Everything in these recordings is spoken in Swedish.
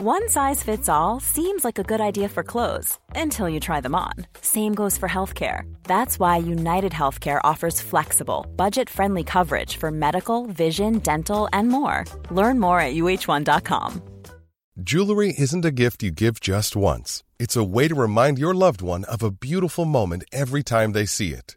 One size fits all seems like a good idea for clothes until you try them on. Same goes for healthcare. That's why United Healthcare offers flexible, budget-friendly coverage for medical, vision, dental, and more. Learn more at uh1.com. Jewelry isn't a gift you give just once. It's a way to remind your loved one of a beautiful moment every time they see it.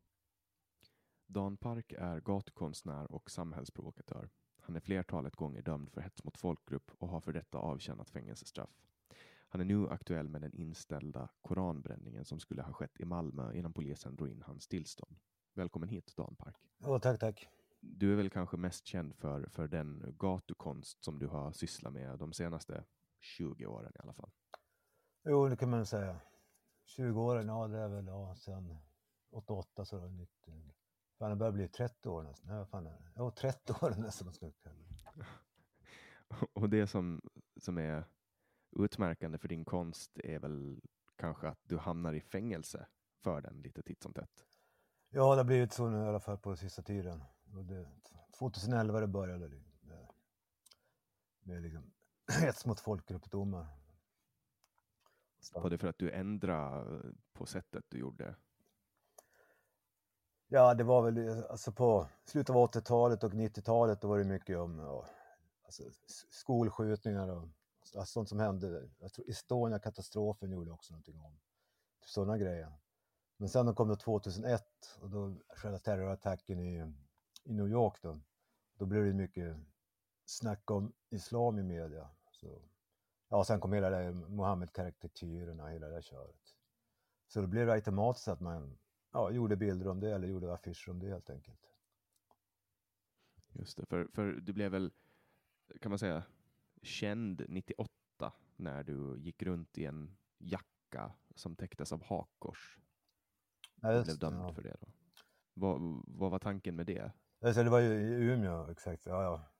Dan Park är gatukonstnär och samhällsprovokatör. Han är flertalet gånger dömd för hets mot folkgrupp och har för detta avtjänat fängelsestraff. Han är nu aktuell med den inställda koranbränningen som skulle ha skett i Malmö innan polisen drog in hans tillstånd. Välkommen hit Dan Park. Oh, tack, tack. Du är väl kanske mest känd för, för den gatukonst som du har sysslat med de senaste 20 åren i alla fall. Jo, det kan man säga. 20 åren, ja det är väl ja, sen 88 så det 90. Fan, det börjar bli 30 år nästan. Ja, fan, ja 30 år nästan. Och det som, som är utmärkande för din konst är väl kanske att du hamnar i fängelse för den lite titt som tätt? Ja, det har blivit så nu i alla fall på sista tiden. Det, 2011 det började det. Med, med liksom hets mot folkgruppdomar. Var det för att du ändrade på sättet du gjorde Ja, det var väl alltså på slutet av 80-talet och 90-talet då var det mycket om ja, alltså, skolskjutningar och alltså, sånt som hände. Jag tror Estonia-katastrofen gjorde också någonting om sådana grejer. Men sen kom det 2001 och då själva terrorattacken i, i New York då. Då blev det mycket snack om islam i media. Så, ja, sen kom hela det Mohammed-karikatyrerna, hela det köret. Så då blev det automatiskt att man ja, gjorde bilder om det eller gjorde affischer om det helt enkelt. Just det, för, för du blev väl, kan man säga, känd 98 när du gick runt i en jacka som täcktes av hakkors. Ja, just, blev dömd ja. för det. Då. Vad, vad var tanken med det? Alltså, det var ju i Umeå, exakt. Ja, ja.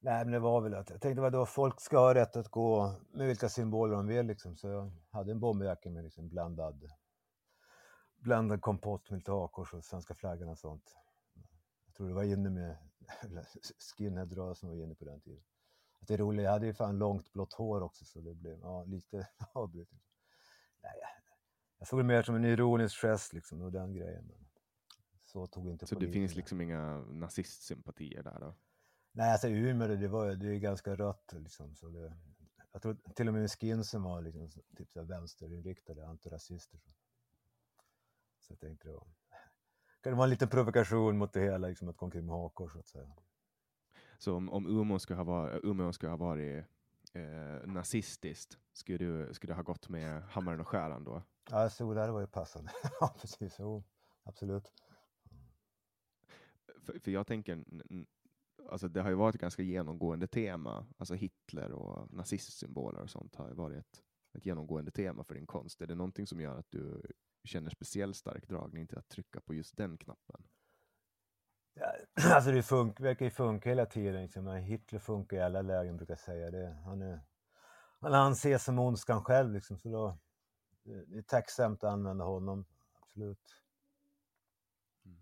Nej, men det var väl att jag tänkte att då folk ska ha rätt att gå med vilka symboler de vill liksom. Så jag hade en bomberjacka med liksom blandad blandad kompott med lite hakkors och svenska flaggan och sånt. Jag tror det var inne med skinhead-rörelsen var inne på den tiden. Att det är roligt, jag hade ju fan långt blått hår också så det blev ja, lite avbrutet. Nej, jag såg det mer som en ironisk gest liksom och den grejen. Men så tog inte Så det finns liksom inga nazistsympatier där då? Nej, alltså Umeå det, var, det är ganska rött liksom. Så det, jag tror till och med skinsen var liksom, typ så vänsterinriktade, antirasister. Så jag tänkte då, kan det vara en liten provokation mot det hela, liksom att gå omkring med hakor så att säga. Så om, om Umeå skulle ha varit, Umeå skulle ha varit eh, nazistiskt, skulle du, skulle du ha gått med hammaren och skäran då? Ja, så det var ju passande. ja, precis. Jo, absolut. För, för jag tänker, alltså det har ju varit ett ganska genomgående tema, alltså Hitler och nazistsymboler och sånt har ju varit ett, ett genomgående tema för din konst. Är det någonting som gör att du känner speciellt stark dragning till att trycka på just den knappen? Ja, alltså det fun verkar ju funka hela tiden. Liksom. Hitler funkar i alla lägen brukar jag säga. Det, han, är, han anses som ondskan själv. Liksom, så då, det är tacksamt att använda honom, absolut. Mm.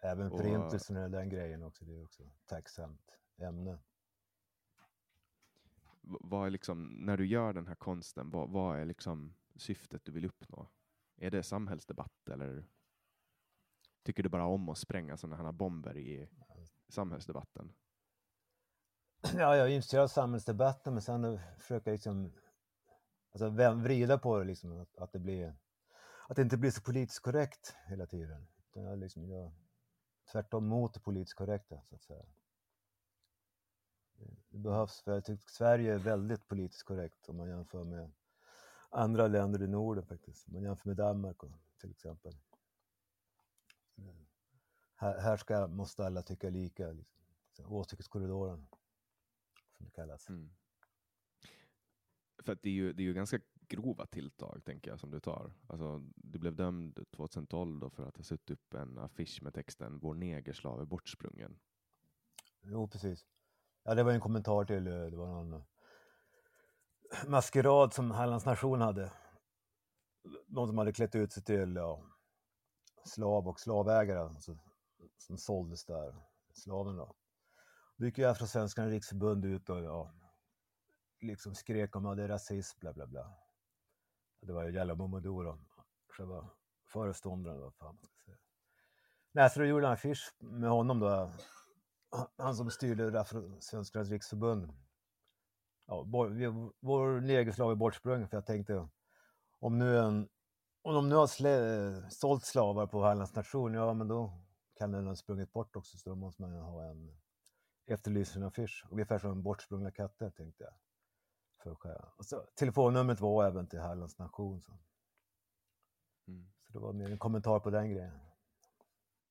Även förintelsen och den grejen också, det är också tacksamt ämne. Vad är liksom, när du gör den här konsten, vad, vad är liksom syftet du vill uppnå? Är det samhällsdebatt eller tycker du bara om att spränga sådana här bomber i samhällsdebatten? Ja, jag är intresserad av samhällsdebatten, men sen försöka liksom alltså, vrida på det, liksom, att, att, det blir, att det inte blir så politiskt korrekt hela tiden. Utan jag, liksom, jag tvärtom mot det politiskt korrekta, så att säga. Det behövs, för jag tycker Sverige är väldigt politiskt korrekt om man jämför med andra länder i Norden faktiskt. Om man jämför med Danmark till exempel. Här, här ska, måste alla tycka lika. Liksom. Åsiktskorridoren, som det kallas. Mm. För det är, ju, det är ju ganska grova tilltag, tänker jag, som du tar. Alltså, du blev dömd 2012 då för att ha suttit upp en affisch med texten “Vår negerslav är bortsprungen”. Jo, precis. Ja, det var en kommentar till, eh, det var någon eh, maskerad som Hallands nation hade. Någon som hade klätt ut sig till ja, slav och slavägare alltså, som såldes där, slaven då. Då gick ju Afrosvenskarna riksförbund ut och ja, liksom skrek om att det är rasism, bla bla bla. Det var ju Jallow Momodou då, själva föreståndaren, vad fan man ska säga. Nej, så då gjorde han en affisch med honom då, han som styrde Afrosvenskarnas riksförbund. Ja, vår, negerslav är bortsprungen, för jag tänkte om nu en om de nu har slä, sålt slavar på Hallands nation, ja men då kan den ha sprungit bort också, så då måste man ha en efterlysning affisch. Ungefär som bortsprungna katter, tänkte jag. För och så, telefonnumret var även till Hallands nation. Så. Mm. så det var mer en kommentar på den grejen.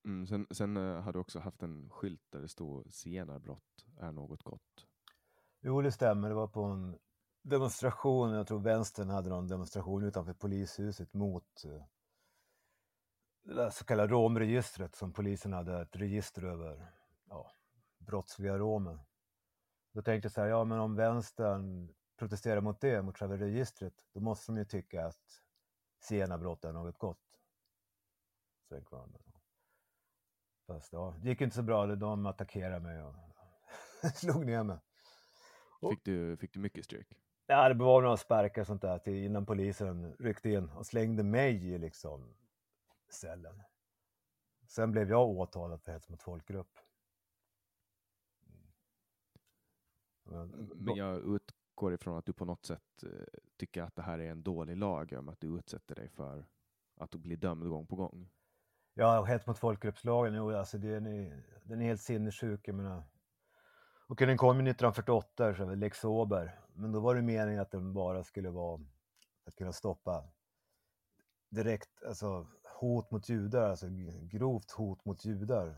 Mm, sen sen uh, har du också haft en skylt där det stod zigenarbrott är något gott. Jo, det stämmer. Det var på en demonstration, jag tror vänstern hade någon demonstration utanför polishuset mot eh, det där så kallade romregistret som polisen hade ett register över ja, brottsliga romer. Då tänkte jag så här, ja men om vänstern protesterar mot det, mot själva registret, då måste de ju tycka att zigenarbrott är något gott. Fast ja, det gick inte så bra, de attackerade mig och slog ner mig. Fick du, fick du mycket stryk? Ja, det var några sparkar och sånt där till innan polisen ryckte in och slängde mig i liksom cellen. Sen blev jag åtalad för hets mot folkgrupp. Mm. Men jag utgår ifrån att du på något sätt eh, tycker att det här är en dålig lag om att du utsätter dig för att bli dömd gång på gång. Ja, hets mot folkgruppslagen, jo, alltså den är, den är helt sinnessjuk. Jag menar, och den kom 1948, så Lex Ober. Men då var det meningen att den bara skulle vara att kunna stoppa direkt, alltså hot mot judar, alltså grovt hot mot judar.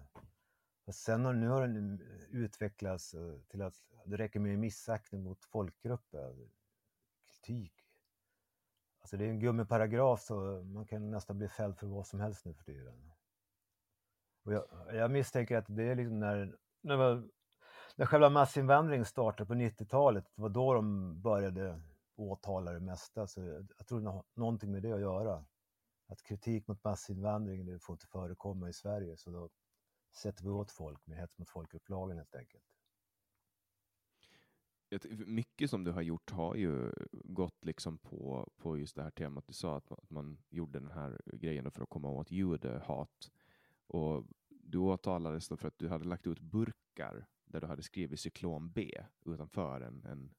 Och sen har, nu har den utvecklats eh, till att det räcker med missaktning mot folkgrupper, kritik. Alltså det är en gummiparagraf så man kan nästan bli fälld för vad som helst nu för tiden. Och jag, jag misstänker att det är liksom när, när när själva massinvandringen startade på 90-talet, det var då de började åtala det mesta. Så jag tror det har någonting med det att göra. Att kritik mot massinvandringen, det får inte förekomma i Sverige. Så då sätter vi åt folk med hets mot folkupplagen helt enkelt. Mycket som du har gjort har ju gått liksom på, på just det här temat du sa, att man, att man gjorde den här grejen för att komma åt judehat. Och du åtalades då för att du hade lagt ut burkar där du hade skrivit cyklon B utanför en, en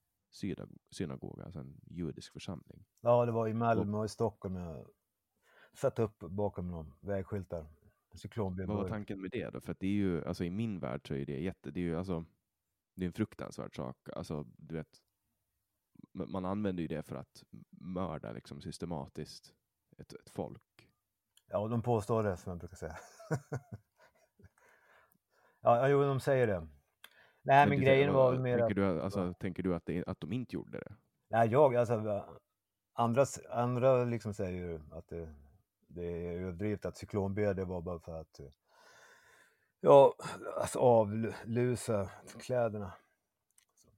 synagoga, alltså en judisk församling. Ja, det var i Malmö och i Stockholm. Jag satte upp bakom några vägskyltar. cyklonben Vad var tanken med det då? För att det är ju, alltså i min värld så är det jätte, det är ju alltså, det är en fruktansvärd sak. Alltså, du vet, man använder ju det för att mörda liksom systematiskt ett, ett folk. Ja, de påstår det som jag brukar säga. ja, jo, de säger det. Nej, men, du, grejen var väl mer tänker du, alltså, tänker du att, det, att de inte gjorde det? Nej, jag, alltså, andra, andra liksom säger ju att det, det är överdrivet att cyklonb det var bara för att ja, alltså avlusa kläderna.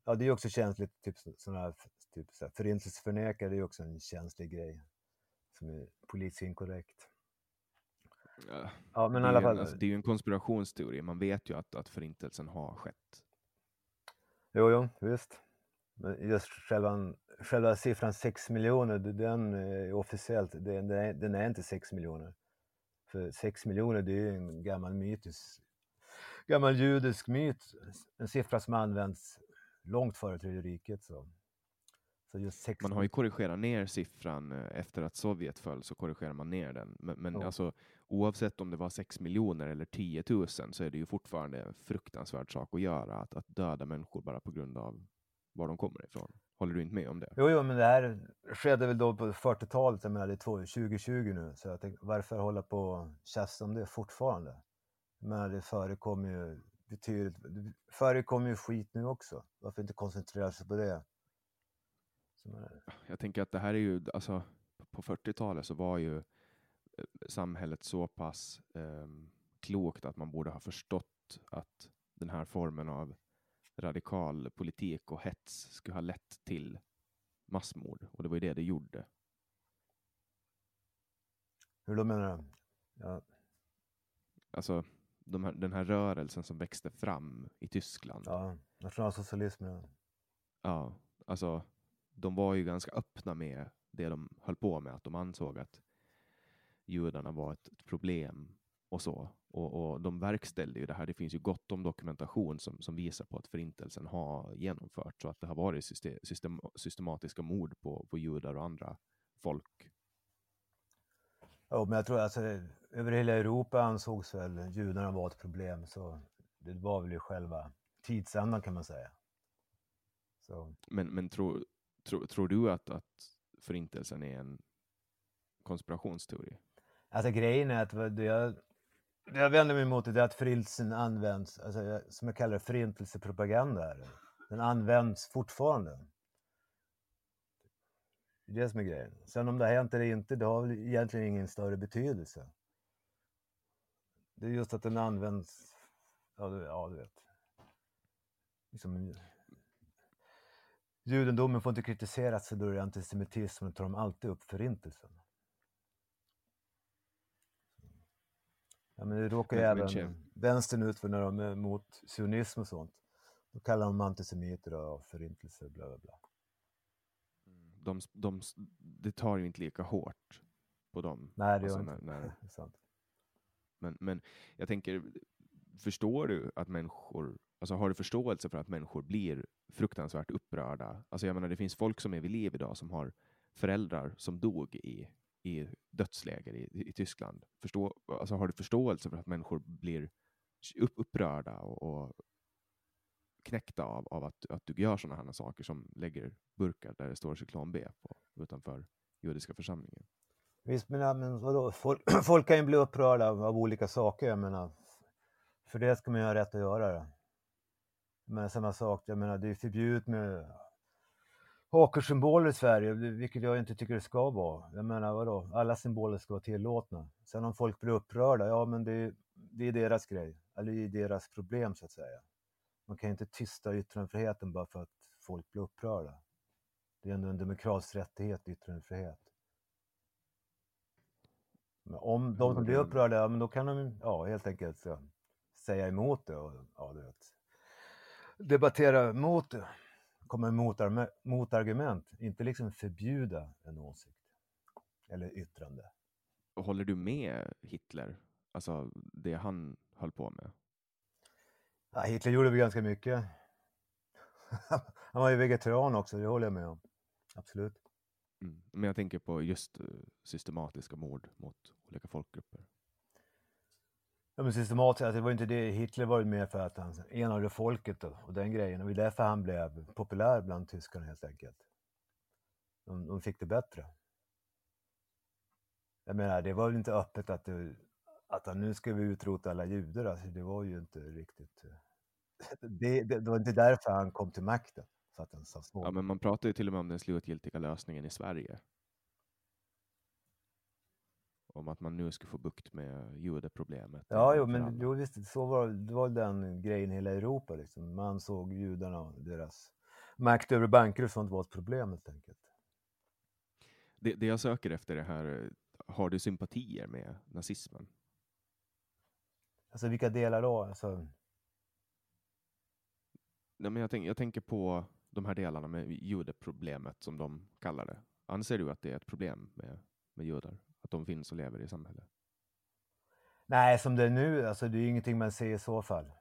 Ja, det är ju också känsligt, typ sådana här, typ så här, förintelseförnekare, det är ju också en känslig grej som är polisinkorrekt. Ja, Ja, men i alla fall. alltså, det är ju en konspirationsteori. Man vet ju att, att förintelsen har skett. Jo, jo, visst. Men just själva, själva siffran 6 miljoner, den är officiellt, den, är- den är inte 6 miljoner. För 6 miljoner, det är ju en gammal mytisk, gammal judisk myt. En siffra som används långt före Tredje riket. Så, man har ju korrigerat ner siffran eh, efter att Sovjet föll, så korrigerar man ner den. Men, men Ja. alltså, oavsett om det var 6 miljoner eller 10 000 så är det ju fortfarande en fruktansvärd sak att göra, att, att döda människor bara på grund av var de kommer ifrån. Håller du inte med om det? Jo, jo, men det här skedde väl då på 40-talet, jag menar det är två- 2020 nu, så jag tänkte, varför hålla på och tjafsa om det fortfarande? Men det förekommer ju betydligt, förekommer ju skit nu också. Varför inte koncentrera sig på det? Som är, Jag tänker att det här är ju, alltså, på 40-talet så var ju eh, samhället så pass ehm, klokt att man borde ha förstått att den här formen av radikal politik och hets skulle ha lett till massmord. Och det var ju det det gjorde. hur då menar du? Ja, Alltså, de här, den här rörelsen som växte fram i Tyskland. ja nationalsocialismen. Ja, alltså, de var ju ganska öppna med det de höll på med, att de ansåg att judarna var ett, ett problem och så. Och, och de verkställde ju det här. Det finns ju gott om dokumentation som, som visar på att förintelsen har genomförts och att det har varit system, system, systematiska mord på, på judar och andra folk. Ja, men jag tror alltså över hela Europa ansågs väl judarna vara ett problem, så det var väl ju själva tidsandan kan man säga. Så, Men, men tror, tror, tror du att, att förintelsen är en konspirationsteori? Alltså grejen är att det jag, jag vänder mig emot är att förintelsen används, alltså, som jag kallar det, förintelsepropaganda. Den används fortfarande. Det är det som är grejen. Sen om det har hänt eller inte, det har väl egentligen ingen större betydelse. Det är just att den används, ja du, ja, du vet. Liksom, judendomen får inte kritiseras för då är det antisemitism, då tar de alltid upp förintelsen. Ja, men det råkar ju även vänstern ut för när de är mot sionism och sånt. Då kallar de antisemiter och förintelse, bla bla bla. De, de, det tar ju inte lika hårt på dem. Nej, det gör Alltså, inte. när- när- Det är sant. Men, men jag tänker, förstår du att människor, alltså har du förståelse för att människor blir fruktansvärt upprörda? Alltså jag menar, det finns folk som är vid liv idag som har föräldrar som dog i, i dödsläger i, i Tyskland. Förstå, alltså har du förståelse för att människor blir upp, upprörda och, och knäckta av, av att, att du gör sådana här saker som lägger burkar där det står cyklon B på, utanför judiska församlingen? Visst, men, men vadå? Folk, folk kan ju bli upprörda av, av olika saker. Jag menar, för det ska man ju ha rätt att göra det. Men samma sak, jag menar, det är förbjudet med hakersymboler i Sverige, vilket jag inte tycker det ska vara. Jag menar, vadå? Alla symboler ska vara tillåtna. Sen om folk blir upprörda, ja men det, det är deras grej. Eller det är deras problem så att säga. Man kan inte tysta yttrandefriheten bara för att folk blir upprörda. Det är ändå en demokratisk rättighet, yttrandefrihet. Men om de som blir upprörda, ja, men då kan de ja, helt enkelt så, säga emot det och ja, du vet, debattera mot. Komma med motargument, inte liksom förbjuda en åsikt eller yttrande. Håller du med Hitler? Alltså det han höll på med? Ja, Hitler gjorde väl ganska mycket. Han var ju vegetarian också, det håller jag med om. Absolut. Mm. Men jag tänker på just eh, systematiska mord mot olika folkgrupper. Ja, men systematiskt, alltså, det var inte det. Hitler var ju mer för att han enade folket och, och den grejen. Och det är därför han blev populär bland tyskarna helt enkelt. De, de fick det bättre. Jag menar, det var väl inte öppet att, det, att han nu ska vi utrota alla judar. Alltså, det var ju inte riktigt... Det, det, det var inte därför han kom till makten. För att sa så. Ja, men man pratar ju till och med om den slutgiltiga lösningen i Sverige. Om att man nu ska få bukt med judeproblemet. Ja, jo, men jo, visst, så var, det var den grejen i hela Europa. Liksom. Man såg judarna och deras makt över banker och sånt var ett problem helt enkelt. det, det jag söker efter är här, har du sympatier med nazismen? Alltså vilka delar då? Alltså, Nej, men jag, tänk, jag tänker på de här delarna med judeproblemet som de kallar det. Anser du att det är ett problem med, med judar? Att de finns och lever i samhället? nej, som det är nu, alltså, det är ju ingenting man ser i så fall.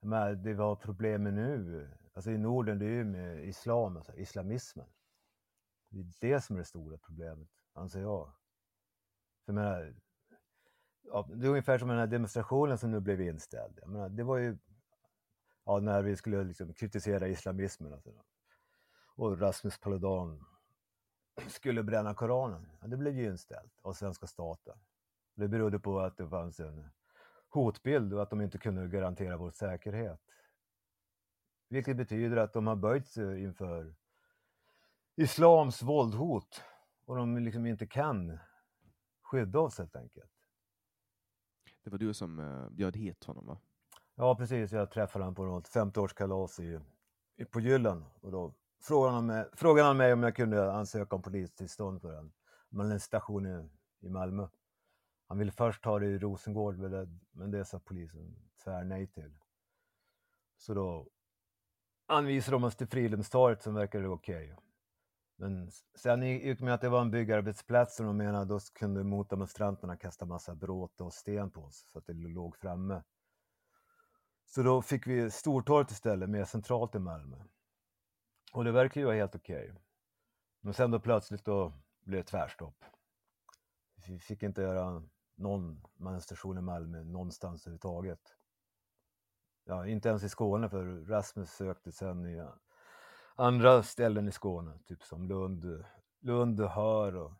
Men det vi har problem med nu, alltså i Norden, det är ju med islam, alltså, islamismen. Det är det som är det stora problemet, anser jag. För jag menar, ja, det är ungefär som den här demonstrationen som nu blev inställd. Jag menar, det var ju ja, när vi skulle liksom kritisera islamismen. Alltså. Och Rasmus Paludan skulle bränna Koranen. Ja, det blev ju inställt av svenska staten. Det berodde på att det fanns en hotbild och att de inte kunde garantera vår säkerhet. Vilket betyder att de har böjt sig inför islams våldhot och de liksom inte kan skydda oss helt enkelt. Det var du som eh, bjöd hit honom, va? Ja, precis. Jag träffade honom på något 50-årskalas i, i, på Gyllen. Och då frågade han, mig, eh, frågade han mig om jag kunde ansöka om polistillstånd för en manifestation i, i Malmö. Han ville först ta det i Rosengård, men det, men det sa polisen tvär nej till. Så då anvisade de oss till Fridhemstorget som verkade okej. Men sen gick med att det var en byggarbetsplats och de menade då kunde motdemonstranterna kasta massa bråte och sten på oss så att det låg framme. Så då fick vi Stortorget istället, mer centralt i Malmö. Och det verkar ju vara helt okej. Men sen då plötsligt då blev det tvärstopp. Vi fick inte göra någon manifestation i Malmö någonstans överhuvudtaget. Ja, inte ens i Skåne för Rasmus sökte sen i andra ställen i Skåne, typ som Lund, Lund, Hör och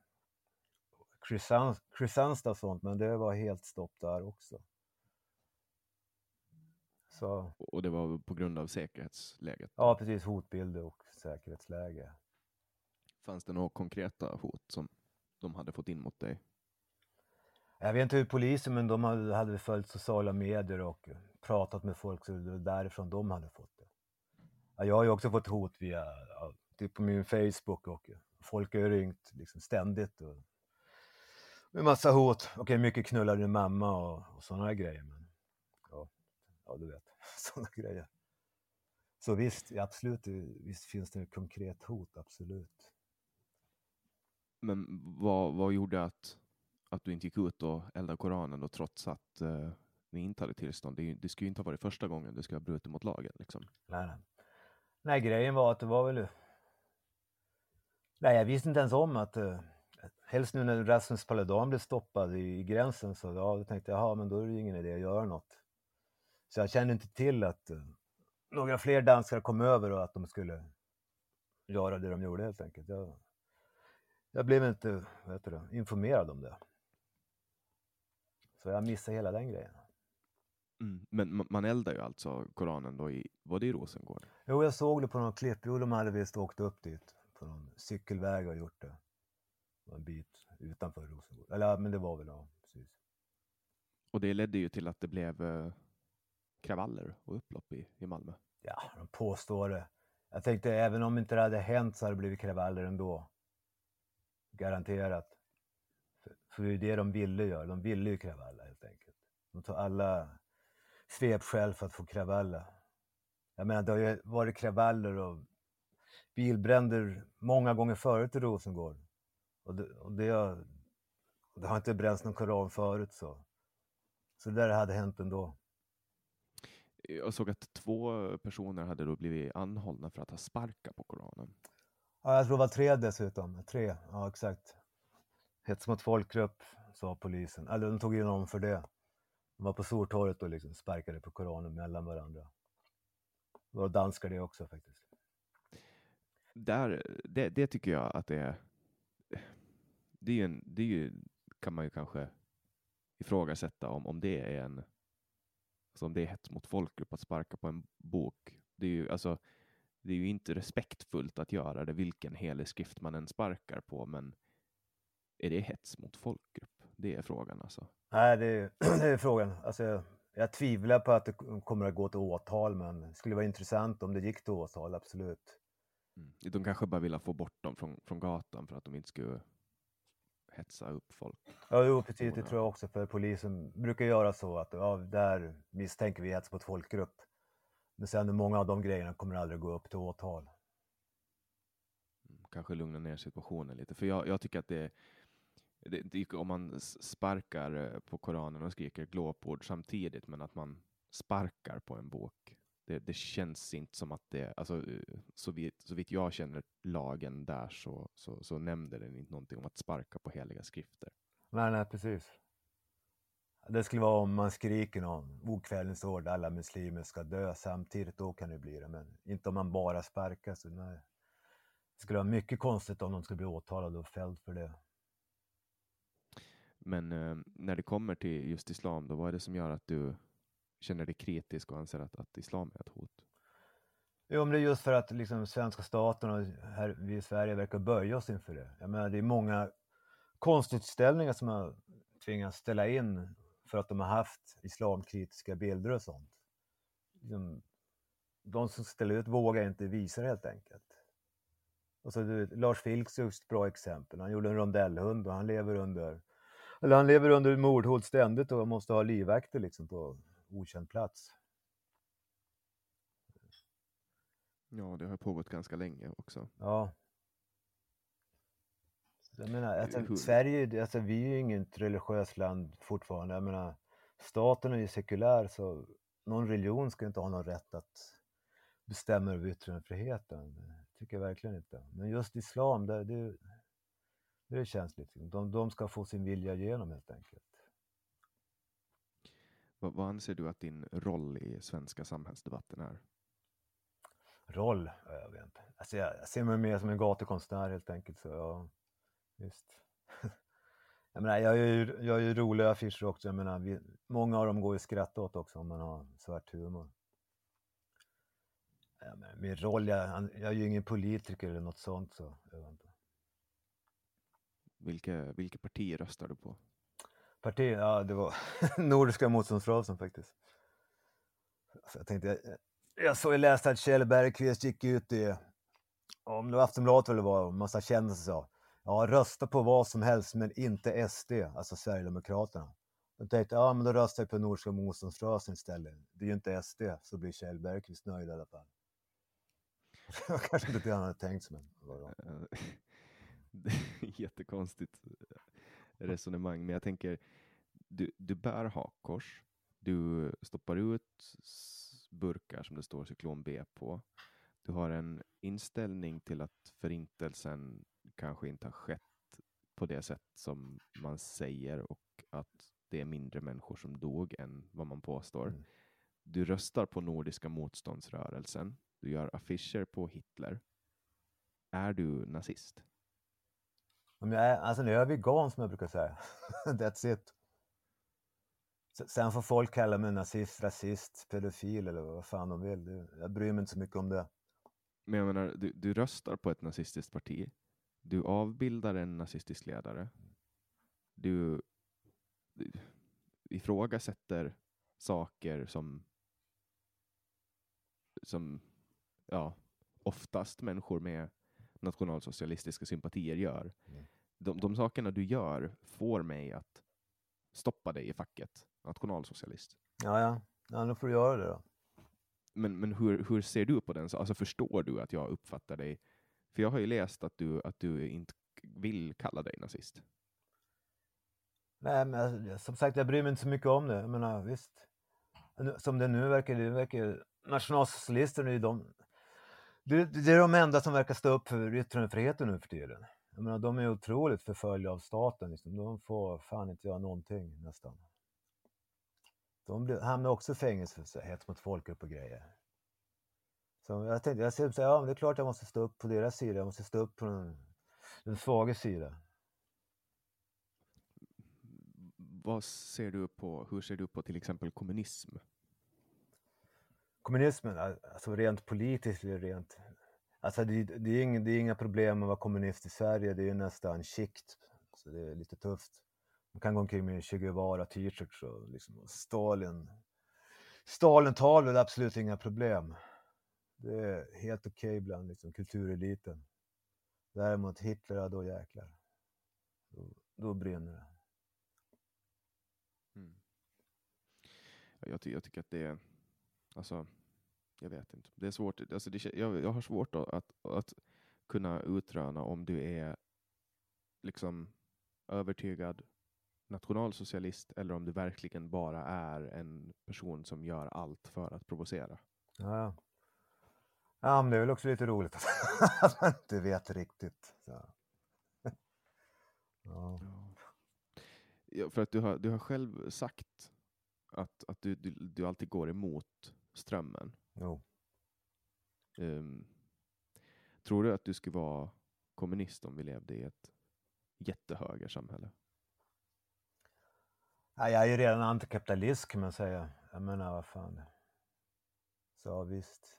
Kristian- Kristianstad och sånt, men det var helt stopp där också. Så Och det var på grund av säkerhetsläget? Ja, precis. Hotbild och säkerhetsläge. Fanns det några konkreta hot som de hade fått in mot dig? Jag vet inte hur polisen, men de hade, följt sociala medier och pratat med folk, så det var därifrån de hade fått det. Ja, jag har ju också fått hot via, typ på min Facebook och folk har ju ringt liksom ständigt. Och, med massa hot. Okej, mycket knullar din mamma och, och sådana grejer. Men, ja, ja, du vet, sådana grejer. Så visst, absolut, visst finns det ett konkret hot, absolut. Men vad, vad gjorde att, att du inte gick ut och eldade Koranen då, trots att eh, ni inte hade tillstånd? Det, det skulle ju inte ha varit första gången du skulle ha brutit mot lagen. Liksom. Nej, nej. nej, grejen var att det var väl... Nej, jag visste inte ens om att... Uh, helst nu när Rasmus Paludan blev stoppad i, i gränsen så ja, då tänkte jag, jaha, men då är det ju ingen idé att göra något. Så jag kände inte till att uh, några fler danskar kom över och att de skulle göra det de gjorde helt enkelt. Jag, jag blev inte det, informerad om det. Så jag missade hela den grejen. Mm. Men ma- man eldar ju alltså Koranen då i, var det i Rosengård? Jo, jag såg det på någon klipp. Jo, de hade visst åkt upp dit på någon cykelväg och gjort det. En bit utanför Rosengård. Eller men det var väl, ja, precis. Och det ledde ju till att det blev eh, kravaller och upplopp i, i Malmö. Ja, de påstår det. Jag tänkte även om inte det hade hänt så hade det blivit kravaller ändå. Garanterat. För, för det är det de ville göra. De ville ju kravaller helt enkelt. De tar alla svepskäl för att få kravaller. Jag menar, det har ju varit kravaller och bilbränder många gånger förut i Rosengård. Och det, och det, har, det har inte bränts någon koran förut så. Så det där hade hänt ändå. Jag såg att två personer hade då blivit anhållna för att ha sparkat på Koranen. Ja, jag tror det var tre dessutom. Tre, ja exakt. Hets mot folkgrupp, sa polisen. Eller de tog in honom för det. De var på Stortorget och liksom sparkade på Koranen mellan varandra. Det var danskar det också faktiskt. Där, det, det tycker jag att det är. Det är ju, en, det är ju kan man ju kanske ifrågasätta om, om det är en alltså om det är hets mot folkgrupp att sparka på en bok. Det är ju alltså. Det är ju inte respektfullt att göra det vilken helig skrift man än sparkar på, men är det hets mot folkgrupp? Det är frågan alltså. Nej, det är, det är frågan. Alltså, jag, tvivlar på att det kommer att gå till åtal, men det skulle vara intressant om det gick till åtal, absolut. Mm. De kanske bara ville få bort dem från, från gatan för att de inte skulle hetsa upp folk. Ja, jo, precis. Det tror jag också, för polisen brukar göra så att ja, där misstänker vi hets mot folkgrupp. Men sen många av de grejerna kommer aldrig gå upp till åtal. Kanske lugna ner situationen lite, för jag, jag tycker att det, det, det om man sparkar eh, på Koranen och skriker glåpord samtidigt, men att man sparkar på en bok. Det, det känns inte som att det, alltså, eh, så, vitt, så vitt jag känner lagen där så, så, så nämnde den inte någonting om att sparka på heliga skrifter. Nej, nej, precis. Det skulle vara om man skriker någon okvällens ord, alla muslimer ska dö samtidigt, då kan det bli det, men inte om man bara sparkar. Så nej. Det skulle vara mycket konstigt om de skulle bli åtalade och fälld för det. Men eh, när det kommer till just islam, då vad är det som gör att du känner dig kritisk och anser att, att islam är ett hot? Jo, men det är just för att liksom, svenska staten och här, vi i Sverige verkar böja oss inför det. Jag menar, det är många konstutställningar som har tvingats ställa in för att de har haft islamkritiska bilder och sånt. Liksom, de som ställer ut vågar inte visa det helt enkelt. Och så, du, Lars Vilks är ett bra exempel. Han gjorde en rondellhund och han lever under eller han lever under mordhot ständigt och måste ha livvakter liksom på okänd plats. Ja, det har pågått ganska länge också. Ja. Jag menar, alltså, Sverige, alltså, vi är ju inget religiöst land fortfarande. Jag menar, staten är ju sekulär så någon religion ska inte ha någon rätt att bestämma över yttrandefriheten. Det tycker jag verkligen inte. Men just islam, det, det, det är känsligt. De, de ska få sin vilja igenom helt enkelt. Vad, vad anser du att din roll i svenska samhällsdebatten är? Roll? Jag vet inte. Alltså jag, jag ser mig mer som en gatukonstnär helt enkelt. Så ja, visst. jag, menar, jag, gör ju, jag gör ju roliga affischer också. Jag menar, vi, många av dem går ju skratta åt också om man har svart humor. Ja, men min roll, jag, jag är ju ingen politiker eller något sånt. Så, jag vet inte. Vilka, vilka partier röstar du på? Parti? Ja, det var Nordiska motståndsrörelsen faktiskt. Så jag tänkte, jag, jag såg, och läste att Kjell Bergqvist gick ut i, om det var Aftonbladet eller vad, en massa kändisar sa, ja rösta på vad som helst men inte SD, alltså Sverigedemokraterna. Jag tänkte, ja men då röstar jag på Nordiska motståndsrörelsen istället. Det är ju inte SD, så blir Kjell Bergqvist nöjd i alla fall. Det var kanske inte det han hade tänkt sig, men jättekonstigt resonemang, men jag tänker, du, du bär hakkors, du stoppar ut burkar som det står cyklon B på. Du har en inställning till att förintelsen kanske inte har skett på det sätt som man säger och att det är mindre människor som dog än vad man påstår. Mm. Du röstar på Nordiska motståndsrörelsen. Du gör affischer på Hitler. Är du nazist? Om jag är, alltså nu är jag vegan som jag brukar säga. That's it. Sen får folk kalla mig nazist, rasist, pedofil eller vad fan de vill. Jag bryr mig inte så mycket om det. Men jag menar, du, du röstar på ett nazistiskt parti. Du avbildar en nazistisk ledare. Du, du ifrågasätter saker som, som ja, oftast människor med nationalsocialistiska sympatier gör. Mm. De, de sakerna du gör får mig att stoppa dig i facket nationalsocialist. Ja, ja. ja då får du göra det då. Men, men hur, hur ser du på den? Alltså förstår du att jag uppfattar dig? För jag har ju läst att du, att du inte vill kalla dig nazist. Nej, men alltså, som sagt, jag bryr mig inte så mycket om det. Jag menar, visst. Som det nu verkar, det verkar nationalsocialister, är de, det, det är de enda som verkar stå upp för yttrandefriheten nu för tiden. Jag menar, de är otroligt förföljda av staten. Liksom. De får fan inte göra någonting nästan. De blev, hamnade också i fängelse för hets mot folkgrupp och grejer. Så jag tänkte, jag säger så här, ja men det är klart jag måste stå upp på deras sida, jag måste stå upp på den, den svaga sida. Vad ser du på, hur ser du på till exempel kommunism? Kommunismen, al- alltså rent politiskt eller rent... Alltså det, det, är inga, det är inga problem att vara kommunist i Sverige, det är nästan skikt. Så det är lite tufft. Man kan gå omkring med Che Guevara t-shirts och liksom Stalin. Stalin-tal är absolut inga problem. Det är helt okej bland liksom, kultureliten. Däremot Hitler, ja, då jäklar. Då, då brinner det. Mm. Jag, ty- jag tycker att det är, alltså, jag vet inte. Det är svårt, alltså det, jag, jag har svårt att, att, kunna utröna om du är liksom övertygad nationalsocialist eller om du verkligen bara är en person som gör allt för att provocera. Ja, ja. ja men det är väl också lite roligt att man inte vet riktigt. Så. Ja. Ja, för att du har, du har själv sagt att, att du, du, du alltid går emot strömmen. Jo. Ehm, tror du att du skulle vara kommunist om vi levde i ett jättehögersamhälle? Ja, jag är ju redan antikapitalist kan man säga. Jag menar, vad fan. Så visst.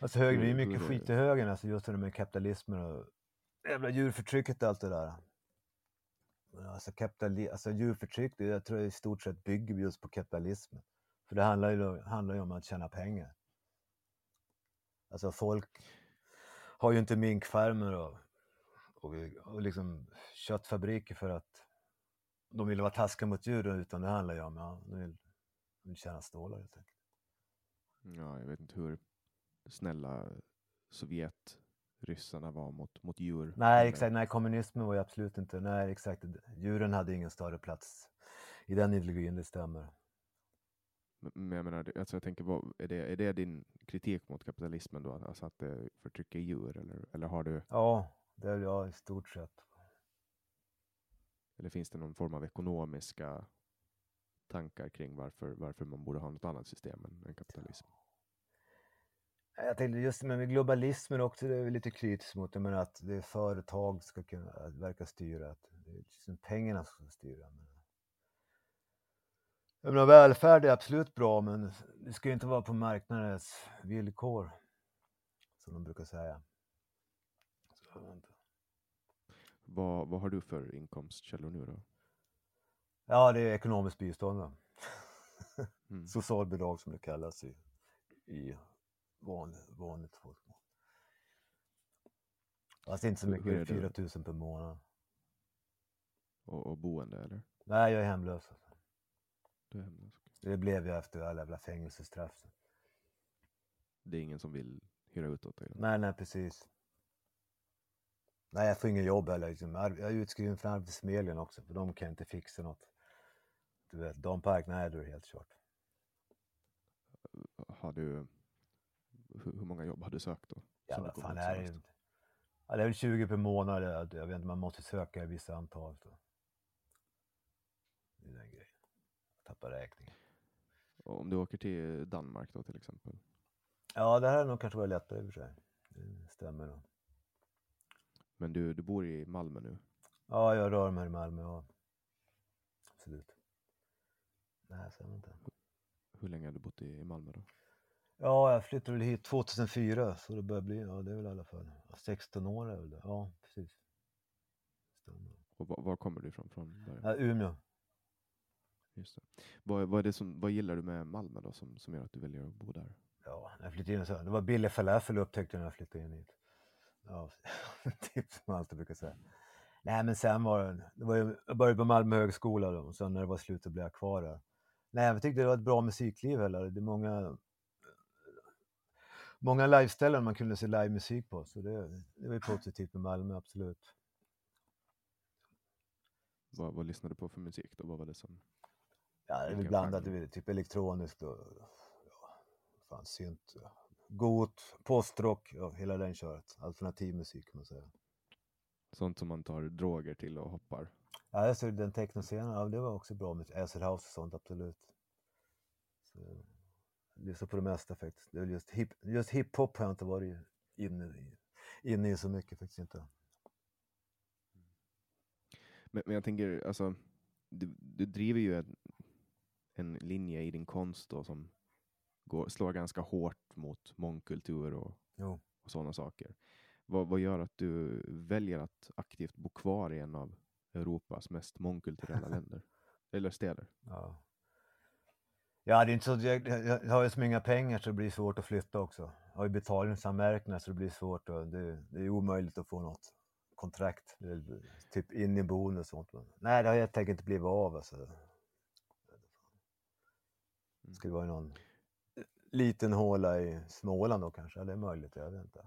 Alltså höger, det är mycket skit i högern, alltså just det med kapitalismen och jävla djurförtrycket och allt det där. Men Alltså, kapitali- alltså djurförtryck, det, jag tror jag i stort sett bygger just på kapitalismen. För det handlar ju, handlar ju om att tjäna pengar. Alltså folk har ju inte minkfarmer och, och, och liksom köttfabriker för att de vill vara taskiga mot djuren utan det handlar ju om, ja, de vill, de vill tjäna stålar helt enkelt. Ja, jag vet inte hur snälla Sovjetryssarna var mot, mot djur. Nej, exakt. Nej, kommunismen var ju absolut inte... Nej, exakt. Djuren hade ingen större plats i den ideologin, det stämmer. Men- Men jag menar, alltså jag tänker, vad, är, det, är det din kritik mot kapitalismen då? Alltså att det förtrycker djur? Eller, eller, har du, Ja, det är jag i stort sett. eller finns det någon form av ekonomiska tankar kring varför, varför man borde ha något annat system än, än kapitalism? Jag tänkte just det med globalismen också, det är lite kritiskt mot. Jag menar att det är företag ska kunna verka styra, att det är liksom pengarna som ska styra. Men... Jag menar, välfärd är absolut bra, men det ska ju inte vara på marknadens villkor, som de brukar säga. Vad, vad har du för inkomstkällor nu då? Ja, det är ekonomiskt bistånd. Mm. Socialbidrag som det kallas i, i vanligt, vanligt folkmål. Fast inte så mycket, det? 4 000 per månad. Och, och boende eller? Nej, jag är hemlös. Är hemlös. Det blev jag efter alla jävla fängelsestraff. Det är ingen som vill hyra ut åt dig? Nej, nej, precis. Nej, jag får ingen jobb heller. Liksom. Jag är utskriven från Arbetsförmedlingen också, för de kan inte fixa något. Du vet, Dan Park, nej, då är det helt kört. Har du, hur, många jobb har du sökt då? Ja, vad fan är det? Ja, det är väl 20 per månad. Jag jag vet inte, man måste söka i vissa antal. Så. Det är den grejen. Tappar räkningen. Om du åker till Danmark då till exempel? Ja, det här är nog kanske varit lättare i och för sig. Det stämmer nog. Men du, du bor i Malmö nu? Ja, jag rör mig i Malmö. Ja. Absolut. Nej, så är inte. Hur länge har du bott i, i Malmö då? Ja, jag flyttade väl hit 2004, så det börjar bli, ja det är väl i alla fall 16 år är väl det. Ja, precis. Stämmer. Och var, var kommer du ifrån från början? Ja, Umeå. Just det. Vad, vad, är det som, vad gillar du med Malmö då som, som gör att du väljer att bo där? Ja, när jag flyttade in så, det var billig falafel upptäckte jag när jag flyttade in hit. Ja, tips som man alltid brukar säga. Nej, men sen var det, det var ju, jag började på Malmö högskola då, och sen när det var slut så blev jag kvar där. Nej, jag tyckte det var ett bra musikliv heller. Det är många, många liveställen man kunde se livemusik på, så det, det var ju positivt med Malmö, absolut. Vad, vad lyssnade du på för musik då? Vad var det som... Ja, det är väl blandat, genre? det är typ elektroniskt och ja, fan, synt, got, postrock, ja, hela den köret. Alternativ musik kan man säga. Sånt som man tar droger till och hoppar? Ja, jag såg den technoscenen, ja, det var också bra med acid house och sånt, absolut. Så, lyssnar på det mesta faktiskt. Det är just, hip, just hiphop har jag inte varit inne i, inne i så mycket faktiskt inte. Men, men jag tänker, alltså, du, du driver ju en, en linje i din konst då, som går, slår ganska hårt mot mångkultur och, Jo. och sådana saker. Vad, vad gör att du väljer att aktivt bo kvar i en av Europas mest mångkulturella länder? Eller städer? Ja. Ja, det är inte så, jag, jag, har ju så många pengar så det blir svårt att flytta också. Jag har ju betalningsanmärkningar så det blir svårt och det, det är omöjligt att få något kontrakt, Det är typ inneboende och sånt. Men, nej, det har helt enkelt inte blivit av alltså. Det skulle vara i någon liten håla i Småland då kanske, eller möjligt, jag vet inte.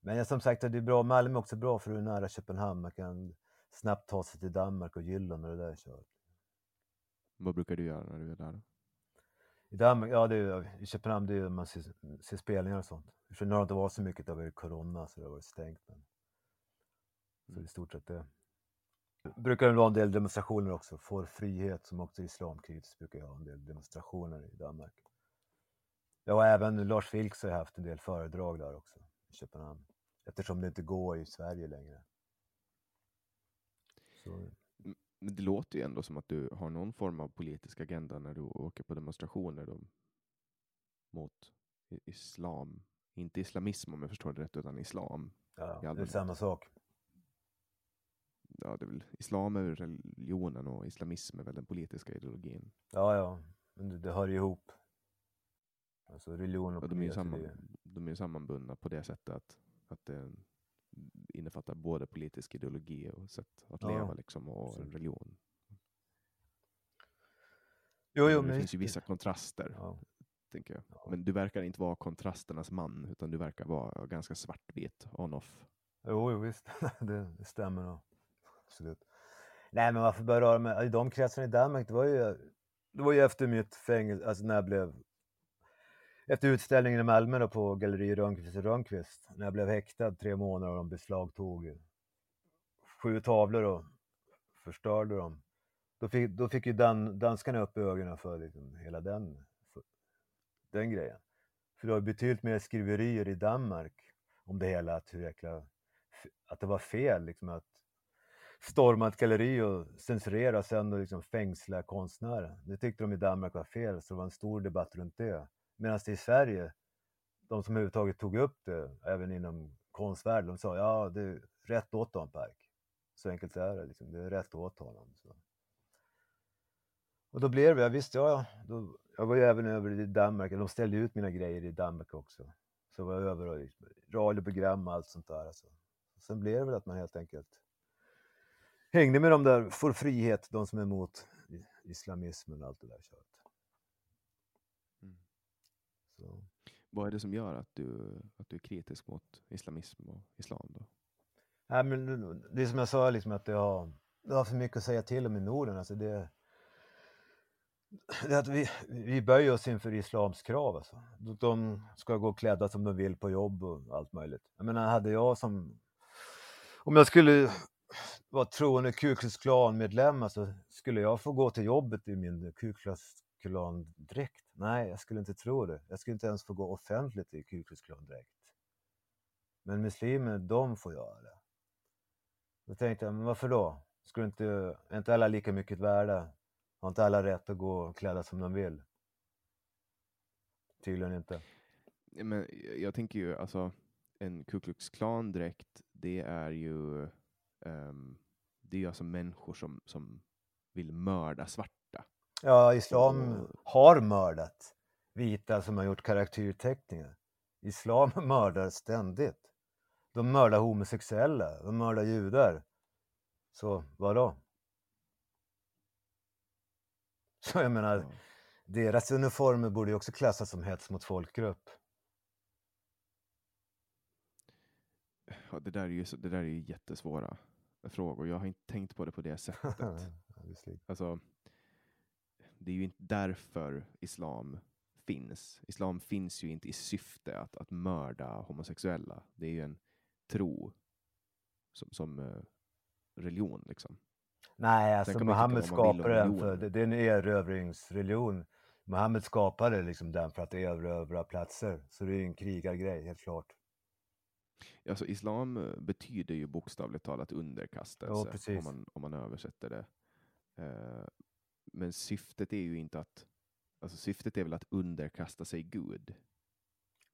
Men som sagt, det är bra, Malmö är också bra för du är nära Köpenhamn, man kan snabbt ta sig till Danmark och Jylland och det där är kört. Vad brukar du göra när du är där? I Danmark, ja det är, i Köpenhamn, det är man ser, ser spelningar och sånt. För nu har det inte varit så mycket, det har varit corona så det har varit stängt. Men... Så det är i stort sett det. Brukar det vara en del demonstrationer också, Får frihet som också är islamkritiskt brukar ha en del demonstrationer i Danmark. Ja, även Lars Vilks har haft en del föredrag där också, i Köpenhamn. Eftersom det inte går i Sverige längre. Så, Men det låter ju ändå som att du har någon form av politisk agenda när du åker på demonstrationer då, mot islam. Inte islamism om jag förstår det rätt, utan islam. ja, det är samma sak. Ja, det är väl, islam är religionen och islamism är väl den politiska ideologin. Ja, ja, men det, det hör ihop. Alltså religion och Ja, de, är ju samman, de är ju sammanbundna på det sättet att, att det innefattar både politisk ideologi och sätt att Ja, leva liksom, och absolut. religion. Jo, jo, Men det finns ju vissa kontraster, Ja. tänker jag. Ja. Men du verkar inte vara kontrasternas man, utan du verkar vara ganska svartvit, on-off. Jo, jo, visst. det, stämmer nog. Absolut. Nej, men varför började jag röra mig i de kretsarna i Danmark? Det var ju, det var ju efter mitt fängelse, alltså när jag blev... Efter utställningen i Malmö då på Galleri Rönnqvist och Rönnqvist, när jag blev häktad tre månader och de beslagtog sju tavlor och förstörde dem. Då fick, då fick ju dan, danskarna upp ögonen för liksom hela den, för, den grejen. För det var betydligt mer skriverier i Danmark om det hela, att, hur jäkla, att det var fel liksom, att storma ett galleri och censurera och sen och liksom fängsla konstnärer. Det tyckte de i Danmark var fel, så det var en stor debatt runt det. Medan det i Sverige, de som överhuvudtaget tog upp det, även inom konstvärlden, de sa ja, det är rätt åt dem Park. Så enkelt är det, liksom. det är rätt åt honom. Så. Och då blev det, jag visste, ja, då, jag var ju även över i Danmark, de ställde ut mina grejer i Danmark också. Så var jag över och liksom, radioprogram och allt sånt där. Alltså. Sen blev det väl att man helt enkelt hängde med de där, får frihet, de som är emot islamismen och allt det där köret. Mm. Vad är det som gör att du, att du är kritisk mot islamism och islam? Då? Nej, men det är som jag sa, liksom, att det har, det har för mycket att säga till om i Norden. Alltså det, det att vi, vi böjer oss inför islams krav. Alltså. De ska gå klädda som de vill på jobb och allt möjligt. Jag menar, hade jag som... Om jag skulle vara troende Ku Klux Klan-medlem, alltså, skulle jag få gå till jobbet i min Ku Klux Klan-dräkt? Nej, jag skulle inte tro det. Jag skulle inte ens få gå offentligt i Ku Klux Klan-dräkt. Men muslimer, de får göra det. Då tänkte jag, men varför då? Skulle inte, är inte alla lika mycket värda? Har inte alla rätt att gå klädda som de vill? Tydligen inte. Men jag tänker ju, alltså, en Ku Klux Klan-dräkt, det är ju ehm, det är ju alltså människor som, som vill mörda svarta. Ja, islam Och- har mördat vita som har gjort karaktärteckningar. Islam mördar ständigt. De mördar homosexuella, de mördar judar. Så vadå? Så jag menar, Ja. deras uniformer borde ju också klassas som hets mot folkgrupp. Ja, det, där är ju så, det där är ju jättesvåra frågor. Jag har inte tänkt på det på det sättet. Alltså, det är ju inte därför islam finns. Islam finns ju inte i syfte att, att mörda homosexuella. Det är ju en tro som, som eh, religion. Liksom. Nej, alltså om skapade den för, det, det är en erövringsreligion. Mohammed skapade liksom den för att erövra platser. Så det är en krigargrej, helt klart. Alltså, islam eh, betyder ju bokstavligt talat underkastelse precis. om, man, om man översätter det. Eh, men syftet är ju inte att, alltså syftet är väl att underkasta sig Gud.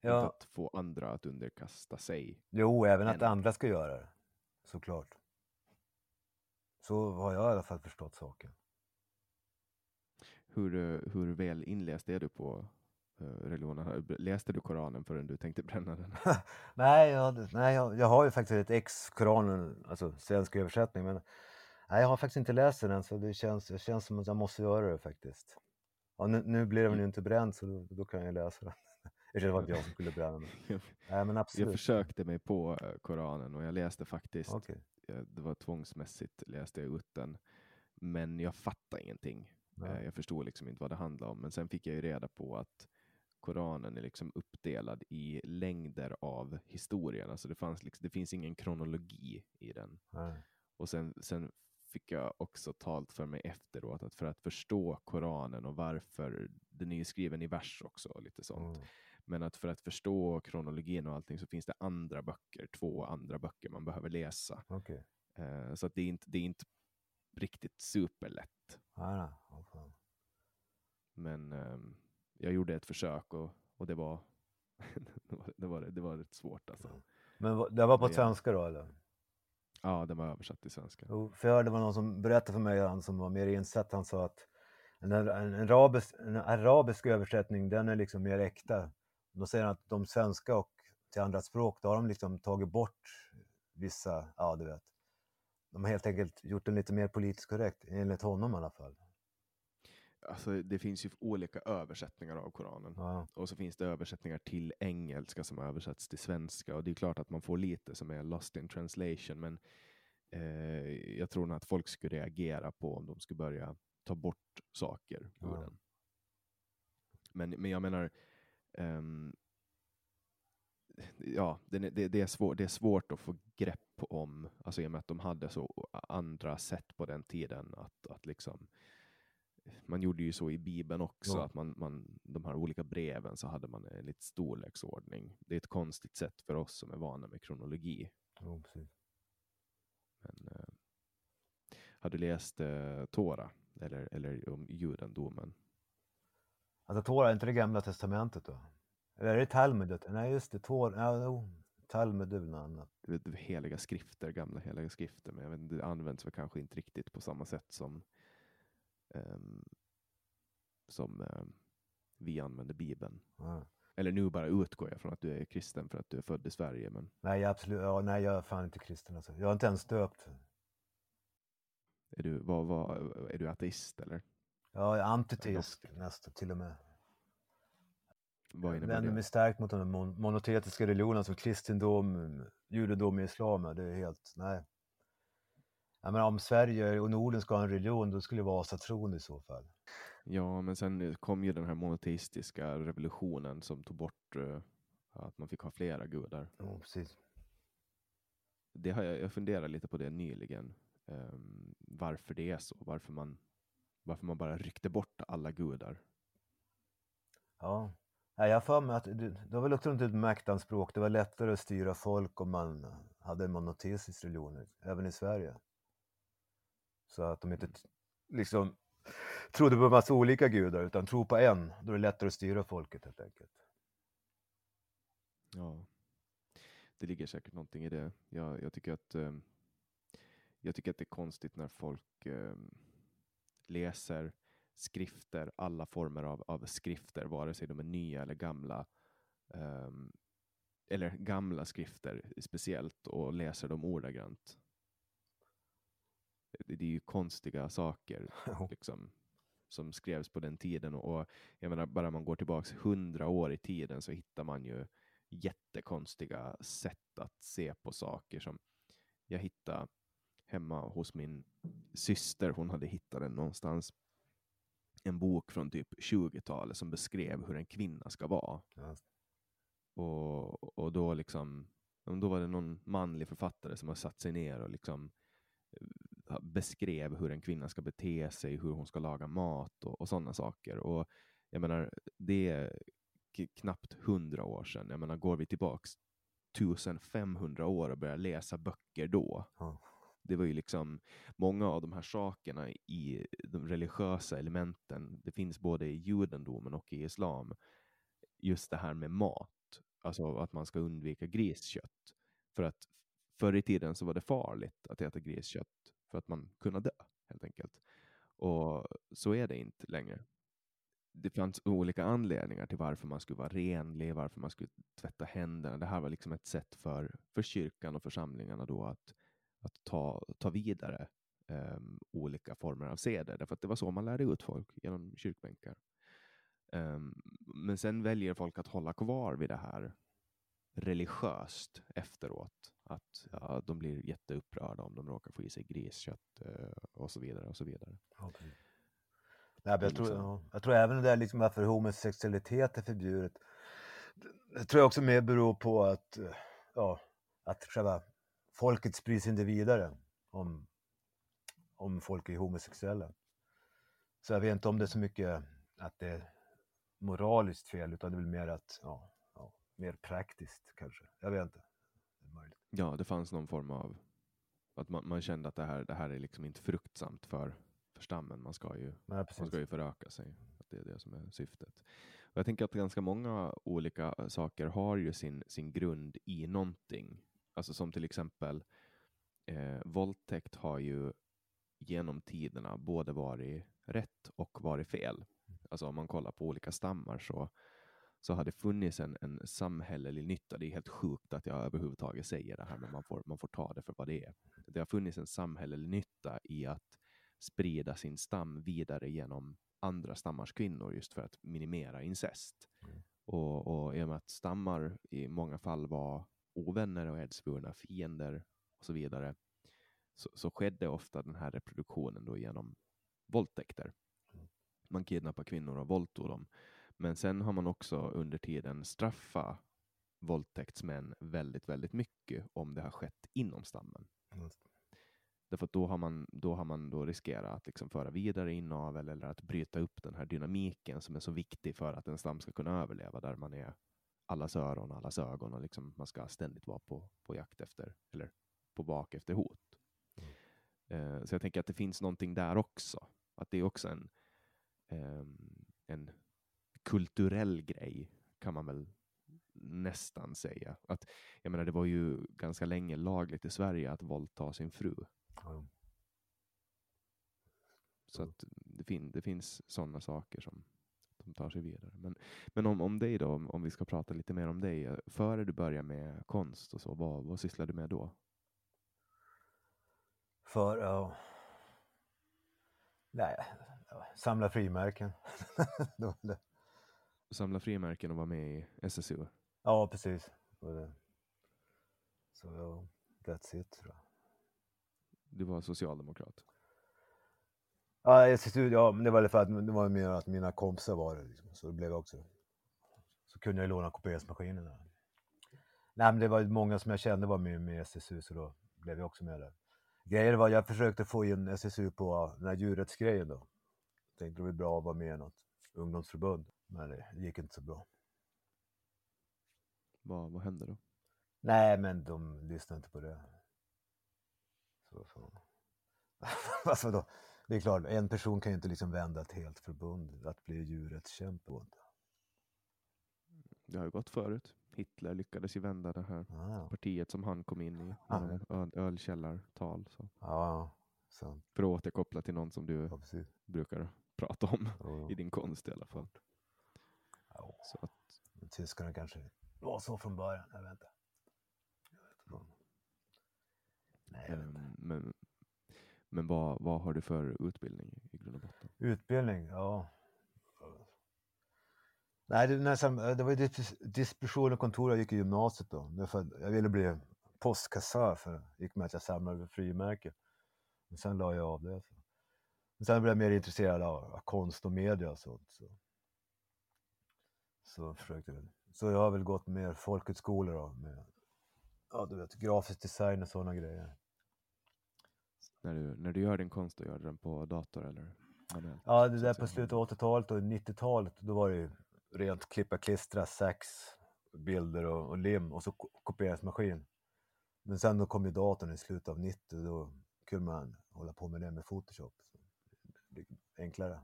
Inte Ja, att få andra att underkasta sig. jo, även att andra ska göra det. Såklart. Så har jag i alla fall förstått saken. Hur, eh, hur väl inläst är du på eh, religionen? Läste du Koranen förrän du tänkte bränna den? Nej, jag, nej jag, jag har ju faktiskt ett ex Koranen, alltså svensk översättning, men nej, jag har faktiskt inte läst den så det känns, det känns som att jag måste göra det faktiskt. Ja, nu, nu blir den ju inte bränd så då, då kan jag läsa den. Det var inte jag som skulle bränna den. Nej, men Jag absolut. försökte mig på eh, Koranen och jag läste faktiskt, Okej. eh, det var tvångsmässigt läste jag ut den, men jag fattade ingenting. Nej. Jag förstod liksom inte vad det handlade om, men sen fick jag ju reda på att Koranen är liksom uppdelad i längder av historien. Alltså det, fanns liksom, det finns ingen kronologi i den. Nej. Och sen, sen fick jag också talt för mig efteråt att för att förstå Koranen och varför, den är ju skriven i vers också, och lite sånt. Mm. Men att för att förstå kronologin och allting så finns det andra böcker, två andra böcker man behöver läsa. Okej. Eh, så att det är inte, det är inte riktigt superlätt. Åh, fan. Men ehm, jag gjorde ett försök och, och det var det var, det var, det rätt svårt alltså. Men det var på Ja. svenska då eller? Ja, den var översatt till svenska. Jo, för jag hörde det var någon som berättade för mig, han som var mer insatt, han sa att en, en, en, arabisk, en arabisk översättning, den är liksom mer äkta. Då säger han att de svenska och till andra språk, då har de liksom tagit bort vissa, ja du vet. De har helt enkelt gjort den lite mer politiskt korrekt, enligt honom i alla fall. Alltså, det finns ju olika översättningar av Koranen. Ja, Och så finns det översättningar till engelska som översätts till svenska. Och det är klart att man får lite som är lost in translation. Men eh, jag tror nog att folk skulle reagera på om de skulle börja ta bort saker ur Ja. den. Men, men jag menar, ehm, ja, är, det, det, är svår, det är svårt att få grepp om, alltså i och med att de hade så andra sätt på den tiden att, att liksom man gjorde ju så i Bibeln också, Ja. att man, man, de här olika breven så hade man en lite storleksordning. Det är ett konstigt sätt för oss som är vana med kronologi. jo, precis. Men, eh, har du läst eh, Tora eller, eller om judendomen? Alltså Tora, är inte det gamla testamentet då? Eller är det Talmudet? Nej just det, Tora, ja, jo, Talmud är väl något annat. Heliga skrifter, gamla heliga skrifter, men jag vet, det används väl kanske inte riktigt på samma sätt som, ehm, som ehm, vi använder Bibeln. Ja. Eller nu bara utgår jag från att du är kristen för att du är född i Sverige, men Nej, absolut, ja, nej jag är fan inte kristen alltså. Jag är inte ens döpt. är du, vad, vad, är du ateist eller? Jag är antiteist nästan till och med. Vad vänder mig starkt mot de här mon- monotetiska religionerna som kristendom, judendom och islam. Det är helt, nej. Jag menar, om Sverige och Norden ska ha en religion, då skulle det vara asatron i så fall. Ja, men sen kom ju den här monoteistiska revolutionen som tog bort eh, att man fick ha flera gudar. Ja, precis. Det har jag, jag funderat lite på det nyligen. ehm, varför det är så. Varför man, varför man bara ryckte bort alla gudar. Ja. Nej, jag har för mig att det, var väl också ett maktanspråk. Det var lättare att styra folk om man hade en monoteistisk religion, även i Sverige. Så att de inte liksom trodde på en massa olika gudar, utan tro på en. Då är det lättare att styra folket helt enkelt. Ja, det ligger säkert någonting i det. Jag, jag, tycker, att, eh, jag tycker att det är konstigt när folk eh, läser skrifter, alla former av, av skrifter, vare sig de är nya eller gamla. Eh, eller gamla skrifter speciellt och läser dem ordagrant. Det, är ju konstiga saker liksom, som skrevs på den tiden. Och, och jag menar, bara man går tillbaks hundra år i tiden så hittar man ju jättekonstiga sätt att se på saker. som Jag hittade hemma hos min syster, hon hade hittat den någonstans, en bok från typ 20-talet som beskrev hur en kvinna ska vara. Ja. Och, och då liksom, då var det någon manlig författare som har satt sig ner och liksom beskrev hur en kvinna ska bete sig, hur hon ska laga mat och, och sådana saker. Och jag menar, det är knappt hundra år sedan. Jag menar, går vi tillbaks 1500 år och börjar läsa böcker då, det var ju liksom många av de här sakerna i de religiösa elementen. Det finns både i judendomen och i islam. Just det här med mat, alltså att man ska undvika griskött. För att förr i tiden så var det farligt att äta griskött för att man kunde dö helt enkelt. Och så är det inte längre. Det fanns olika anledningar till varför man skulle vara renlig, varför man skulle tvätta händerna. Det här var liksom ett sätt för, för kyrkan och församlingarna då att att ta, ta vidare um, olika former av seder, därför att det var så man lärde ut folk genom kyrkbänkar. Um, men sen väljer folk att hålla kvar vid det här religiöst efteråt. Att ja, de blir jätteupprörda om de råkar få i sig griskött uh, och så vidare. och så vidare. Okay. Nej, jag, tror, liksom. ja, jag tror även det där liksom varför homosexualitet är förbjudet. Det tror jag också mer beror på att, eh, ja, att själva folket sprids inte vidare om, om folk är homosexuella. Så jag vet inte om det är så mycket att det är moraliskt fel, utan det är väl mer att, ja, ja mer praktiskt kanske. Jag vet inte. Ja, det fanns någon form av att man, man kände att det här, det här är liksom inte fruktsamt för, för stammen. Man ska ju, Nej, man ska ju föröka sig. Att det är det som är syftet. Och jag tänker att ganska många olika saker har ju sin, sin grund i någonting. Alltså som till exempel eh, våldtäkt har ju genom tiderna både varit rätt och varit fel. Alltså om man kollar på olika stammar så, så har det funnits en, en samhällelig nytta. Det är helt sjukt att jag överhuvudtaget säger det här, men man får, man får ta det för vad det är. Det har funnits en samhällelig nytta i att sprida sin stam vidare genom andra stammars kvinnor just för att minimera incest. Mm. Och, och i och med att stammar i många fall var ovänner och edsvurna fiender och så vidare, så, så skedde ofta den här reproduktionen då genom våldtäkter. Man kidnappar kvinnor och våldtog dem. Men sen har man också under tiden straffa våldtäktsmän väldigt, väldigt mycket om det har skett inom stammen. Just. Därför att då har man då, har man då riskerat att liksom föra vidare inavel eller att bryta upp den här dynamiken som är så viktig för att en stam ska kunna överleva, där man är allas öron, allas ögon och liksom man ska ständigt vara på, på jakt efter, eller på bak efter hot. Mm. Eh, så jag tänker att det finns någonting där också. Att det är också en, ehm, en kulturell grej, kan man väl nästan säga. Att, jag menar, det var ju ganska länge lagligt i Sverige att våldta sin fru. Ja. Så Mm. att det, fin det finns sådana saker som de tar sig vidare. Men, men om, om dig då, om, om vi ska prata lite mer om dig. Före du började med konst och så, vad, vad sysslade du med då? För, ja... Nej, samla frimärken. Det var det. Samla frimärken och vara med i SSU? ja, precis. Så ja, that's it tror jag. Du var socialdemokrat? Ja, SSU, ja, men det var för att det var mer att mina kompisar var det. Liksom. Så det blev också. Så kunde jag låna kopieringsmaskinen. där. Nej, men det var många som jag kände var med med SSU, så då blev jag också med där. Grejen var, jag försökte få in SSU på den här djurrättsgrejen då. Tänkte det var bra att vara med i något ungdomsförbund. Men det gick inte så bra. Vad, vad hände då? Nej, men de lyssnade inte på det. Så, så. alltså då, det är klart, en person kan ju inte liksom vända ett helt förbund att bli djurrättskämpe. Det har ju gått förut. Hitler lyckades ju vända det här Ah, partiet som han kom in i. Genom öl, ölkällartal. Så. ja, sant. För att återkoppla till någon som du Ja, brukar prata om Ja, i din konst i alla fall. Ja. Så att, Tyskarna kanske var så från början, jag vet inte. Jag vet inte. Nej, jag vet inte. ehm, men men vad, vad har du för utbildning i grund och botten? Utbildning, ja. Nej, det, nästan, det var ju dis- distribution och kontor jag gick i gymnasiet då. Att jag ville bli postkassör för det gick med att jag samlade frimärken. Men sen la jag av det. Så. Men sen blev jag mer intresserad av konst och media och sånt. Så, så försökte jag. Så jag har väl gått mer folkhögskolor då med ja, du vet, grafisk design och sådana grejer. När du, när du gör din konst, då gör du den på dator eller manuellt? Ja, det där på slutet av 80-talet och 90-talet, då var det ju rent klippa, klistra, sax, bilder och, och lim och så ko- kopieringsmaskin. Men sen då kom ju datorn i slutet av 90 då kunde man hålla på med det med Photoshop. Så det blir enklare.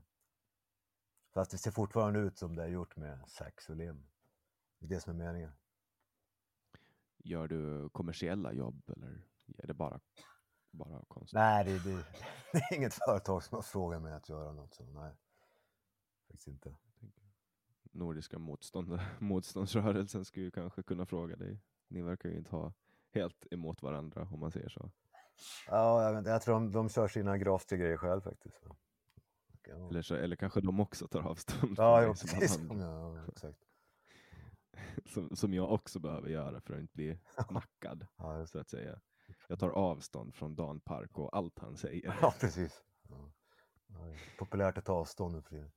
Fast det ser fortfarande ut som det är gjort med sax och lim. Det är det som är meningen. Gör du kommersiella jobb eller är det bara, bara konst? Nej, det, det, det är inget företag som har frågat mig att göra något så nej. Faktiskt inte. Nordiska motstånd, motståndsrörelsen skulle ju kanske kunna fråga dig. Ni verkar ju inte ha helt emot varandra om man säger så. Ja, jag, jag tror de, de kör sina grafiska grejer själv faktiskt. Ja. Eller, så, eller kanske de också tar avstånd Ja, dig alla precis. Ja, exakt. som, som jag också behöver göra för att inte bli nackad, Ja, så att säga. Jag tar avstånd från Dan Park och allt han säger. ja precis. Ja. Ja, populärt att ta avstånd nu för.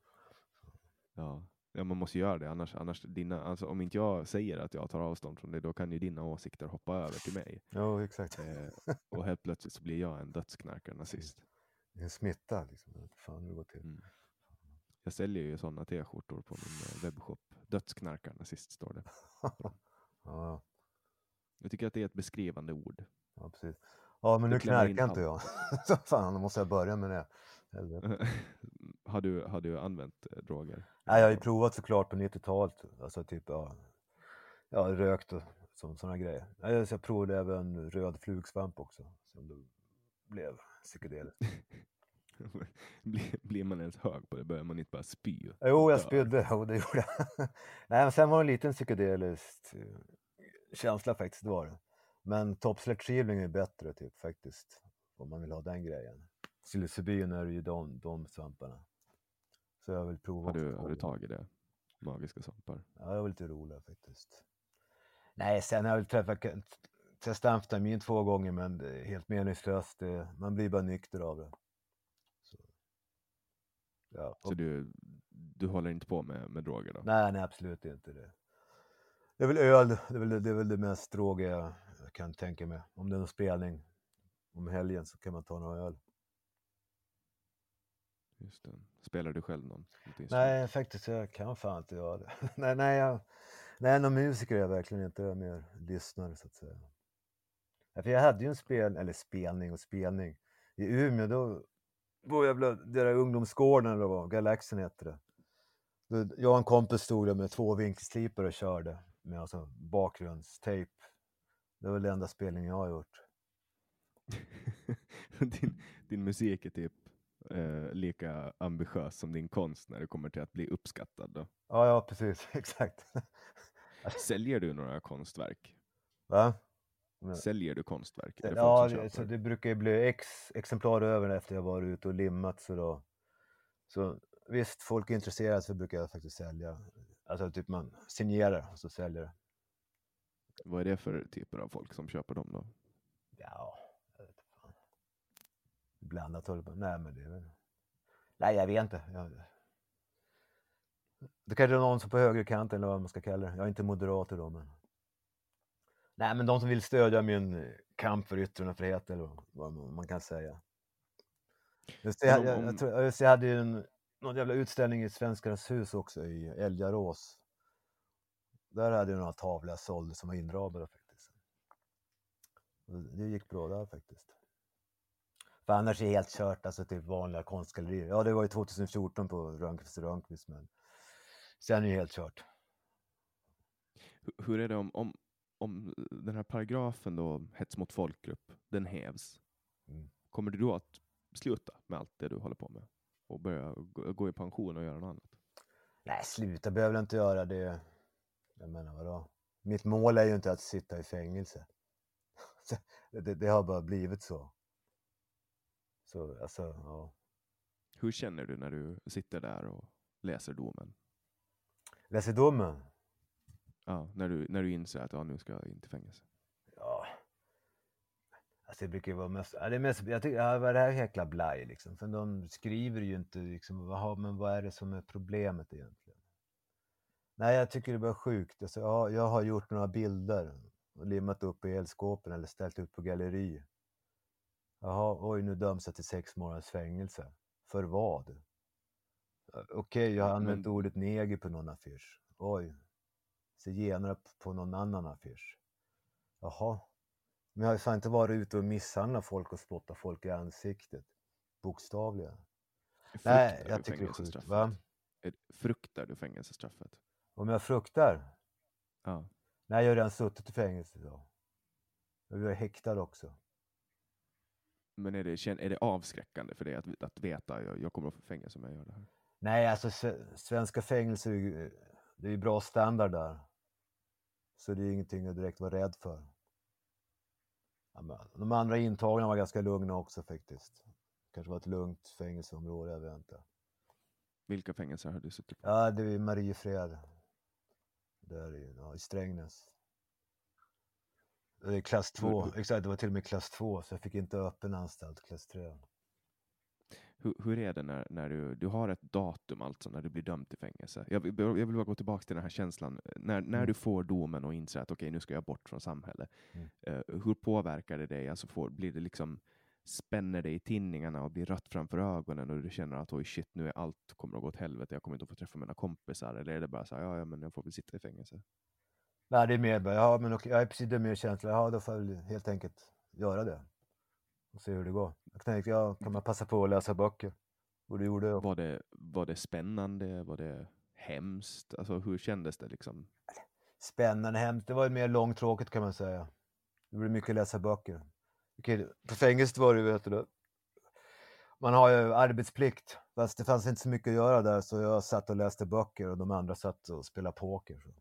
Ja. ja, man måste göra det. Annars, annars dina, alltså, om inte jag säger att jag tar avstånd från det, då kan ju dina åsikter hoppa över till mig. Jo, exakt. Eh, och helt plötsligt så blir jag en dödsknarkare nazist. Det är en smitta liksom. Jag vet Fan hur det går till. Mm. Jag säljer ju sådana t-skjortor på min eh, webbshop. Dödsknarkare nazist står det. Ja, Jag tycker att det är ett beskrivande ord. ja, precis. Ja, men Du nu knarkar inte jag. Så fan, då måste jag börja med det. Har, du, har du använt eh, droger? Nej, jag har ju provat såklart på 90-talet. Alltså typ, ja, ja rökt och så, sådana grejer. Nej, så Jag provade även röd flugsvamp också. Som det blev psykedeliskt. blir, man ens hög på det börjar man inte bara spy. Jo, jag spydde. Jo, det gjorde jag. Nej, men sen var det en liten psykedelisk eh, känsla faktiskt, det var det. Men toppsläktskivling är bättre typ faktiskt. Om man vill ha den grejen. Psilocybin är ju de, de svamparna. Så jag vill prova. Har du, har du tagit det? Magiska svampar. Ja, det var lite roligt faktiskt. Nej, sen har jag väl träffat, testat amfetamin två gånger men det är helt meningslöst. Det, man blir bara nykter av det. Så, ja, Så du, du håller inte på med, med droger då? Nej, nej, absolut inte det. Det är väl öl, det är väl det, är väl det mest drogiga jag kan tänka mig. Om det är någon spelning om helgen så kan man ta några öl. Just det. Spelar du själv någon? Nej, faktiskt jag kan fan inte göra det. nej, nej, jag, nej, någon musiker är jag verkligen inte. Jag är mer lyssnare så att säga. För jag hade ju en spel, eller spelning och spelning. I Umeå då var jag där ungdomsgården eller vad, Galaxen hette det. Då, jag och en kompis stod där med två vinkelslipare och körde med alltså bakgrundstejp. Det var den enda spelningen jag har gjort. din, din musik är typ eh, lika ambitiös som din konst när det kommer till att bli uppskattad. Då. Ja, ja, precis, exakt. Säljer du några konstverk? Va? Men- Säljer du konstverk? Det Ja, det, så det brukar ju bli ex, exemplar över efter jag varit ute och limmat. Så, då. så visst, folk är intresserade så brukar jag faktiskt sälja. Alltså typ man signerar och så säljer det. Vad är det för typer av folk som köper dem då? Ja, jag vet inte fan. Blandat håller på. Nej, men det är väl... Nej, jag vet inte. Jag... Det kanske är någon som på högerkanten eller vad man ska kalla det. Jag är inte moderat då, men... Nej, men de som vill stödja min kamp för yttrandefrihet eller vad man kan säga. Just det, jag, jag, jag, tror, just det, jag hade ju en, någon jävla utställning i Svenskarnas hus också i Älgarås. Där hade jag några tavlor jag sålde som var inramade faktiskt. Det gick bra där faktiskt. För annars är det helt kört, alltså typ vanliga konstgallerier. Ja, det var ju 2014 på Rönnqvist och Rönnqvist, men sen är det helt kört. Hu- Hur är det om, om, om den här paragrafen då, hets mot folkgrupp, den hävs? Mm. Kommer du då att sluta med allt det du håller på med? Och börja gå, i pension och göra något annat? Nej, sluta behöver jag inte göra det. Jag menar vadå? Mitt mål är ju inte att sitta i fängelse. det, det, det har bara blivit så. Så alltså, ja. Hur känner du när du sitter där och läser domen? Läser domen? Ja, när, du, när du inser att ja, nu ska jag till fängelse. Ja. Alltså det brukar ju vara mest, ja, det är mest jag tycker, ja, vad är det här jäkla blaj liksom? För de skriver ju inte liksom, vad, men vad är det som är problemet egentligen? Nej, jag tycker det är bara sjukt. Alltså, ja, jag har gjort några bilder och limmat upp i elskåpen eller ställt ut på galleri. Jaha, oj nu döms jag till sex månaders fängelse. För vad? Okej, jag har använt men- ordet neger på någon affisch. Oj. Zigenare på någon annan affisch. Jaha. Men jag har fan inte varit ute och misshandlat folk och spottat folk i ansiktet. Bokstavligen. Fruktar Nej, jag tycker det är sjukt. Va? Fruktar du fängelsestraffet? Om jag fruktar? Ja. Nej, jag har redan suttit i fängelse idag. Jag är häktad också. Men är det, är det avskräckande för dig att, att veta jag, jag kommer att få fängelse om jag gör det här? Nej, alltså sve- svenska fängelser, det är ju bra standard där. Så det är ingenting att direkt vara rädd för. De andra intagna var ganska lugna också faktiskt. Kanske var ett lugnt fängelseområde, jag vet inte. Vilka fängelser har du suttit på? Ja, det är Mariefred. Där i, ja, i Strängnäs. Det är klass 2, Hur- exakt det var till och med klass 2 så jag fick inte öppen anstalt, klass 3. Hur, hur är det när, när du, du har ett datum alltså när du blir dömd till fängelse? Jag vill, jag vill bara gå tillbaka till den här känslan. När, när Mm. du får domen och inser att okej, nu ska jag bort från samhället. Mm. Eh, hur påverkar det dig? Alltså får, blir det liksom, spänner det i tinningarna och blir rött framför ögonen och du känner att oj shit, nu är allt kommer att gå åt helvete, jag kommer inte att få träffa mina kompisar. Eller är det bara så här, ja, ja men jag får väl sitta i fängelse? Nej, det är mer bara, ja men okej, ja, precis det är mer känsla, ja då får jag väl helt enkelt göra det. Och se hur det går. Jag tänkte, ja kan man passa på att läsa böcker? Och det gjorde jag. Var det, var det spännande? Var det hemskt? Alltså hur kändes det liksom? Spännande, hemskt, det var mer långtråkigt kan man säga. Det blev mycket läsa böcker. Okej, på fängelset var det vet du, man har ju arbetsplikt, fast det fanns inte så mycket att göra där så jag satt och läste böcker och de andra satt och spelade poker. Så.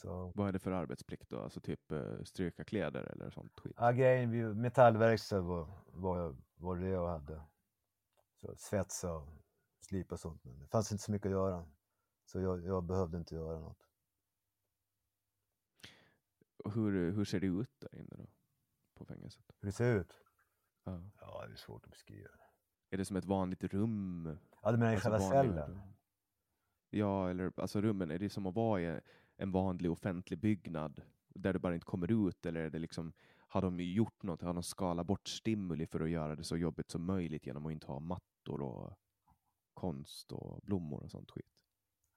Så, Vad är det för arbetsplikt då? Alltså typ eh, stryka kläder eller sånt skit? ja, grejen, metallverkstad var, var, var det jag hade. Så svetsa och slipa och sånt. Men det fanns inte så mycket att göra. Så jag, jag behövde inte göra något. Hur, hur ser det ut där inne då? På fängelset? Hur det ser ut? Ja. Ja, det är svårt att beskriva. Är det som ett vanligt rum? Ja, du menar i Alltså själva cellen? Ja, eller alltså rummen, är det som att vara i en vanlig offentlig byggnad där du bara inte kommer ut? Eller är det liksom, har de gjort något? Har de skalat bort stimuli för att göra det så jobbigt som möjligt genom att inte ha mattor och konst och blommor och sånt skit?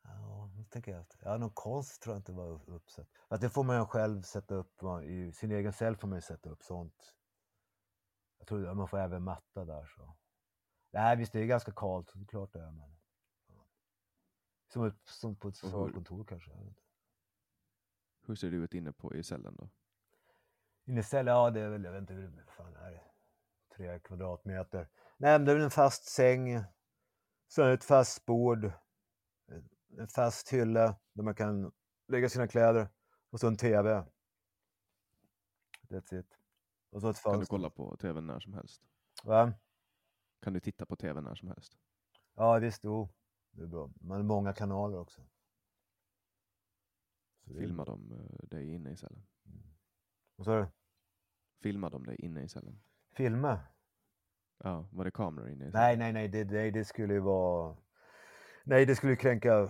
Ja, nu tänker jag efter. Ja, någon konst tror jag inte var upp- uppsatt. Att det får man ju själv sätta upp, i sin egen cell får man ju sätta upp sånt. Jag tror att man får även matta där så. Nej, visst det är ganska kallt, det är klart det är. Men... Som, ett, som på ett socialkontor kanske. jag vet inte. Hur ser det ut inne på, i cellen då? Inne i cellen, ja det är väl, jag vet inte hur fan är det? Tre kvadratmeter. Nej, men det är väl en fast säng. Sen ett fast bord. en- fast hylla där man kan lägga sina kläder. Och så en TV. That's it. Och så ett Kan du fönster. kolla på tvn när som helst? Va? Kan du titta på tv när som helst? Ja visst, jo. Det är bra. Man har många kanaler också. Så Filmar de eh, dig inne i cellen? Och så är det Filmar de dig inne i cellen? filma. Ja, var det kameror inne i cellen? Nej, nej, nej, det, nej, det skulle ju vara... Nej, det skulle kränka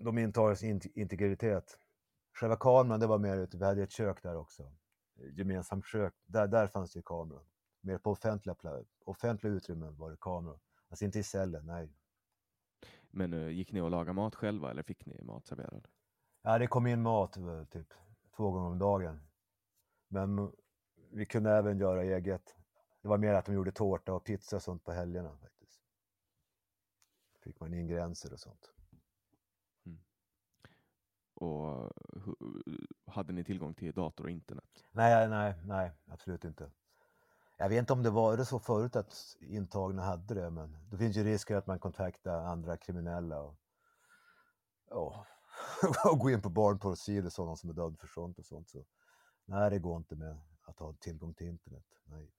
de intagnas int- integritet. Själva kameran, det var mer ute, vi hade ett kök där också. Gemensamt kök, där, där fanns det ju kameror. Mer på offentliga, offentliga utrymmen var det kameror. Alltså inte i cellen, nej. Men eh, gick ni och lagade mat själva eller fick ni mat serverad? Ja, det kom in mat eh, typ två gånger om dagen. Men vi kunde även göra eget. Det var mer att de gjorde tårta och pizza och sånt på helgerna faktiskt. Fick man ingredienser och sånt. Och hu- hade ni tillgång till dator och internet? Nej, nej, nej, absolut inte. Jag vet inte om det var det så förut att intagna hade det, men då finns ju risker att man kontaktar andra kriminella och, ja, och gå in på barnporrsidor, sådana som är dömda för sånt och sånt. Så, nej, det går inte med att ha tillgång till internet. Nej.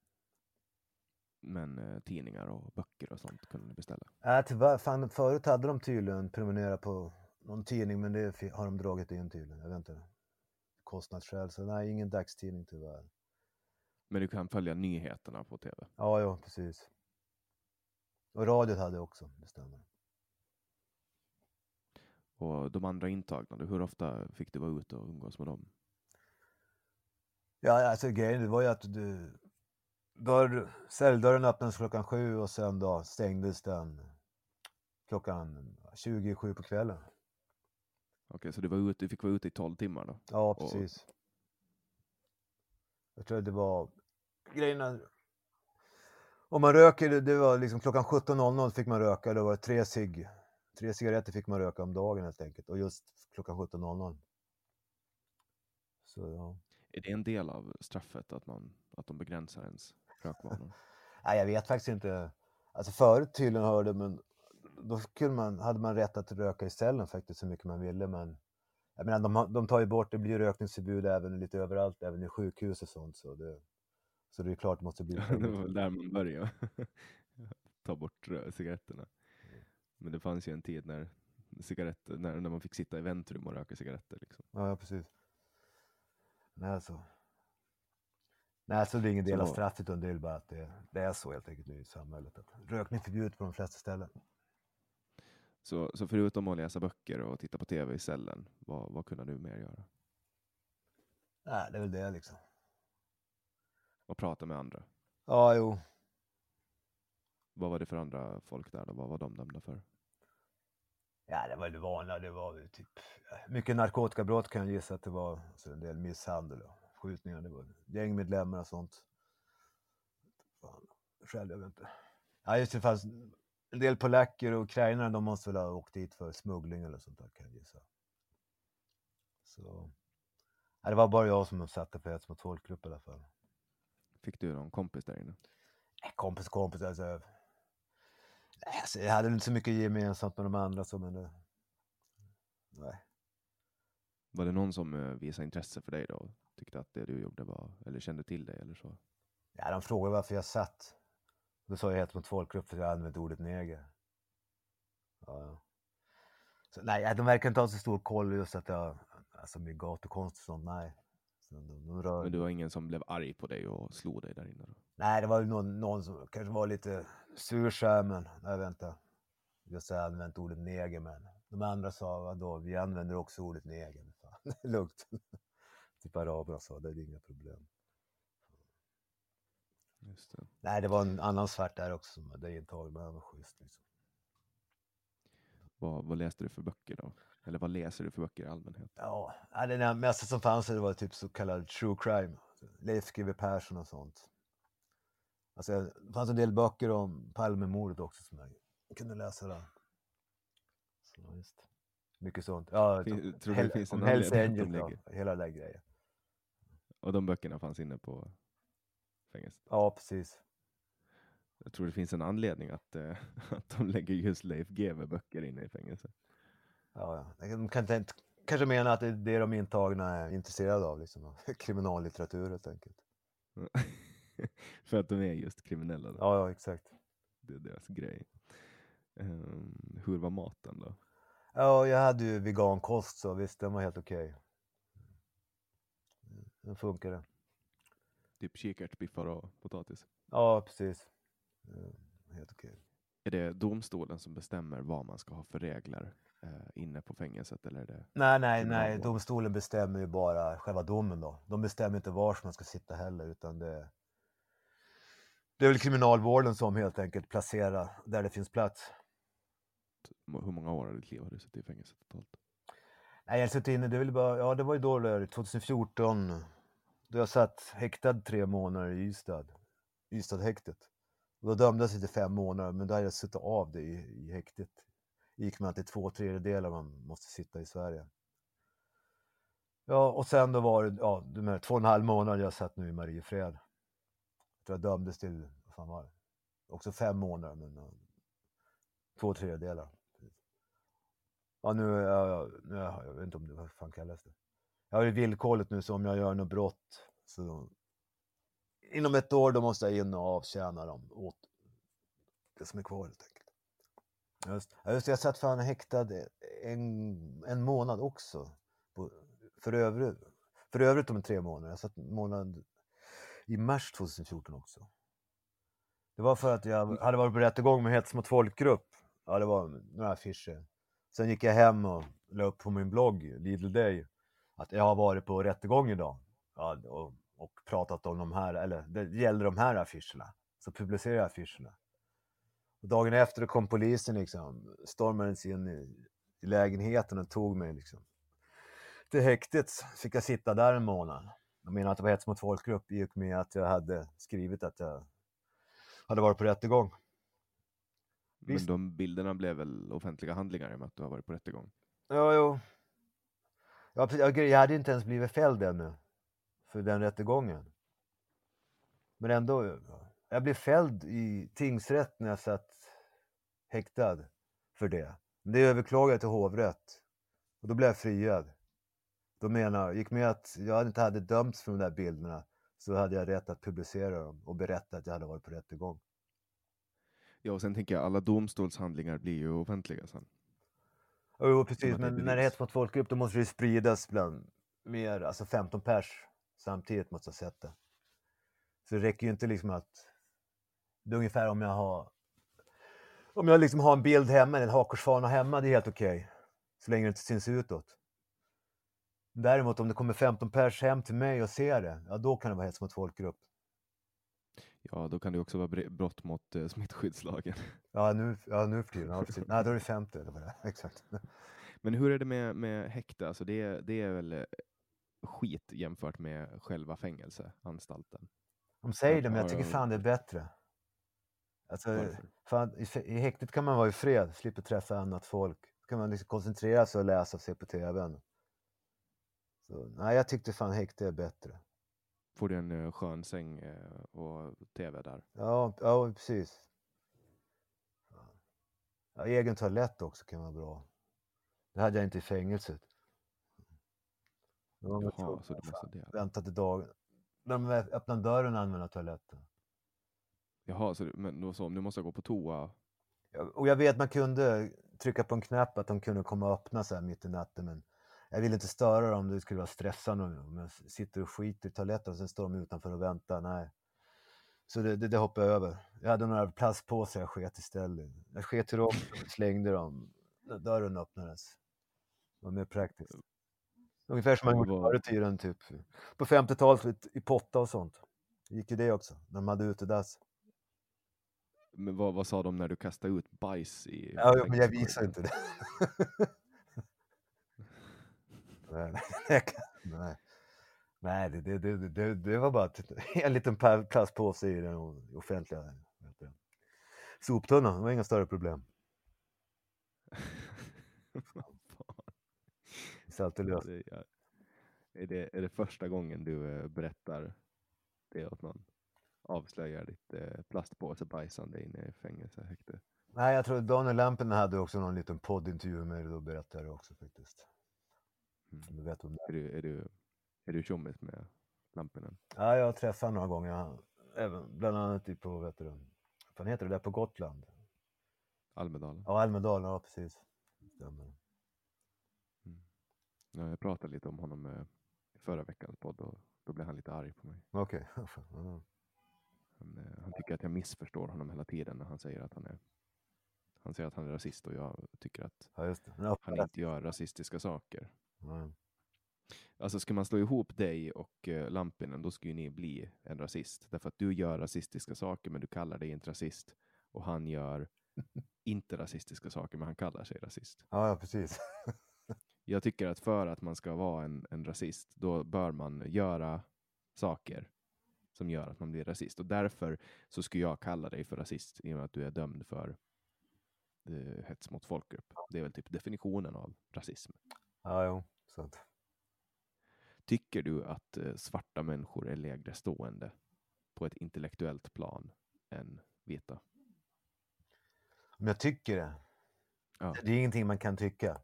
Men eh, tidningar och böcker och sånt kunde ni beställa? Äh, tyvärr, fan, förut hade de tydligen prenumererat på någon tidning, men det har de dragit in tydligen. Jag vet inte. Kostnadsskäl, så nej, ingen dagstidning tyvärr. Men du kan följa nyheterna på tv? Ja, ja, precis. Och radion hade jag också, det stämmer. Och de andra intagna, hur ofta fick du vara ute och umgås med dem? Ja, alltså grejen var ju att du, dörr, celldörren öppnades klockan sju och sen då stängdes den klockan 27 på kvällen. Okej, så du, var ute, du fick vara ute i 12 timmar då? Ja, precis. Jag tror det var grejerna. Om man röker, det var liksom klockan 17.00 fick man röka, då var det tre cigg. Tre cigaretter fick man röka om dagen helt enkelt och just klockan 17.00. Så ja. Är det en del av straffet att, man, att de begränsar ens rökvanor? Nej, jag vet faktiskt inte. Alltså förut tydligen hörde men då kunde man, hade man rätt att röka i cellen faktiskt så mycket man ville. Men jag menar, de, de tar ju bort, det blir rökningsförbud även lite överallt, även i sjukhus och sånt. Så det, så det är klart det måste bli. det var väl där man började. Ta bort cigaretterna. Men det fanns ju en tid när, cigaretter, när, när man fick sitta i väntrum och röka cigaretter. Liksom. Ja, precis. Nej, alltså. Nej, så det är ingen del av straffet utan det är bara att det, det är så helt enkelt nu i samhället. Att rökning är förbjudet på de flesta ställen. Så, så förutom att läsa böcker och titta på tv i cellen, vad, vad kunde du mer göra? Nej, det är väl det liksom. Och prata med andra? Ja, jo. Vad var det för andra folk där då? Vad var de dömda för? Ja, det var det vanliga. Det var väl typ mycket narkotikabrott kan jag gissa att det var. Så en del misshandel och skjutningar. Det var gängmedlemmar och sånt. Fan, själv, jag vet inte. Ja, just det. fanns en del polacker och ukrainare. De måste väl ha åkt dit för smuggling eller sånt där kan jag gissa. Så. Ja, det var bara jag som satte på hets mot folkgrupp i alla fall. Fick du någon kompis där inne? Eh, Kompis, kompis. Alltså, alltså, jag hade inte så mycket gemensamt med de andra. Så, men det, nej. Var det någon som eh, visade intresse för dig då? Tyckte att det du gjorde var, eller kände till dig eller så? Ja, de frågade varför jag satt. Då sa jag hets mot folkgrupp för jag använde ordet neger. Ja. Så, nej, de verkar inte ha så stor koll just att jag, alltså med gatukonst och sånt, nej. Så de, de rör, Men du var ingen som blev arg på dig och slog dig där inne då? Nej, det var ju någon, någon som kanske var lite sur så här, men jag jag använt ordet neger, men de andra sa, vadå, vi använder också ordet neger. Fan, det är lugnt. typ araberna sa, det är inga problem. Det. Nej, det var en annan svart där också som hade intagit, men han var schysst liksom. Vad, vad läste du för böcker då? Eller vad läser du för böcker i allmänhet? Ja, ja, det mesta som fanns det var typ så kallad true crime. Leif GW Persson och sånt. Alltså, det fanns en del böcker om Palmemordet också som jag kunde läsa där. Så, just. Mycket sånt. Ja, Fin- tror Hell- finns en om Hells att de Angels, ja, hela den grejen. Och de böckerna fanns inne på fängelset? Ja, precis. Jag tror det finns en anledning att, eh, att de lägger just Leif GW böcker inne i fängelset. Ja, ja. De kan inte, kanske mena att det är det de intagna är intresserade av, liksom. kriminallitteratur helt enkelt. För att de är just kriminella. Då. Ja, ja, exakt. Det är deras grej. Ehm, hur var maten då? Ja, jag hade ju vegankost så visst, den var helt okej. Den funkade. Typ kikärtsbiffar och potatis? Ja, precis. Eh, Helt okej. Är det domstolen som bestämmer vad man ska ha för regler eh, inne på fängelset? Eller är det... Nej, nej, nej. Domstolen bestämmer ju bara själva domen då. De bestämmer inte var man ska sitta heller, utan det, det är väl kriminalvården som helt enkelt placerar där det finns plats. Hur många år av ditt liv har du suttit i fängelse totalt? Nej, jag suttit inne, det, är väl bara, ja, det var ju då, där, 2014, då jag satt häktad tre månader i Ystad. Ystadhäktet. Och då dömdes jag till fem månader, men då hade jag suttit av det i, i häktet. gick man till två tredjedelar man måste sitta i Sverige. Ja, och sen då var det ja, de här två och en halv månader jag satt nu i Mariefred. Jag tror jag dömdes till, vad fan var det? Också fem månader, men eh, två tredjedelar. Ja, nu, är jag, nu jag, vet inte om det, vad fan kallas det? Jag har ju villkorligt nu, så om jag gör något brott så inom ett år då måste jag in och avtjäna dem åt det som är kvar helt enkelt. Just, just det, jag satt fan häktad en, en månad också. På, för, övrigt, för övrigt om tre månader. Jag satt månad i mars 2014 också. Det var för att jag hade varit på rättegång med hets mot folkgrupp. Ja, det var några affischer. Sen gick jag hem och la upp på min blogg, Lidl Day, att jag har varit på rättegång idag. Ja, och, och pratat om de här, eller det gällde de här affischerna. Så publicerade jag affischerna. Och dagen efter kom polisen liksom, stormades in i, i lägenheten och tog mig liksom. Till häktet fick jag sitta där en månad. De menade att det var hets mot folkgrupp i och med att jag hade skrivit att jag hade varit på rättegång. Men Visst. de bilderna blev väl offentliga handlingar i och med att du har varit på rättegång? Ja, jo. Ja, precis. jag, jag hade inte ens blivit fälld ännu för den rättegången. Men ändå, jag blev fälld i tingsrätt när jag satt häktad för det. Men det överklagade jag till hovrätt och då blev jag friad. Då menar, gick med att jag inte hade dömts för de där bilderna så hade jag rätt att publicera dem och berätta att jag hade varit på rättegång. Ja, och sen tänker jag alla domstolshandlingar blir ju offentliga sen. Jo, precis. Men när det hets mot folkgrupp då måste det spridas bland mer, alltså 15 pers samtidigt måste ha sett det. Så det räcker ju inte liksom att... Det är ungefär om jag har... Om jag liksom har en bild hemma, en hakkorsfana hemma, det är helt okej. Så länge det inte syns utåt. Däremot om det kommer 15 pers hem till mig och ser det, ja då kan det vara hets mot folkgrupp. Ja, då kan det också vara brott mot eh, smittskyddslagen. Ja, nu, ja, nu för tiden. Ja, precis. Nej, då är det 50. Det var det. Exakt. Men hur är det med, med häkte? Alltså det, är- det är väl eh, skit jämfört med själva fängelseanstalten? De säger det, men jag Ja, tycker fan det är bättre. Alltså, fan, i, I häktet kan man vara i fred, slipper träffa annat folk. Då kan man liksom koncentrera sig och läsa och se på tvn. Så, nej, jag tyckte fan häkte är bättre. Får du en eh, skön säng eh, och tv där? Ja, ja precis. Ja, egen toalett också kan vara bra. Det hade jag inte i fängelset. Jaha, så du måste dela. vänta till dagen. När de öppnar dörren och använder toaletten. Jaha, så, men då så, du måste gå på toa? Ja, Och jag vet man kunde trycka på en knapp att de kunde komma och öppna så här mitt i natten men jag ville inte störa dem, det skulle vara stressande om jag sitter och skiter i toaletten och sen står de utanför och väntar. Nej. Så det, det, det hoppade jag över. Jag hade några plastpåsar jag sket istället. Jag sket i dem och slängde dem. Dörren öppnades. Det var mer praktiskt. Ungefär som man gjorde förr i tiden typ. På 50-talet i potta och sånt. Gick ju det också, när de hade utedass. Men vad, vad sa de när du kastade ut bajs i Ja, men jag visar inte det. nej, nej, det, det, det, det, det var bara en liten plastpåse i den offentliga det, soptunnan. Det var inga större problem. Så alltid löst. Det är, är, det, är det första gången du eh, berättar det åt någon? Avslöjar ditt eh, plastpåse-bajsande inne i fängelsehäkte? Nej, jag tror Daniel Lampinen hade också någon liten poddintervju med mig. Då berättade jag det också faktiskt. Mm. Du vet om det. Är du, är du, är du tjommis med Lampinen? Ja, jag har träffat honom några gånger. Även, bland annat i på, vet du, vad heter det där på Gotland? Almedalen? Ja, Almedalen, ja precis. Stämmer. Ja, jag pratade lite om honom eh, förra veckans podd och då blev han lite arg på mig. Okej. Ja. Han, eh, han tycker att jag missförstår honom hela tiden när han säger att han är han säger att han är rasist och jag tycker att. Ja, han inte gör rasistiska saker. Ja. Alltså ska man slå ihop dig och eh, Lampinen, då skulle ni bli en rasist. Därför att du gör rasistiska saker, men du kallar dig inte rasist. Och han gör inte rasistiska saker, men han kallar sig rasist. ja, ja, precis. Jag tycker att för att man ska vara en, en rasist, då bör man göra saker som gör att man blir rasist. Och därför så skulle jag kalla dig för rasist i och med att du är dömd för eh, hets mot folkgrupp. Det är väl typ definitionen av rasism. Ja, jo. Så att, Tycker du att eh, svarta människor är lägre stående på ett intellektuellt plan än vita? om jag tycker det. Ja. Det är ingenting man kan tycka.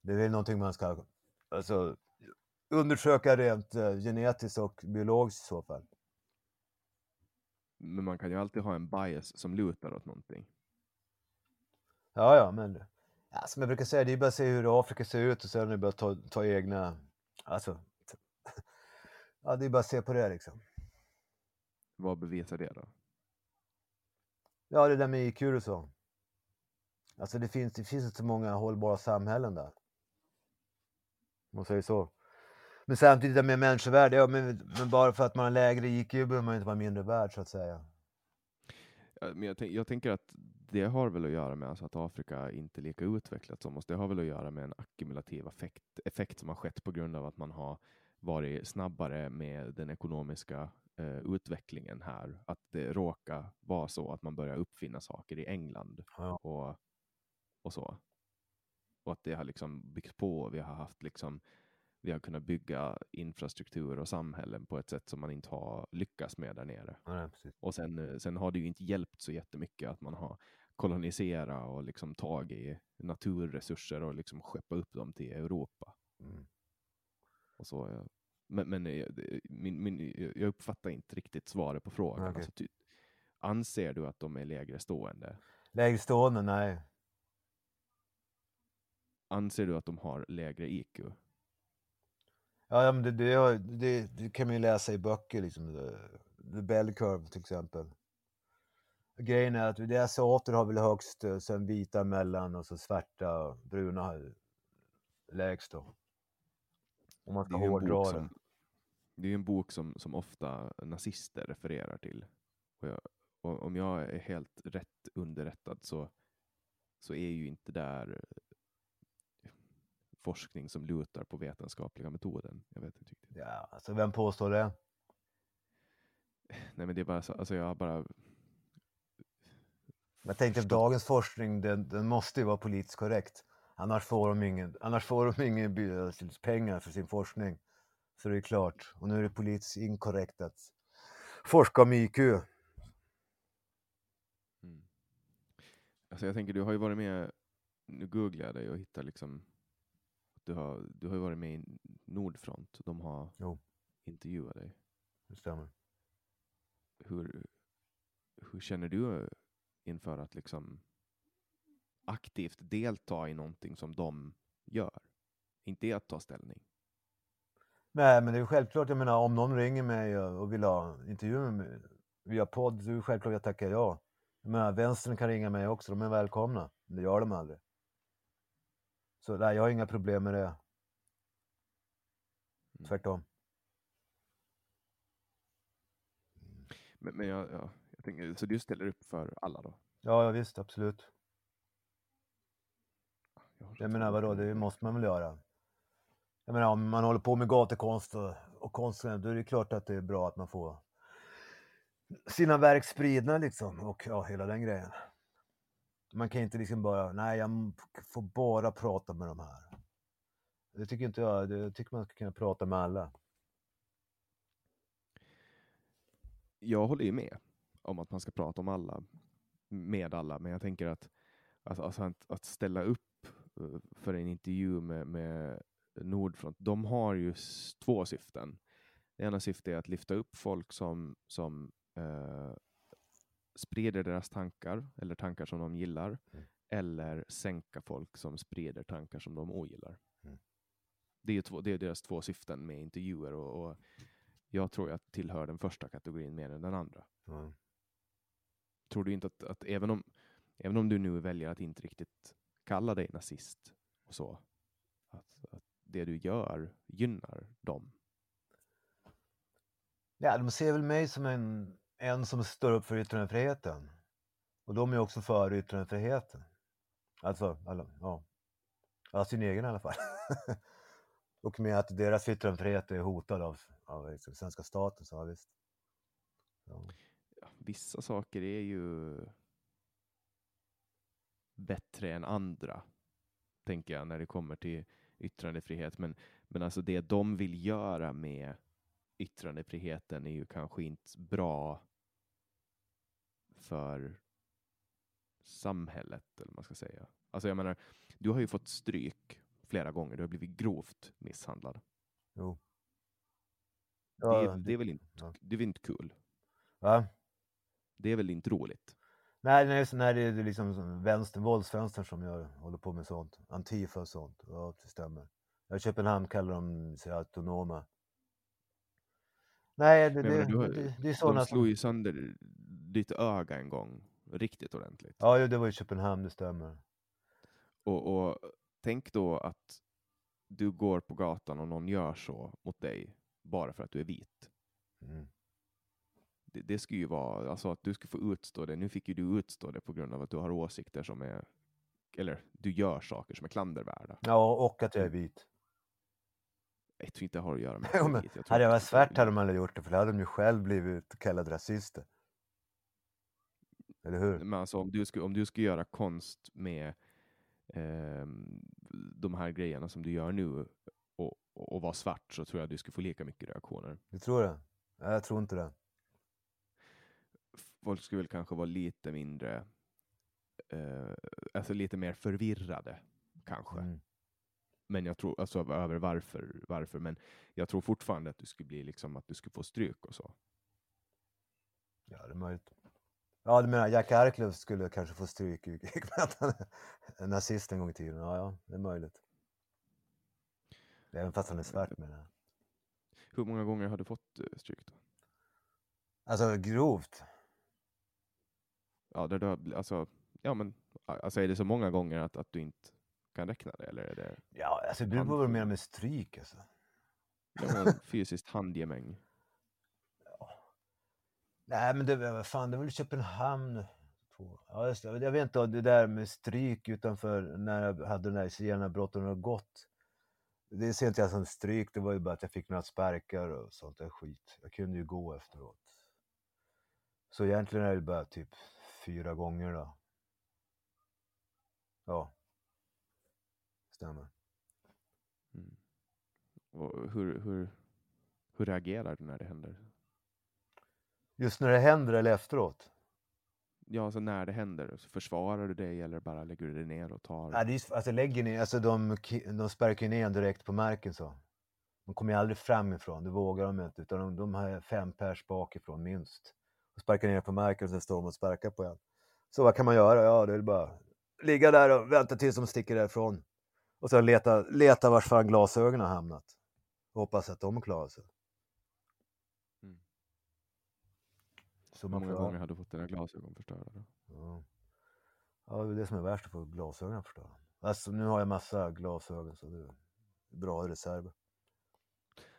Det är väl någonting man ska alltså, undersöka rent eh, genetiskt och biologiskt i så fall. Men man kan ju alltid ha en bias som lutar åt någonting. Ja, ja, men ja, som jag brukar säga, det är bara att se hur Afrika ser ut och sen är det bara att ta, ta egna... Alltså, ja, det är bara att se på det liksom. Vad bevisar det då? Ja, det där med IQ och så. Alltså det finns, det finns inte så många hållbara samhällen där. Om man säger så. Men samtidigt det med människovärde, ja, men, men bara för att man har lägre IQ behöver man inte vara mindre värd så att säga. Men jag, tänk, jag tänker att det har väl att göra med alltså att Afrika inte är lika utvecklat som oss. Det har väl att göra med en ackumulativ effekt, effekt som har skett på grund av att man har varit snabbare med den ekonomiska eh, utvecklingen här. Att det råkar vara så att man börjar uppfinna saker i England Ja. och, och så. Och att det har liksom byggts på. Vi har haft liksom vi har kunnat bygga infrastruktur och samhällen på ett sätt som man inte har lyckats med där nere. Ja. Och sen, eh, sen har det ju inte hjälpt så jättemycket att man har koloniserat och liksom tagit naturresurser och liksom skeppat upp dem till Europa. Mm. Och så, eh, men men eh, min, min, jag uppfattar inte riktigt svaret på frågan. Okej. Alltså, ty, anser du att de är lägre stående? Lägre stående, nej. Anser du att de har lägre IQ? Ja, men det, det, det, det kan man ju läsa i böcker, liksom. The, the Bell Curve till exempel. Grejen är att det asiater har väl högst, eh, sen vita mellan och så svarta och bruna har lägst då. Om man ska hårdra det. det är ju en bok som, som ofta nazister refererar till. Och jag, och om jag är helt rätt underrättad så, så är ju inte där eh, forskning som lutar på vetenskapliga metoden. Jag vet inte riktigt. Ja, alltså vem påstår det? Nej men det är bara så, alltså jag har bara, Jag tänkte att dagens forskning, den, den måste ju vara politiskt korrekt. Annars får de ingen, annars får de ingen pengar för sin forskning. Så det är klart. Och nu är det politiskt inkorrekt att forska om IQ. mm. alltså jag tänker du har ju varit med, nu googlar jag dig och hittar liksom, du har, du har ju varit med i Nordfront, de har Jo. intervjuat dig. Det stämmer. hur, hur känner du inför att liksom aktivt delta i någonting som de gör? Inte att ta ställning. Nej, men det är självklart. Jag menar, om någon ringer mig och och vill ha intervju med mig via podd, så är det självklart jag tackar ja. Jag menar, vänstern kan ringa mig också. De är välkomna. Men det gör de aldrig. Så nej, jag har inga problem med det. Mm. Tvärtom. Men, men jag, ja, jag tänker, så du ställer upp för alla då? Ja, ja visst, absolut. Jag, Jag menar vadå, det måste man väl göra. Jag menar om man håller på med gatukonst och, och konst, då är det klart att det är bra att man får sina verk spridna liksom och ja, hela den grejen. Man kan inte liksom bara, nej jag får bara prata med de här. Det tycker inte jag, det jag tycker man ska kunna prata med alla. jag håller ju med om att man ska prata om alla, med alla, men jag tänker att, alltså, alltså att, att ställa upp eh, för en intervju med, med Nordfront, de har ju två syften. Det ena syftet är att lyfta upp folk som, som eh, sprider deras tankar, eller tankar som de gillar, Mm. eller sänka folk som sprider tankar som de ogillar. Mm. Det är, två, det är deras två syften med intervjuer och, och jag tror jag tillhör den första kategorin mer än den andra. Ja. Tror du inte att, att även, om, även om du nu väljer att inte riktigt kalla dig nazist och så, att, att det du gör gynnar dem? Ja, de ser väl mig som en, en som står upp för yttrandefriheten. Och de är också för yttrandefriheten. Alltså, alla, ja. ja, sin egen i alla fall. och med att deras yttrandefrihet är hotad av, av liksom, svenska staten, så ja, visst. Ja. Ja, vissa saker är ju bättre än andra, tänker jag, när det kommer till yttrandefrihet. Men, men alltså det de vill göra med yttrandefriheten är ju kanske inte bra för samhället, eller vad man ska säga. Alltså jag menar, du har ju fått stryk flera gånger, du har blivit grovt misshandlad. Jo. det, Ja, är, det är väl inte, ja. det är väl inte kul? Va? Det är väl inte roligt? Nej, nej, så när det är liksom som vänster, våldsvänstern som gör, håller på med sånt. Antifa och sånt. Ja, det stämmer. I Köpenhamn kallar de sig autonoma. Nej, det, jag det, har- det, det är sådana De slog ju sönder ditt öga en gång, riktigt ordentligt. Ja, det var i Köpenhamn, det stämmer. Och, och tänk då att du går på gatan och någon gör så mot dig bara för att du är vit. Mm. Det, det skulle ju vara, alltså att du skulle få utstå det. Nu fick ju du utstå det på grund av att du har åsikter som är, eller du gör saker som är klandervärda. Ja, och att jag är vit. Jag tror inte det har att göra med att du är. Jag tror Hade jag varit svart hade de aldrig gjort det, för då hade de ju själv blivit kallade rasister. Eller hur? Men alltså om du skulle, om du skulle göra konst med ehm, de här grejerna som du gör nu och, och, och vara svart så tror jag du skulle få lika mycket reaktioner. Du tror det? Nej, jag tror inte det. Folk skulle väl kanske vara lite mindre, eh, alltså lite mer förvirrade kanske. Mm. Men jag tror, alltså över varför, varför, men jag tror fortfarande att du skulle bli liksom att du skulle få stryk och så. Ja, det är möjligt. Ja, du menar Jack Arklöv skulle kanske få stryk med att han är nazist en gång i tiden? Ja, ja, det är möjligt. Även fast han är svart menar jag. Hur många gånger har du fått eh, stryk då? Alltså grovt. Ja, där du har, alltså, ja men, alltså är det så många gånger att, att du inte kan räkna det, eller är det Ja, alltså det beror på vad du menar med stryk alltså. ja, fysiskt handgemäng? Nej, men det, fan, det var väl Köpenhamn. På. Ja, just. Jag vet inte, det där med stryk utanför när jag hade den där zigenarbrotten har gått. Det ser inte jag som stryk, det var ju bara att jag fick några sparkar och sånt där skit. Jag kunde ju gå efteråt. Så egentligen är det bara typ fyra gånger då. Ja. Stämmer. Mm. Och hur, hur, hur reagerar du när det händer? Just när det händer eller efteråt? Ja, alltså när det händer, så försvarar du dig eller bara lägger du dig ner och tar? Ja, det är, alltså lägger ni, alltså de, de sparkar ju ner en direkt på marken så. De kommer ju aldrig framifrån, det vågar de inte, utan de, de har fem pers bakifrån minst. Och sparkar ner på marken och sen står de och sparkar på en. Så vad kan man göra? Ja, det är bara ligga där och vänta tills de sticker därifrån. Och sen leta, leta vars fan glasögonen har hamnat. Och hoppas att de klarar sig. Så Hur man många får, gånger har du fått dina glasögon förstörda? Då? Ja. ja, det är det som är värst, att få glasögonen förstörda. Alltså nu har jag massa glasögon så det är bra reserver.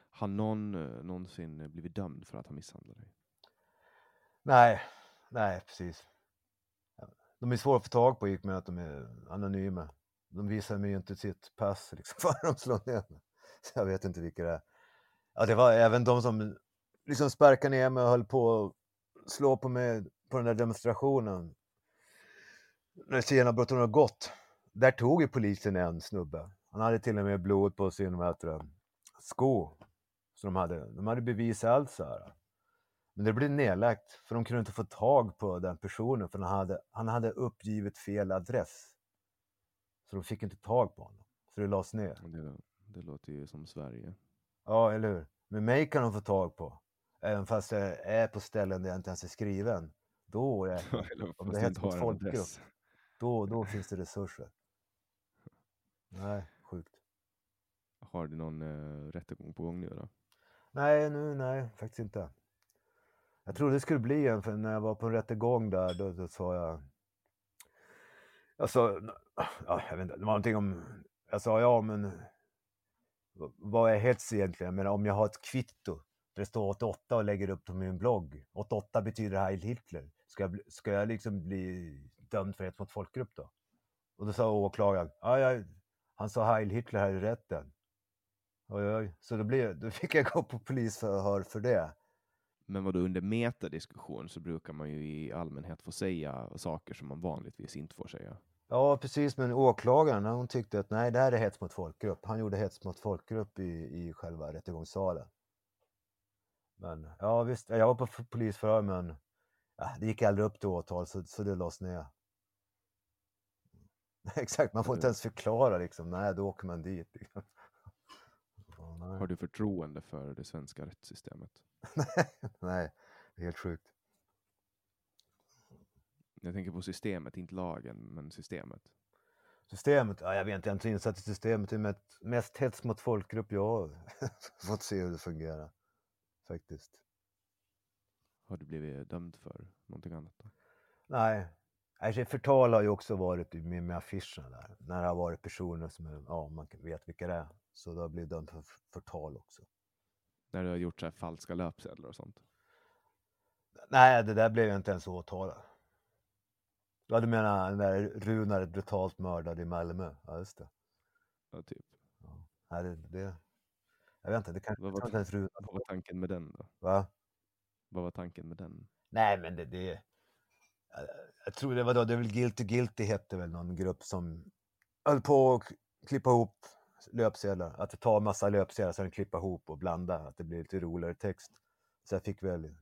Har någon eh, någonsin blivit dömd för att ha misshandlat dig? Nej, nej precis. De är svåra att få tag på i och med att de är anonyma. De visar mig ju inte sitt pass liksom, förrän de slår ner mig. Så jag vet inte vilka det är. Ja, det var även de som liksom sparkade ner mig och höll på slå på mig på den där demonstrationen. När zigenarbrotten har gått. Där tog ju polisen en snubbe. Han hade till och med blod på sin vad heter det, sko. Så de hade, de hade bevis allt så här. Men det blev nedlagt för de kunde inte få tag på den personen för han hade, han hade uppgivit fel adress. Så de fick inte tag på honom. Så det lades ner. Det, det låter ju som Sverige. Ja, eller hur? Men mig kan de få tag på. Även fast jag är på ställen där jag inte ens är skriven. Då är Eller om det hets mot folkgrupp. Då, då finns det resurser. Nej, sjukt. Har du någon uh, rättegång på gång nu då? Nej, nu, nej, faktiskt inte. Jag trodde det skulle bli en, för när jag var på en rättegång där, då, då sa jag... Jag sa, ja, jag vet inte, det var någonting om... Jag sa, ja men... Vad är hets egentligen? Jag menar, om jag har ett kvitto det står 88 och lägger upp det på min blogg. 88 betyder Heil Hitler. Ska jag, ska jag liksom bli dömd för hets mot folkgrupp då? Och då sa åklagaren, ja, han sa Heil Hitler här i rätten. Oj, oj. Så då, blev, då fick jag gå på polisförhör för det. Men vad under metadiskussion så brukar man ju i allmänhet få säga saker som man vanligtvis inte får säga. Ja, precis. Men åklagaren hon tyckte att nej, det här är hets mot folkgrupp. Han gjorde hets mot folkgrupp i, i själva rättegångssalen. Men ja, visst. Jag var på polisförhör, men ja, det gick aldrig upp till åtal, så, så det lades ner. Exakt, man får inte ens förklara liksom. Nej, då åker man dit. Liksom. Har du förtroende för det svenska rättssystemet? nej, det är helt sjukt. Jag tänker på systemet, inte lagen, men systemet. Systemet? Ja, jag vet inte, jag är inte insatt i systemet. Det är mest, mest hets mot folkgrupp jag har fått se hur det fungerar. Faktiskt. Har du blivit dömd för någonting annat? Då? Nej. Alltså, förtal har ju också varit med, med affischerna där. När det har varit personer som är, ja, man vet vilka det är. Så då blir dömd för förtal också. När du har gjort så här falska löpsedlar och sånt. Nej, det där blev jag inte ens åtalad. Ja, du menar den där Runar brutalt mördad i Malmö? Ja, just det. Ja, typ. Ja. Det, det, jag vet inte, det kanske Vad var, inte ens vad var tanken med den då? Va? Vad var tanken med den? Nej, men det, det jag, jag tror det var då, det är väl Guilty Guilty hette väl någon grupp som höll på att klippa ihop löpsedlar. Att ta en massa löpsedlar, sen klippa ihop och blanda, att det blir lite roligare text. Så jag fick väl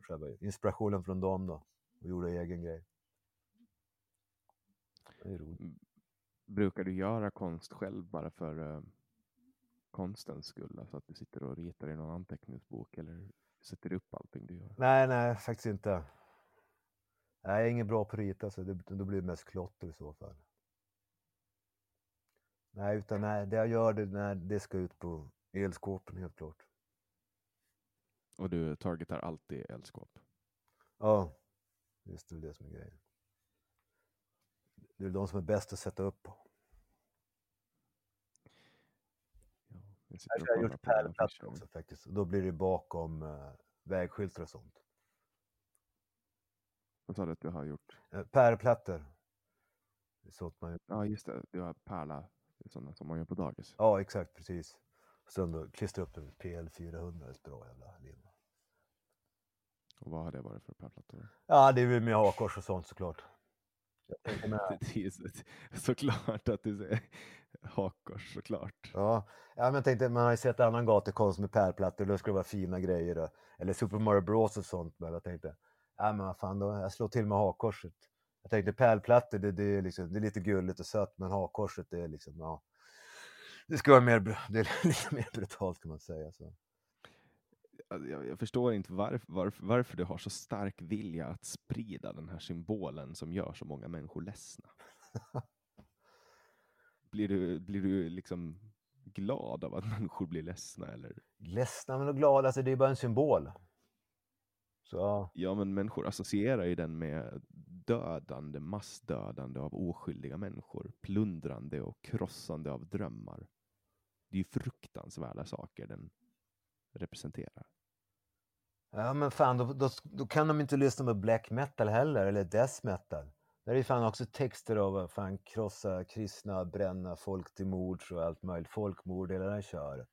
själva inspirationen från dem då och gjorde egen grej. Det är roligt. Brukar du göra konst själv bara för eh, konstens skull? Alltså att du sitter och ritar i någon anteckningsbok eller sätter upp allting du gör? Nej, nej, faktiskt inte. Nej, jag är ingen bra på att rita, så det, då blir det mest klotter i så fall. Nej, utan nej, det jag gör, det, nej, det ska ut på elskåpen helt klart. Och du targetar alltid eldskåp? Ja, just det, är det som är grejen. Det är de som är bäst att sätta upp på. Jag har gjort pärlplattor också faktiskt. Då blir det bakom eh, vägskyltar och sånt. Vad sa du att du har gjort? Eh, pärlplattor. Är sånt man Ja, just det. Du har pärla. Sådana som man gör på dagis. Ja, exakt, precis. Sen då klistra upp en PL 400, ett bra jävla lim. Och vad har det varit för pärlplattor? Ja, det är väl med hakkors och sånt såklart. Jag tänkte med, Det är hakkors, såklart. ja, ja, men jag tänkte, man har ju sett annan gatukonst med pärlplattor, då ska det vara fina grejer. Då. Eller Super Mario Bros och sånt. Men jag tänkte, ja men vad fan då, jag slår till med hakkorset. Jag tänkte pärlplattor, det, det, är liksom, det är lite gulligt och sött, men hakkorset det är liksom, ja. Det ska vara mer, det är lite mer brutalt kan man säga. Så. Jag, jag förstår inte varför, varför, varför du har så stark vilja att sprida den här symbolen som gör så många människor ledsna. Blir du, blir du liksom glad av att människor blir ledsna? Eller? Ledsna men och glada, alltså det är bara en symbol. Så ja, Ja, men människor associerar ju den med dödande, massdödande av oskyldiga människor, plundrande och krossande av drömmar. Det är ju fruktansvärda saker den representerar. ja men fan då, då, då kan de inte lyssna på black metal heller, eller death metal. Där är fan också texter av att fan krossa kristna, bränna folk till mords och allt möjligt. Folkmord, hela den köret.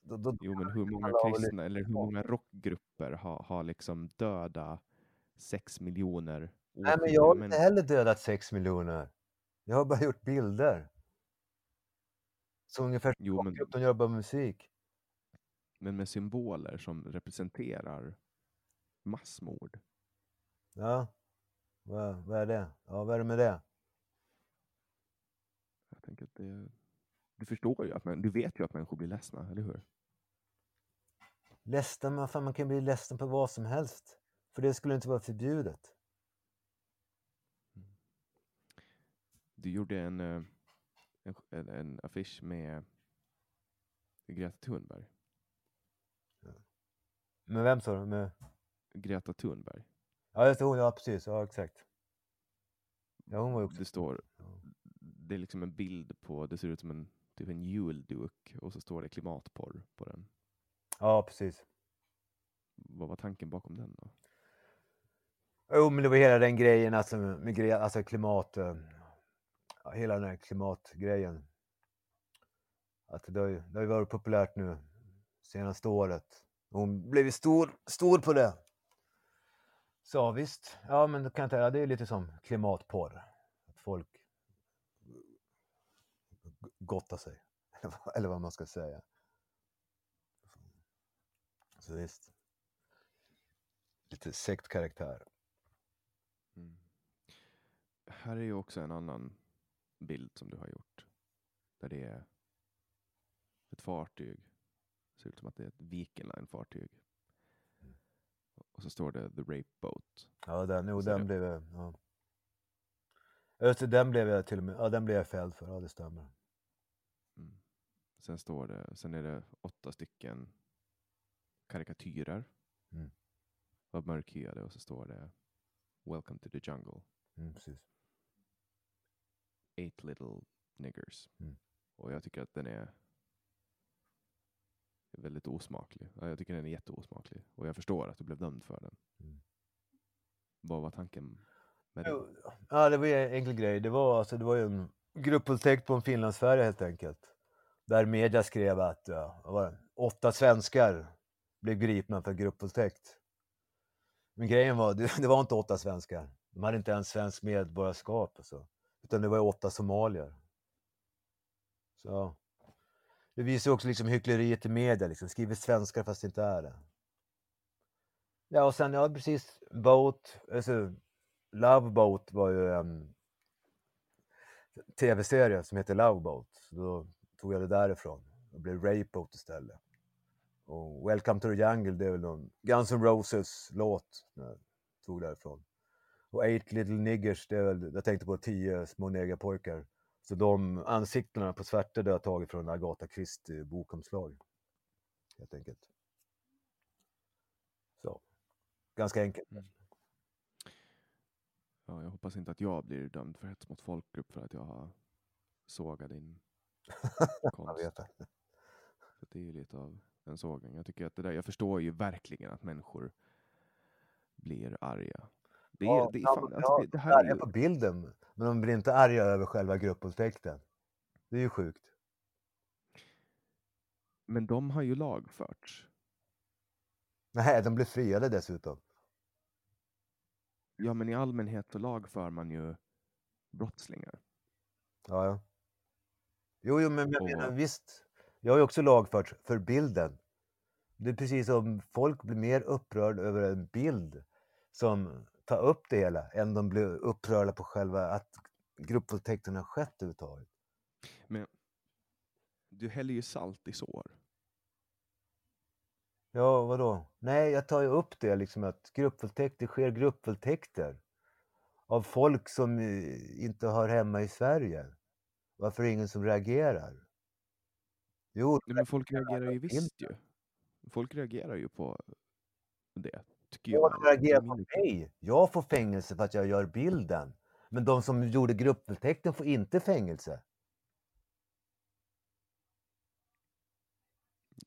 Då, då, Jo, men hur många kristna eller hur många rockgrupper har, har liksom döda sex miljoner Nej, men jag har inte heller dödat sex miljoner. Jag har bara gjort bilder. Så ungefär Jo, men- rockgruppen gör bara musik. Men med symboler som representerar massmord. Ja, vad, vad är det? Ja, vad är det med det? Jag tänker att det, du förstår ju att man, du vet ju att människor blir ledsna, eller hur? Ledsen, men fan, man kan bli ledsen på vad som helst. För det skulle inte vara förbjudet. Du gjorde en, eh, en, en, affisch med Greta Thunberg. Men vem sa du? Med... Greta Thunberg. Ja, just det, hon, ja precis, ja exakt. Ja, hon var ju också... Det står, det är liksom en bild på, det ser ut som en, typ en julduk och så står det klimatporr på den. Ja, precis. Vad var tanken bakom den då? Jo, men det var hela den grejen, alltså, med alltså klimat... eh, Ja, hela den här klimatgrejen. Att det har, ju, det har ju varit populärt nu senaste året. Hon blev ju stor, stor på det. Så visst, ja men då kan jag säga, det är lite som klimatporr. Att folk gottar sig. Eller vad- Eller vad man ska säga. Så visst. Lite sektkaraktär. Mm. Här är ju också en annan bild som du har gjort. Där det är ett fartyg. Det ser ut som att det är ett Viking Line-fartyg. Och så står det The Rape Boat. Ja, den, jo, den det- blev jag... Ja. Just det, den blev jag till och med... Ja, den blev jag fälld för. Ja, det stämmer. Mm. Sen står det, sen är det åtta stycken karikatyrer. Mm. Av mörkhyade och så står det Welcome to the jungle. Mm, precis. Eight little niggers. Mm. Och jag tycker att den är väldigt osmaklig. Ja, Jag tycker den är jätteosmaklig. Och jag förstår att du blev dömd för den. Mm. Vad var tanken med det? Ja, det var en enkel grej. Det var, alltså, det var ju en gruppvåldtäkt på en finlandsfärja helt enkelt. Där media skrev att ja, var åtta svenskar blev gripna för gruppvåldtäkt. Men grejen var, det, det var inte åtta svenskar. De hade inte ens svensk medborgarskap. Alltså. Utan det var åtta somalier. Så. Det visar också liksom hyckleriet i media. Liksom. Skriver svenskar fast det inte är det. Ja, och sen, ja precis, Boat, alltså Love Boat var ju en tv-serie som heter Love Boat. Så då tog jag det därifrån. Det blev Rape Boat istället. Och Welcome to the Jungle, det är väl någon Guns N' Roses låt som jag tog därifrån. Och Eight Little Niggers, det är väl, jag tänkte på tio små negerpojkar. Så de ansiktena på svärtor har jag tagit från Agatha Christie bokomslag. Helt enkelt. Så. Ganska enkelt. Ja, jag hoppas inte att jag blir dömd för hets mot folkgrupp för att jag har sågat din Jag konst. det. Så det är ju lite av en sågning. Jag, tycker att det där, jag förstår ju verkligen att människor blir arga. Det, är, Ja, det, är fan, alltså, det, det de här är på bilden, men de blir inte arga över själva gruppvåldtäkten. Det är ju sjukt. Men de har ju lagförts. Nej, de blir friade dessutom. Ja, men i allmänhet så lagför man ju brottslingar. Ja, ja. Jo, jo, men jag Och- menar visst. Jag har ju också lagförts för bilden. Det är precis som folk blir mer upprörda över en bild som tar upp det hela än de blir upprörda på själva att gruppvåldtäkten har skett överhuvudtaget. Men du häller ju salt i sår. Ja, vadå? Nej, jag tar ju upp det liksom att gruppvåldtäkter sker gruppvåldtäkter av folk som eh, inte hör hemma i Sverige. Varför är det ingen som reagerar? Jo, Nej, men folk reagerar ju visst ju. Folk reagerar ju på det, tycker jag jag. reagerar på mig. Jag får fängelse för att jag gör bilden. Men de som gjorde gruppvåldtäkten får inte fängelse.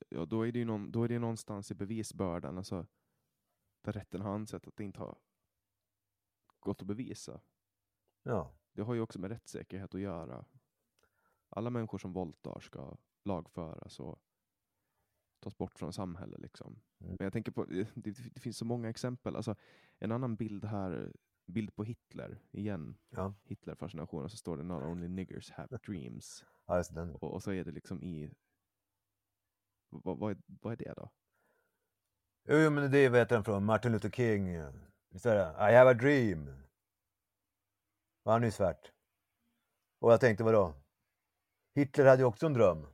Ja, då är det ju någon, då är det någonstans i bevisbördan, alltså, där rätten har ansett att det inte har gått att bevisa. Ja, Det har ju också med rättssäkerhet att göra. Alla människor som våldtar ska lagföras och tas bort från samhället. Liksom. Mm. Men jag tänker på, det, det finns så många exempel. Alltså, en annan bild här, bild på Hitler, igen, ja. Hitler-fascination, och så står det Not only niggers have dreams. ja. Och, och så är det liksom i, vad, vad, är, vad är det då? Jo, jo, men det är heter den från? Martin Luther King. Visst är det? I have a dream. Och han är ju svart. Och jag tänkte, vadå? Hitler hade ju också en dröm.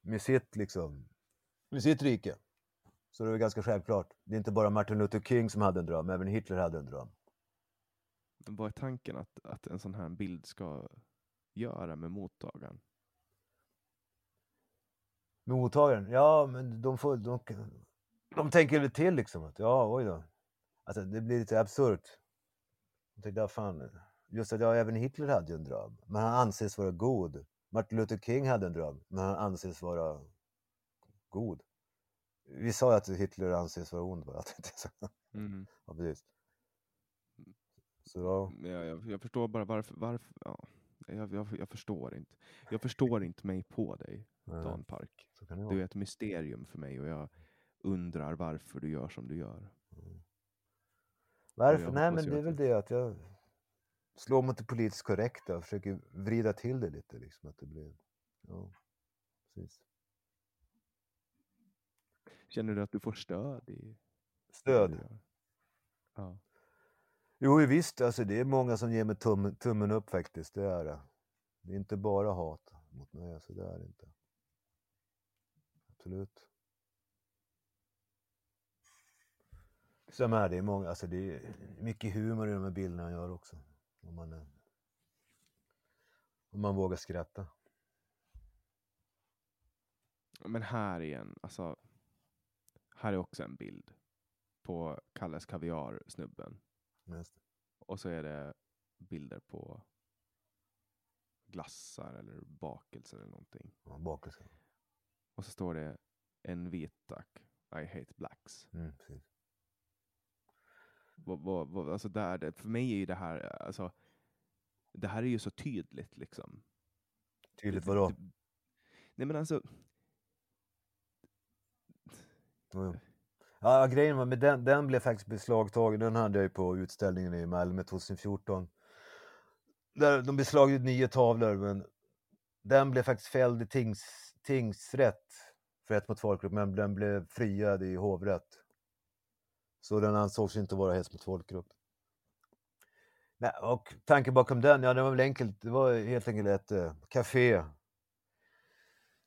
Med sitt liksom, med sitt rike. Så det är ganska självklart. Det är inte bara Martin Luther King som hade en dröm, även Hitler hade en dröm. Vad är tanken att, att en sån här bild ska göra med mottagaren? Med mottagaren? Ja, men de får... De, de tänker väl till liksom att, ja, oj då. Alltså det blir lite absurt. Jag tänkte, ja, fan. Just att, ja, även Hitler hade ju en dröm. Men han anses vara god. Martin Luther King hade en dröm, men han anses vara god. Vi sa ju att Hitler anses vara ond bara. Mm. ja, precis. Så ja, Ja, jag, jag förstår bara varför, varför ja. jag, jag, jag förstår inte. Jag förstår inte mig på dig, nej, Dan Park. Du är ett mysterium för mig och jag undrar varför du gör som du gör. Varför? jag Nej, men det är väl det att jag slår mot det politiskt korrekta och försöker vrida till det lite. Liksom, att det blir... Ja, precis. Känner du att du får stöd i Stöd. Ja. Jo, visst. Alltså, det är många som ger mig tum, tummen upp faktiskt. Det är det. Det är inte bara hat mot mig. Alltså, det är det inte. Absolut. Sen är det många, alltså det är mycket humor i de här bilderna jag gör också. Om man, om man vågar skratta. Men här igen, alltså. Här är också en bild på Kalles Kaviar-snubben. Och så är det bilder på glassar eller bakelser eller någonting. Ja, bakelse. Och så står det En vit tack. I hate blacks. Mm, precis. Vad, vad, vad, alltså där, för mig är ju det här, alltså, det här är ju så tydligt liksom. Tydligt vadå? Nej men alltså, Jo. Ja, grejen var men den, den blev faktiskt beslagtagen. Den hade jag ju på utställningen i Malmö 2014. Där de beslagtog nio tavlor, men den blev faktiskt fälld i tings, tingsrätt för ett mot folkgrupp, men den blev friad i hovrätt. Så den ansågs inte vara hets mot folkgrupp. Nej, och tanken bakom den, ja det var väl enkelt. Det var helt enkelt ett eh, café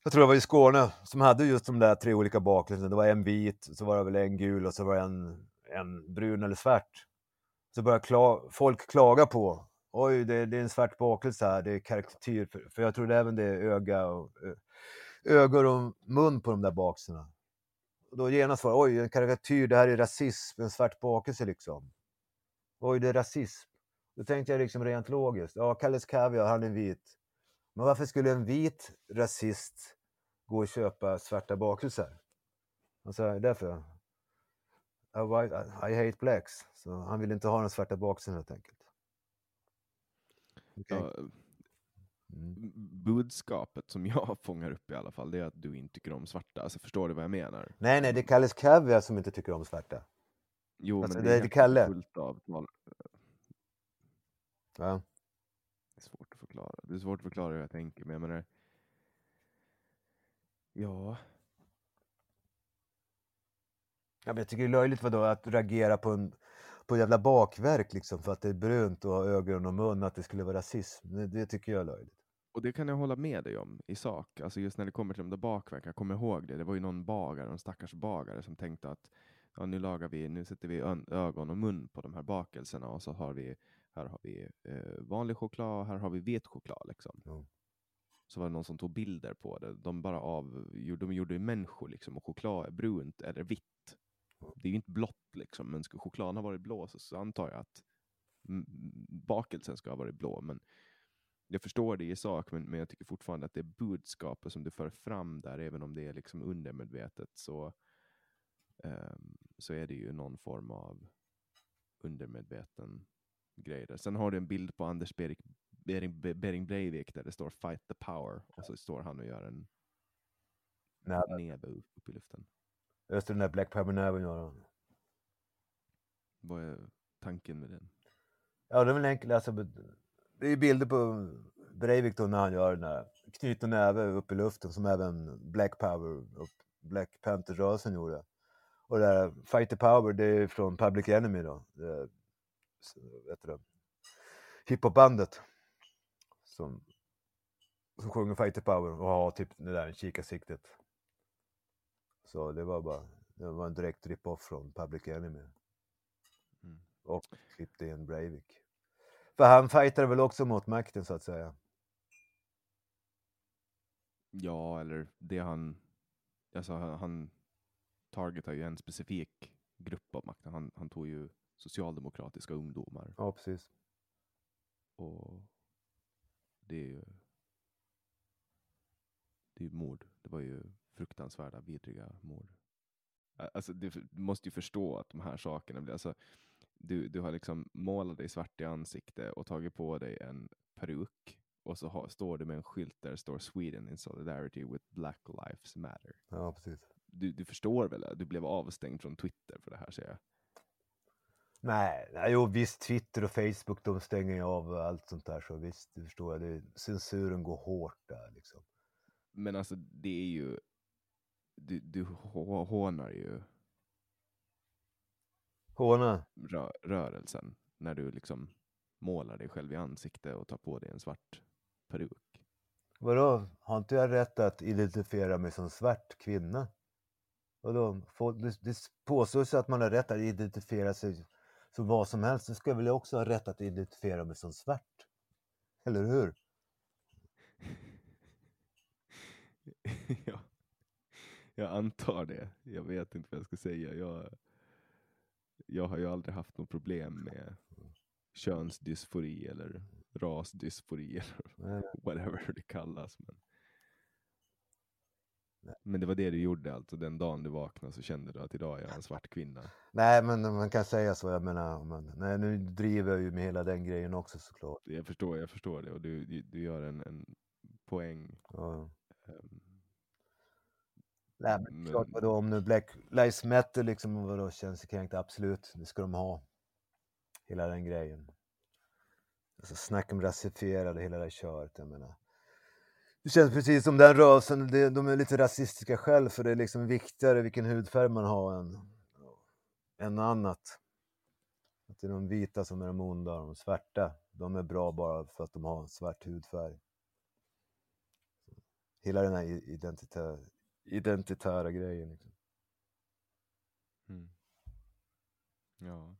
jag tror det var i Skåne som hade just de där tre olika bakelserna. Det var en vit, så var det väl en gul och så var det en, en brun eller svart. Så började kla folk klaga på, oj det, det är en svart bakelse här, det är karikatyr. För, för jag trodde även det är öga och, ögon och mun på de där bakelserna. Då genast var det, oj en karikatyr, det här är rasism, en svart bakelse liksom. Oj det är rasism. Då tänkte jag liksom rent logiskt, ja Kalles Kaviar, han är vit. Men varför skulle en vit rasist gå och köpa svarta bakelser? Alltså, därför. I, I hate blacks. Så han vill inte ha den svarta bakelsen helt enkelt. Okej. ja, Mm. budskapet som jag fångar upp i alla fall, det är att du inte tycker om svarta. Alltså förstår du vad jag menar? Nej, nej, det är Kalles Kaviar som inte tycker om svarta. Jo, Alltså, men det är helt Kalle. fullt av Ja. Det är svårt att förklara. Det är svårt att förklara hur jag tänker, men jag menar... Ja, Ja, men jag tycker det är löjligt vadå, att reagera på en på jävla bakverk liksom för att det är brunt och har ögon och mun, att det skulle vara rasism. Det, det tycker jag är löjligt. och det kan jag hålla med dig om i sak. Alltså just när det kommer till de där bakverken, jag kommer ihåg det. Det var ju någon bagare, en stackars bagare som tänkte att ja, nu lagar vi, nu sätter vi ögon och mun på de här bakelserna och så har vi, här har vi eh, vanlig choklad och här har vi vit choklad. Liksom. Ja. Så var det någon som tog bilder på det. De bara av, de gjorde ju människor liksom och choklad är brunt eller vitt. Det är ju inte blått liksom, men skulle chokladen ha varit blå så, så antar jag att bakelsen ska ha varit blå. Men jag förstår det i sak, men, men jag tycker fortfarande att det budskapet som du för fram där, även om det är liksom undermedvetet, så, um, så är det ju någon form av undermedveten grej där. Sen har du en bild på Anders Berik, Bering, Be- Bering Breivik där det står “Fight the power” och så står han och gör en Nej, näve upp, i luften. just den där Black Power-näven göra. Vad är tanken med den? Ja, det är väl enkelt. Alltså, det är bilder på Breivik då när han gör den där knyter näve upp i luften som även Black Power och Black Panther-rörelsen gjorde. Och det där Fight the Power, det är från Public Enemy då. Det, vet du det? Hiphopbandet. Som, som sjunger Fight the Power och har typ det där kikarsiktet. Så det var bara, det var en direkt rip-off från Public Enemy. Mm. Och klippte in Breivik. För han fightade väl också mot makten så att säga. Ja, eller det han... Alltså han, han targetar ju en specifik grupp av makten. Han, han tog ju socialdemokratiska ungdomar. Ja, precis. Och det är ju... Det är mord. Det var ju fruktansvärda, vidriga mord. Alltså, du, måste ju förstå att de här sakerna blir... Alltså, du, du har liksom målat dig svart i ansikte och tagit på dig en peruk. Och så har, står du med en skylt där det står Sweden in solidarity with Black Lives Matter. Ja, precis. Du, du förstår väl? Du blev avstängd från Twitter för det här, säger jag. Nej, nej, jo visst Twitter och Facebook de stänger ju av allt sånt där så visst, det förstår jag. Det, censuren går hårt där liksom. Men alltså, det är ju... Du, du hå- hånar ju Håna? rö rörelsen när du liksom målar dig själv i ansikte och tar på dig en svart peruk. Vadå? Har inte jag rätt att identifiera mig som svart kvinna? Vadå? Det påstås ju att man har rätt att identifiera sig som vad som helst. Så ska jag väl också ha rätt att identifiera mig som svart? Eller hur? ja. Jag antar det. Jag vet inte vad jag ska säga. Jag, jag har ju aldrig haft något problem med könsdysfori eller rasdysfori eller whatever det kallas. Men Men det var det du gjorde alltså, den dagen du vaknade så kände du att idag är jag en svart kvinna? Nej, men man kan säga så. Jag menar, men, nej, nu driver jag ju med hela den grejen också såklart. Jag förstår, jag förstår det och du, du, du gör en, en poäng. Ja. ehm, Nej, men Men- klart, vadå, om nu Black Lives Matter liksom, vadå, känns kränkt, absolut, det ska de ha. Hela den grejen. Alltså snack om rasifierade, hela det köret, jag menar. Det känns precis som den rörelsen, det, de är lite rasistiska själv, för det är liksom viktigare vilken hudfärg man har än, än annat. Att det är de vita som är de onda, och de svarta, de är bra bara för att de har en svart hudfärg. Hela den här identitä, identitära grejen. Liksom. Mm. Ja.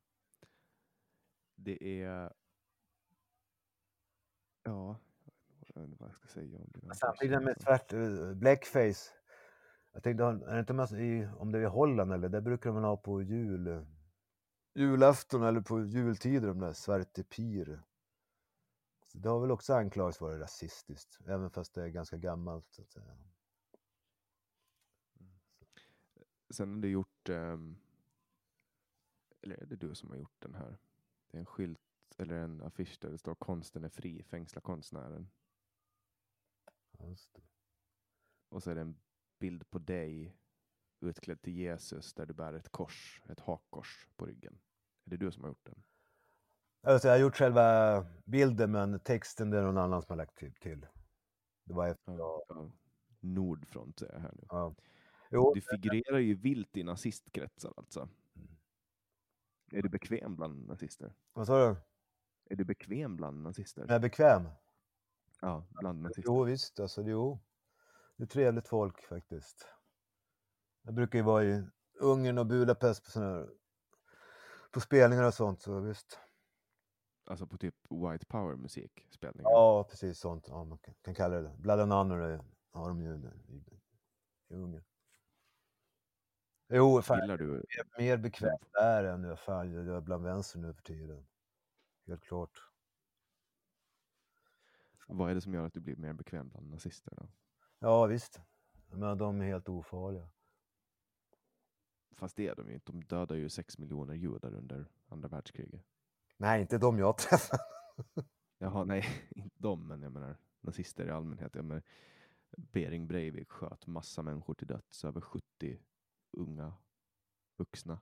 Det är... Ja, jag vet inte vad jag ska säga om det. Samtidigt med svart, eh, blackface. Jag tänkte, är det inte massa i, om det är i Holland eller, där brukar man ha på jul, eh, julafton eller på jultider, de där svarte pir. Så det har väl också anklagats vara rasistiskt, även fast det är ganska gammalt. Så att säga. Sen har du gjort... ehm, eller är det du som har gjort den här? Det är en skylt eller en affisch där det står konsten är fri, fängsla konstnären. Och så är det en bild på dig utklädd till Jesus där du bär ett kors, ett hakkors på ryggen. Är det du som har gjort den? Alltså, jag har gjort själva bilden, men texten det är någon annan som har lagt till. Det var efter jag... Ja. Nordfront säger jag här nu. Ja. Jo, Du figurerar ju vilt i nazistkretsar alltså. Mm. Är du bekväm bland nazister? vad sa du? Är du bekväm bland nazister? Är jag bekväm? Ja, bland. Jo visst, alltså jo. Det är trevligt folk faktiskt. Jag brukar ju vara i Ungern och Budapest på här, på spelningar och sånt, så visst. Alltså på typ white power musikspelningar. Ja, precis sånt. Ja, man kan, kalla det det. Blood and Honor har de ju i, i, Ungern. Jo, fan, Gillar du? mer bekväm där än jag, fan, jag är bland vänster nu för tiden. Helt klart. Vad är det som gör att du blir mer bekväm bland nazister då? Ja, visst. Men de är helt ofarliga. Fast det är de ju inte. De dödar ju sex miljoner judar under andra världskriget. Nej, inte de jag träffar. Jaha, nej, inte de, men jag menar nazister i allmänhet. Jag menar, Bering Breivik sköt massa människor till döds, över 70 unga, vuxna,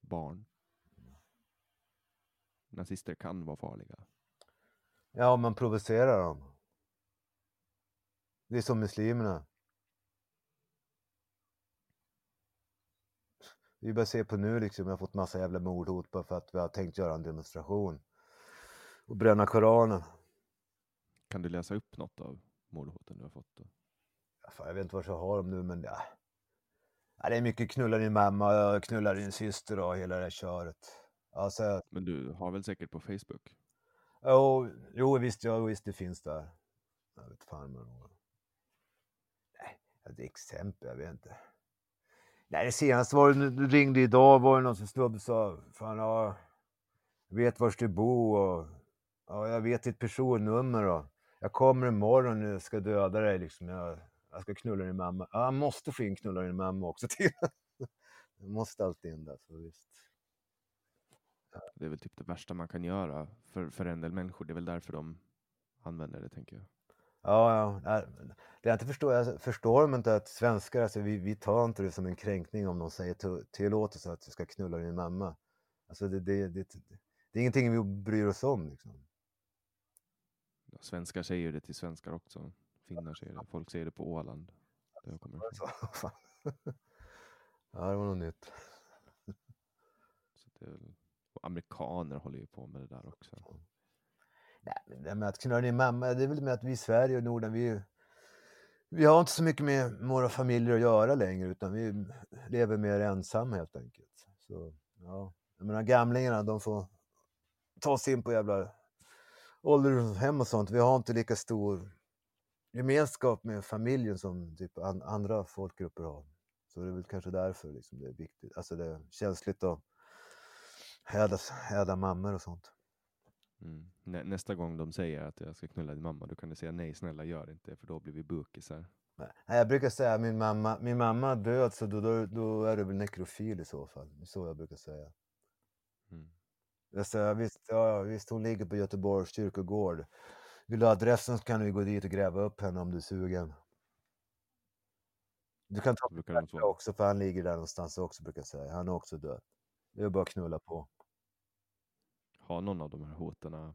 barn. Nazister kan vara farliga. Ja, man provocerar dem. Det är som muslimerna. Vi bara se på nu liksom, jag har fått massa jävla mordhot bara för att vi har tänkt göra en demonstration. Och bränna Koranen. Kan du läsa upp något av mordhoten du har fått? Då? Ja, fan, jag vet inte var jag har dem nu men ja. ja. Det är mycket knullar din mamma, jag knullar din syster och hela det här köret. Alltså, Men du har väl säkert på Facebook? Jo, jo visst, ja, visst det finns där. Jag vet fan men... Nej, ett exempel, jag vet inte. Nej, det senaste var det, du ringde idag var det någon som snubbe sa, fan ja, jag vet var du bor och ja, jag vet ditt personnummer och jag kommer imorgon och ska döda dig liksom. Jag, jag ska knulla din mamma. Ja, jag måste få in knulla din mamma också till. Jag måste alltid in där, så visst. Det är väl typ det värsta man kan göra för, för en del människor. Det är väl därför de använder det, tänker jag. Ja, ja. Det jag inte förstår, jag förstår de inte att svenskar, alltså, vi, vi tar inte det som en kränkning om de säger till- tillåtelse att du ska knulla din mamma. Alltså det, det, det, det är ingenting vi bryr oss om. Liksom. Ja, Svenskar säger det till svenskar också. Finnar säger det. Folk säger det på Åland. Där jag kommer ja, det var något nytt. Så det är väl amerikaner håller ju på med det där också. Nej, men det med att knulla din mamma, det är väl med att vi i Sverige och Norden, vi, vi har inte så mycket med våra familjer att göra längre, utan vi lever mer ensamma helt enkelt. Så, ja. Jag menar, gamlingarna, de får ta sig in på jävla ålderdomshem och sånt. Vi har inte lika stor gemenskap med familjen som typ andra folkgrupper har. Så det är väl kanske därför liksom, det är viktigt. Alltså det är känsligt att häda, häda mammor och sånt. Mm. Nä, nästa gång de säger att jag ska knulla din mamma, då kan du säga nej, snälla gör inte för då blir vi bukisar. Nej, jag brukar säga min mamma, min mamma är död så då, då, då är du väl nekrofil i så fall. Det är så jag brukar säga. Mm. Jag säger, visst, ja, visst, hon ligger på Göteborgs kyrkogård. Vill du ha adressen så kan du gå dit och gräva upp henne om du är sugen. Du kan ta också, för han ligger där någonstans också, brukar jag säga. Han är också död. Det är bara att knulla på. Har någon av de här hoten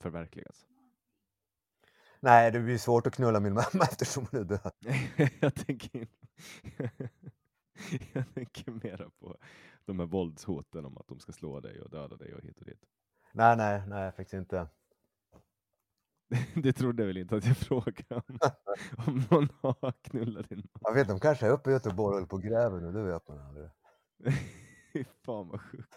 förverkligats? Nej, det blir svårt att knulla min mamma eftersom hon är död. jag, tänker jag tänker mera på de här våldshoten om att de ska slå dig och döda dig och hit och dit. Nej, nej, nej, faktiskt inte. Det trodde jag väl inte att jag frågade om. Om någon har knullat din Jag vet, de kanske är uppe i Göteborg och håller på och gräver nu, det vet man aldrig. Fy Fan vad sjukt.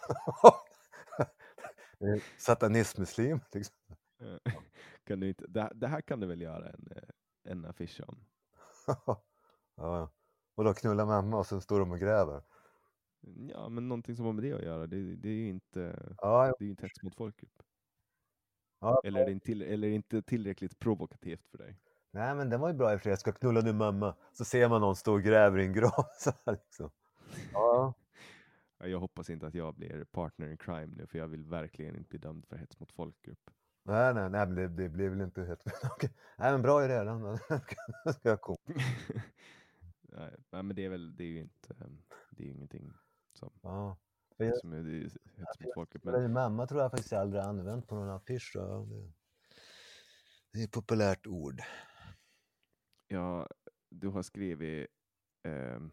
Är Satanistmuslim, liksom. Eh, Kan du inte, det, det här kan du väl göra en, eh, en affisch om? ja. Och då knulla mamma och sen står de och gräver. Ja, men någonting som har med det att göra. Det, det är ju inte, Ja, det är inte hets mot folkgrupp. ja. Eller är det inte, till, eller är det inte tillräckligt provokativt för dig? Nej, men den var ju bra i och för sig. Jag ska knulla din mamma. Så ser man någon stå och gräver i en grav. Så här, liksom. Ja, Jag hoppas inte att jag blir partner in crime nu, för jag vill verkligen inte bli dömd för hets mot folkgrupp. nej, nej, nej, det, det blir väl inte helt... Okej. Nej, men bra idé. Den ska jag komma. Nej, men det är väl, det är ju inte, ehm, det är ju ingenting som, Ja. Jag, som är det är hets mot folkgrupp. men... Mamma tror jag faktiskt jag aldrig använt på någon affisch. Det, är ett populärt ord. ja, du har skrivit ehm,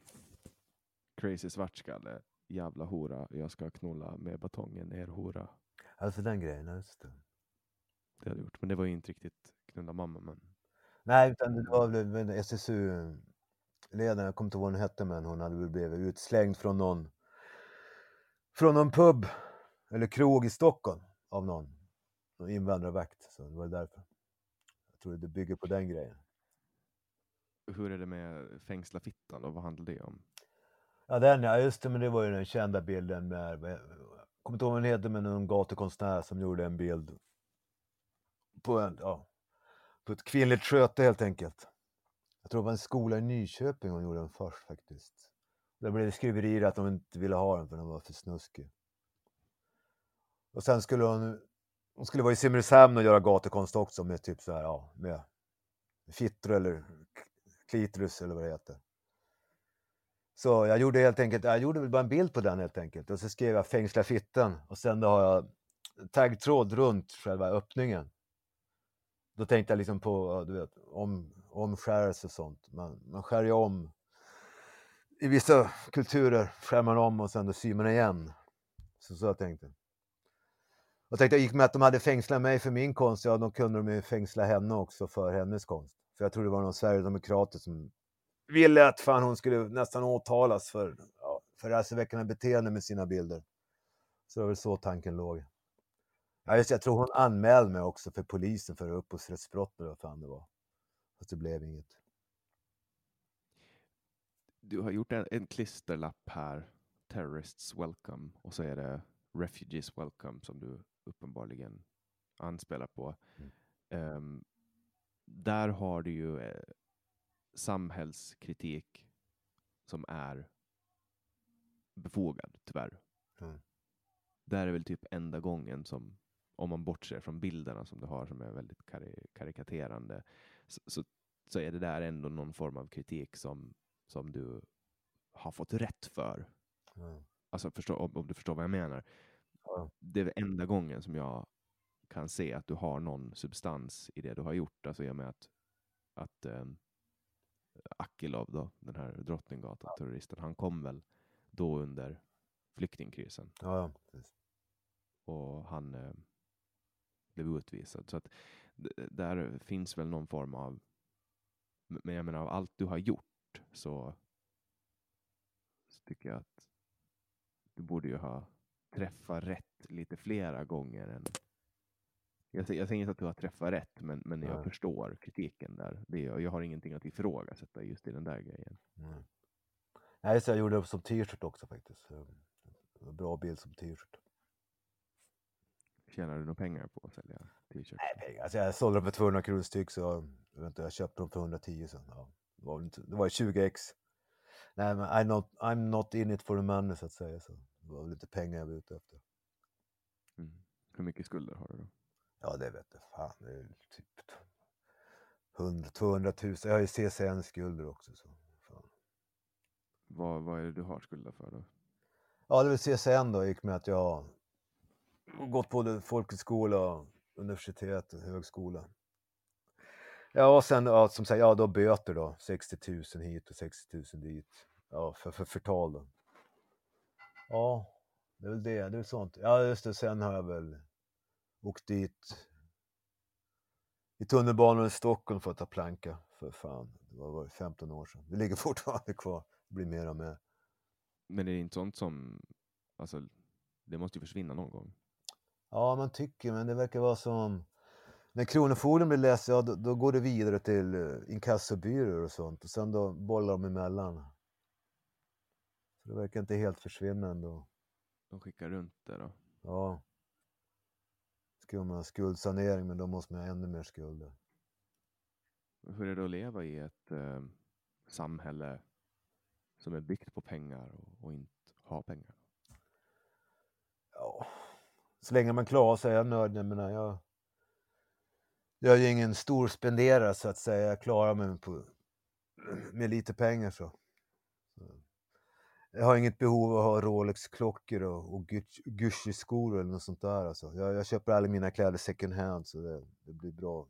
Crazy svartskalle, jävla hora, jag ska knulla med batongen, er hora. Alltså den grejen, just det. Det hade jag gjort, men det var ju inte riktigt knulla mamma. Men Nej, utan det var väl en SSU-ledaren, jag kommer inte ihåg vad hon hette, men hon hade väl blivit utslängd från någon, från någon pub eller krog i Stockholm av någon, någon invandrarvakt. Så det var därför. Jag tror det bygger på den grejen. hur är det med fängsla fittan då? Vad handlar det om? Ja, den ja, just det, men det var ju den kända bilden med, jag kommer inte ihåg vad den heter, men någon gatukonstnär som gjorde en bild på, en, ja, på ett kvinnligt sköte helt enkelt. Jag tror det var en skola i Nyköping hon gjorde den först faktiskt. Där blev det skriverier att de inte ville ha den för den var för snuskig. Och sen skulle hon, hon skulle vara i Simrishamn och göra gatukonst också med typ så här, ja, med fittor eller klitoris eller vad det heter. Så jag gjorde helt enkelt, jag gjorde väl bara en bild på den helt enkelt och så skrev jag fängsla fitten och sen då har jag taggtråd runt själva öppningen. Då tänkte jag liksom på, du vet, om, omskärelse och sånt. Man, man skär ju om. I vissa kulturer skär man om och sen då syr man igen. Så, så jag tänkte. Jag tänkte, jag gick med att de hade fängslat mig för min konst, ja då kunde de ju fängsla henne också för hennes konst. För jag tror det var någon sverigedemokrat som ville att fan hon skulle nästan åtalas för, ja, för raseväckande beteende med sina bilder. Så det var väl så tanken låg. Ja, just, jag tror hon anmälde mig också för polisen för upphovsrättsbrott eller vad fan det var. Fast det blev inget. Du har gjort en, en klisterlapp här, Terrorists Welcome, och så är det Refugees Welcome som du uppenbarligen anspelar på. Mm. Ehm, där har du ju eh, samhällskritik som är befogad, tyvärr. Mm. Där är väl typ enda gången som, om man bortser från bilderna som du har som är väldigt kari- karikaterande, så, så, så är det där ändå någon form av kritik som, som du har fått rätt för. Ja. Alltså förstå, om, om du förstår vad jag menar. Ja. Det är enda gången som jag kan se att du har någon substans i det du har gjort. Alltså i och med att, att um, Akilov, då, den här Drottninggatan-terroristen, han kom väl då under flyktingkrisen Ja, ja, precis. och han eh, blev utvisad. Så att där finns väl någon form av, men jag menar av allt du har gjort så, så tycker jag att du borde ju ha träffat rätt lite flera gånger än jag, jag säger inte att du har träffat rätt, men, men jag Nej. förstår kritiken där. Det, jag har ingenting att ifrågasätta just i den där grejen. Nej, just det, jag gjorde det som t-shirt också faktiskt. Så Bra bild som t-shirt. Tjänar du några pengar på att sälja t-shirts? Nej, pengar. Alltså jag sålde dem för 200 kronor styck så jag, vet inte, jag köpte dem för 110 så ja, det var, inte, det var 20 ex. Nej men I'm not, I'm not in it for the money så att säga. Så det var väl lite pengar jag var ute efter. Mm. Hur mycket skulder har du då? Ja det vet jag fan. Det är typ 100, 200 000. Jag har ju CSN-skulder också. Så, fan. Vad, vad är det du har skulder för då? Ja det är väl CSN då, gick med att jag har gått både folkhögskola, universitet och högskola. Ja, och sen ja, som sagt, ja då böter då, 60 000 hit och 60 000 dit. Ja, för, för förtal då. Ja, det är väl det, det är väl sånt. Ja, just det, sen har jag väl åkt dit i tunnelbanan i Stockholm för att ta planka. För fan, det var, var det 15 år sedan. Det ligger fortfarande kvar, det blir mer och mer. Men det är inte sånt som, alltså, det måste ju försvinna någon gång. Ja, man tycker, men det verkar vara som när Kronofogden blir less, ja då, då, går det vidare till uh, inkassobyråer och sånt och sen då bollar de emellan. Så det verkar inte helt försvinna ändå. De skickar runt det då? Ja. Ska man skuldsanering, men då måste man ha ännu mer skulder. Hur är det att leva i ett eh, samhälle som är byggt på pengar och, och inte ha pengar? Ja, så länge man klarar sig är jag nöjd. Jag menar, jag, jag är ju ingen stor spenderare så att säga. Jag klarar mig på, med lite pengar så. så. Jag har inget behov av att ha Rolex-klockor och, och Gucci-skor eller något sånt där. Alltså. Jag, jag köper alla mina kläder second hand så det, det blir bra.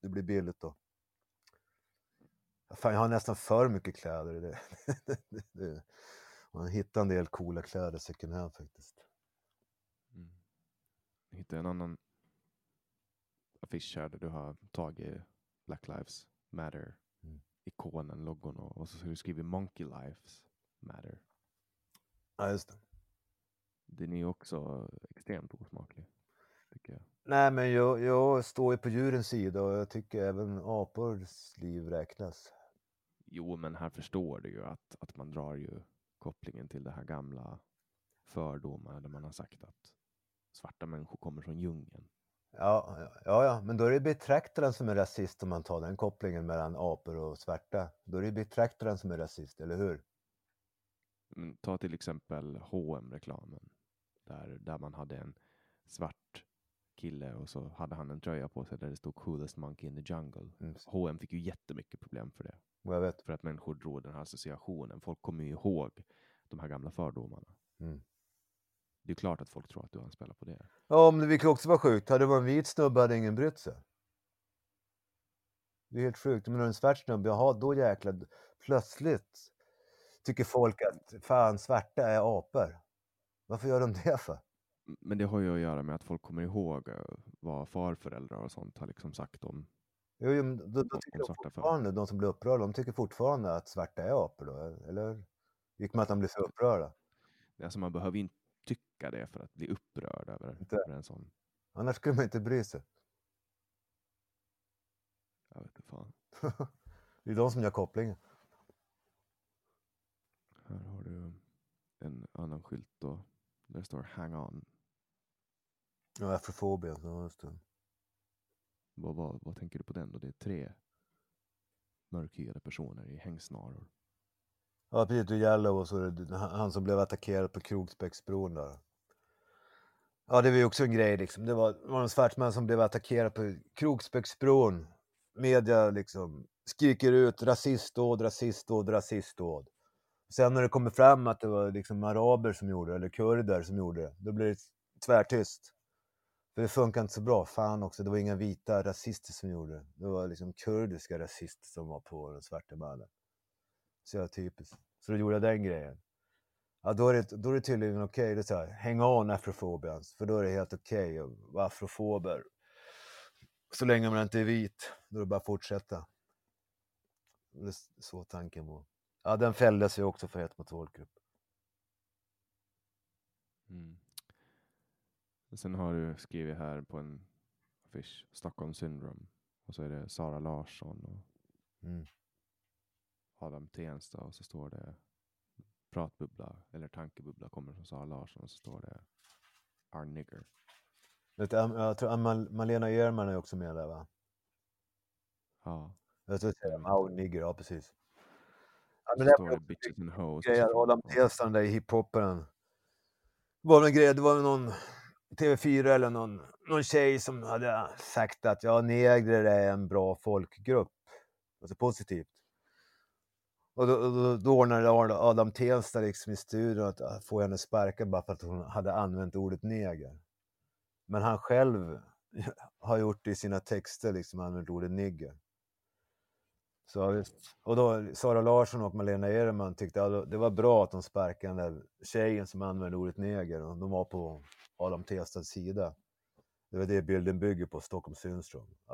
Det blir billigt då. Fan, jag har nästan för mycket kläder. Det, det, det, man hittar en del coola kläder second hand faktiskt. Mm. Jag hittade en annan affisch här där du har tagit Black Lives Matter mm. ikonen, logon och, och så har du skrivit Monkey Lives Matter. Ja, just det. Den är ju också extremt osmaklig. Tycker jag. Nej, men jag, jag står ju på djurens sida och jag tycker även apors liv räknas. Jo, men här förstår du ju att, att man drar ju kopplingen till det här gamla fördomar där man har sagt att svarta människor kommer från djungeln. Ja, ja, ja, men då är det betraktaren som är rasist om man tar den kopplingen mellan apor och svarta. Då är det betraktaren som är rasist, eller hur? Men ta till exempel hm reklamen där, där man hade en svart kille och så hade han en tröja på sig där det stod coolest monkey in the jungle. Mm. H&M fick ju jättemycket problem för det. Jag vet. För att människor drog den här associationen. Folk kommer ju ihåg de här gamla fördomarna. Mm. Det är klart att folk tror att du anspelar på det. Ja, men det kan också vara sjukt. Hade det varit en vit snubbe hade ingen brytt sig. Det är helt sjukt. Men en svart snubbe, jaha, då jäklar. Plötsligt tycker folk att fan, svarta är apor. Varför gör de det för? Men det har ju att göra med att folk kommer ihåg eh, vad farföräldrar och sånt har liksom sagt om Jo, jo då, då, tycker de fortfarande, de som blir upprörda, de tycker fortfarande att svarta är apor då, eller? Gick med att de blir så upprörda? Alltså man behöver inte tycka det för att bli upprörd över, över en sån. Annars skulle man inte bry sig. Jag vet inte fan. det är de som gör kopplingen. Här har du en annan skylt då. Där står Hang on. Ja, afrofobia. Ja, just det. Vad, vad, vad tänker du på den då? Det är tre mörkhyade personer i hängsnaror. Ja, Peter Yellow och så det han som blev attackerad på Kroksbäcksbron där. Ja, det var ju också en grej liksom. Det var, det var en svart man som blev attackerad på Kroksbäcksbron. Media liksom skriker ut rasistdåd, rasistdåd, rasistdåd. Sen när det kommer fram att det var liksom araber som gjorde det, eller kurder som gjorde det, då blir det tvärtyst. För det funkar inte så bra. Fan också, det var inga vita rasister som gjorde det. Det var liksom kurdiska rasister som var på den svarta mannen. Så jag typiskt. Så då gjorde jag den grejen. Ja, då är det, då är det tydligen okej. Okay. Det är hang on afrofobians. För då är det helt okej okay att vara afrofober. Så länge man inte är vit, då är det bara att fortsätta. Det är så tanken var. Ja, den fälldes ju också för hets mot folkgrupp. Mm. Sen har du skrivit här på en affisch, Stockholm syndrome. Och så är det Sara Larsson och mm. Adam Tensta och så står det pratbubbla eller tankebubbla kommer från Sara Larsson och så står det our nigger. Vet Am- jag tror Am- Malena Ehrman är också med där va? Ja. Jag tror att oh, nigger, ja precis. Ja, det står bitches and hoes. grejer, Adam Testan där i hiphoparen. Det var en grej, det var någon TV4 eller någon, någon tjej som hade sagt att ja, negrer är en bra folkgrupp. Alltså positivt. Och då, då, då ordnade Ad- Adam Tensta liksom i studion att få henne sparkad bara för att hon hade använt ordet neger. Men han själv har gjort det i sina texter, liksom använt ordet nigger. Så, visst. och då Sara Larsson och Malena Ehrman tyckte att det var bra att de sparkade den där tjejen som använde ordet neger och de var på Adam Tenstads sida. Det var det bilden bygger på, Stockholm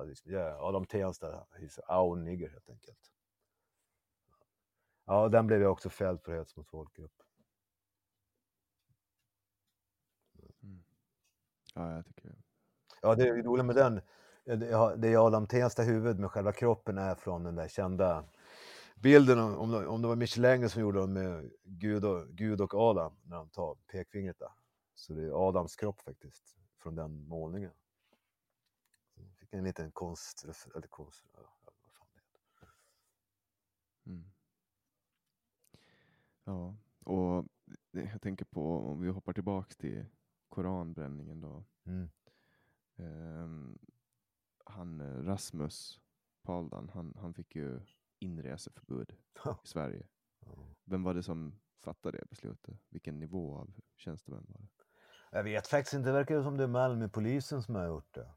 liksom, yeah, Adam Tensta, he's our nigger helt enkelt. Ja, den blev jag också fälld för hets mot folkgrupp. Mm. Ja, jag tycker... Ja, det är roligt med den. Det är- det är Adam Tensta huvud, men själva kroppen är från den där kända bilden, om, om det- var Michelangelo som gjorde den med Gud och, Gud och Adam, när de tar pekfingret där. Så det är Adams kropp faktiskt, från den målningen. Så jag Fick en liten konst, eller konst, ja, vad fan det heter. Mm. Ja, och jag tänker på om vi hoppar tillbaks till koranbränningen då. Mm. Ehm, han eh, Rasmus Paludan, han, han fick ju inreseförbud i Sverige. Vem var det som fattade det beslutet? Vilken nivå av tjänstemän var det? Jag vet faktiskt inte, det verkar som det är Malmöpolisen som har gjort det.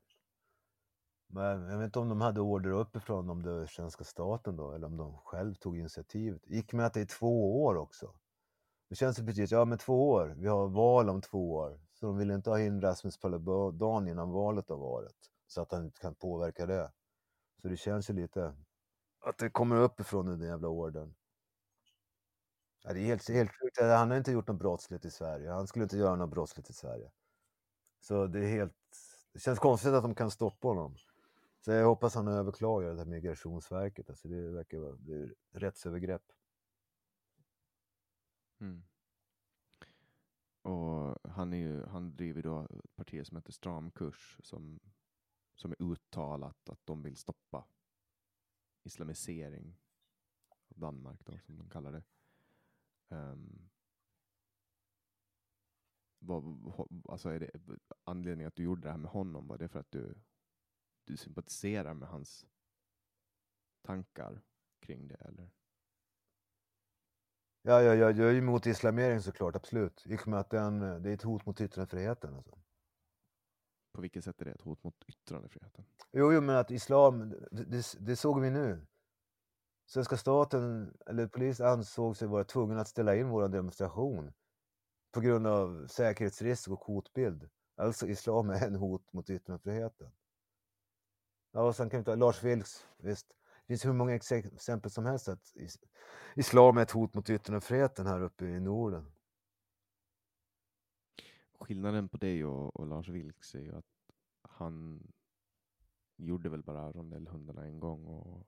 Men jag vet inte om de hade order uppifrån, om det var svenska staten då, eller om de själv tog initiativet. gick med att det är två år också. Det känns ju precis, ja men två år, vi har val om två år. Så de vill inte ha in Rasmus Paludan innan valet har varit. Så att han inte kan påverka det. Så det känns ju lite att det kommer uppifrån den där jävla ordern. Ja, det är helt, helt sjukt, han har inte gjort något brottsligt i Sverige. Han skulle inte göra något brottsligt i Sverige. Så det är helt, det känns konstigt att de kan stoppa honom. Så jag hoppas han överklagar det här Migrationsverket. Alltså det verkar vara det är rättsövergrepp. Mm. Och han, är ju, han driver då ett parti som heter Stramkurs som, som är uttalat att de vill stoppa islamisering av Danmark då, som de kallar det. Um, vad, alltså är det anledningen att du gjorde det här med honom, var det för att du, du sympatiserar med hans tankar kring det eller? Ja, ja, ja, jag är emot islamering såklart, absolut. I och med att den, det är ett hot mot yttrandefriheten. Alltså. På vilket sätt är det ett hot mot yttrandefriheten? Jo, jo, men att islam, det, det, såg vi nu. Svenska staten, eller polis ansåg sig vara tvungen att ställa in vår demonstration på grund av säkerhetsrisk och hotbild. Alltså islam är en hot mot yttrandefriheten. Ja, och sen kan vi ta Lars Vilks, visst. Det finns hur många exempel som helst att islam är ett hot mot yttrandefriheten här uppe i Norden. Skillnaden på dig och, och Lars Vilks är ju att han gjorde väl bara rondellhundarna en gång och,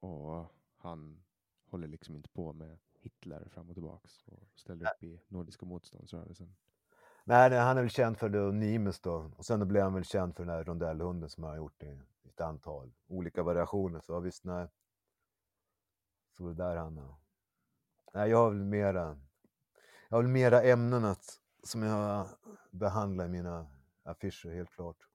och han håller liksom inte på med Hitler fram och tillbaks och ställer upp i Nordiska motståndsrörelsen. Nej, nej, han är väl känd för det och Nimes då. Och sen då blev han väl känd för den här rondellhunden som han har gjort i ett antal olika variationer. Så ja, visst, nej. Så det där han. Nej, jag har väl mera, jag har väl mera ämnen att, som jag behandlar i mina affischer, helt klart.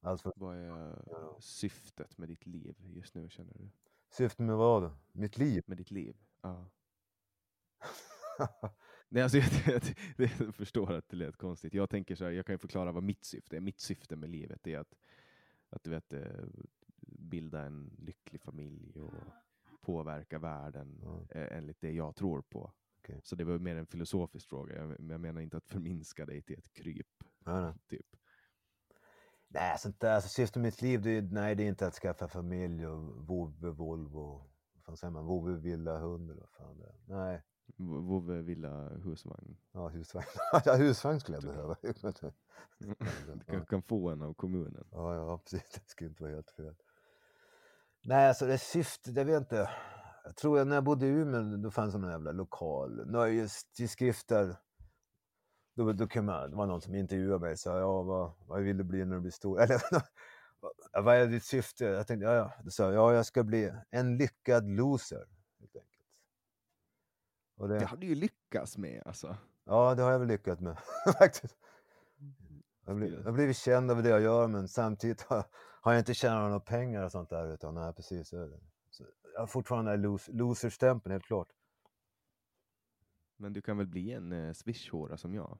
Alltså, Vad är Ja. syftet med ditt liv just nu känner du? syftet med vad? Mitt liv? Med ditt liv? Ja. Nej, alltså jag, jag, jag förstår att det lät konstigt. Jag tänker så här, jag kan ju förklara vad mitt syfte är. Mitt syfte med livet är att, att du vet, eh, bilda en lycklig familj och påverka världen eh, enligt det jag tror på. Okej. Så det var mer en filosofisk fråga. Jag, jag menar inte att förminska dig till ett kryp. nej. Typ. nej, sånt där. Alltså, syftet med mitt liv, det är, nej, det är inte att skaffa familj och vovve, Volvo. Vad fan säger man? Vovve, villa, hund eller vad fan det är. Nej. Vovve, villa, husvagn. Ja, husvagn. ja, husvagn skulle jag behöva. Du kan, kan få en av kommunen. ja, ja, precis. Det skulle inte vara helt fel. Nej, alltså det syftet, jag vet inte. Jag tror att när jag bodde i Umeå, då fanns det någon jävla lokal nöjestidskrifter. då, då kan man, det var någon som intervjuade mig och sa, ja vad, vad vill du bli när du blir stor? Eller, vad är ditt syfte? Jag tänkte, ja, ja. Då sa jag, ja jag ska bli en lyckad loser. Helt enkelt. Och Det har du ju lyckats med alltså. Ja, det har jag väl lyckats med faktiskt. Jag har blivit- jag känd över det jag gör, men samtidigt har, har jag inte tjänat några pengar och sånt där. Utan, nej, precis. så är det. Har fortfarande los- loser-stämpeln, helt klart. Men du kan väl bli en eh, swishhåra som jag?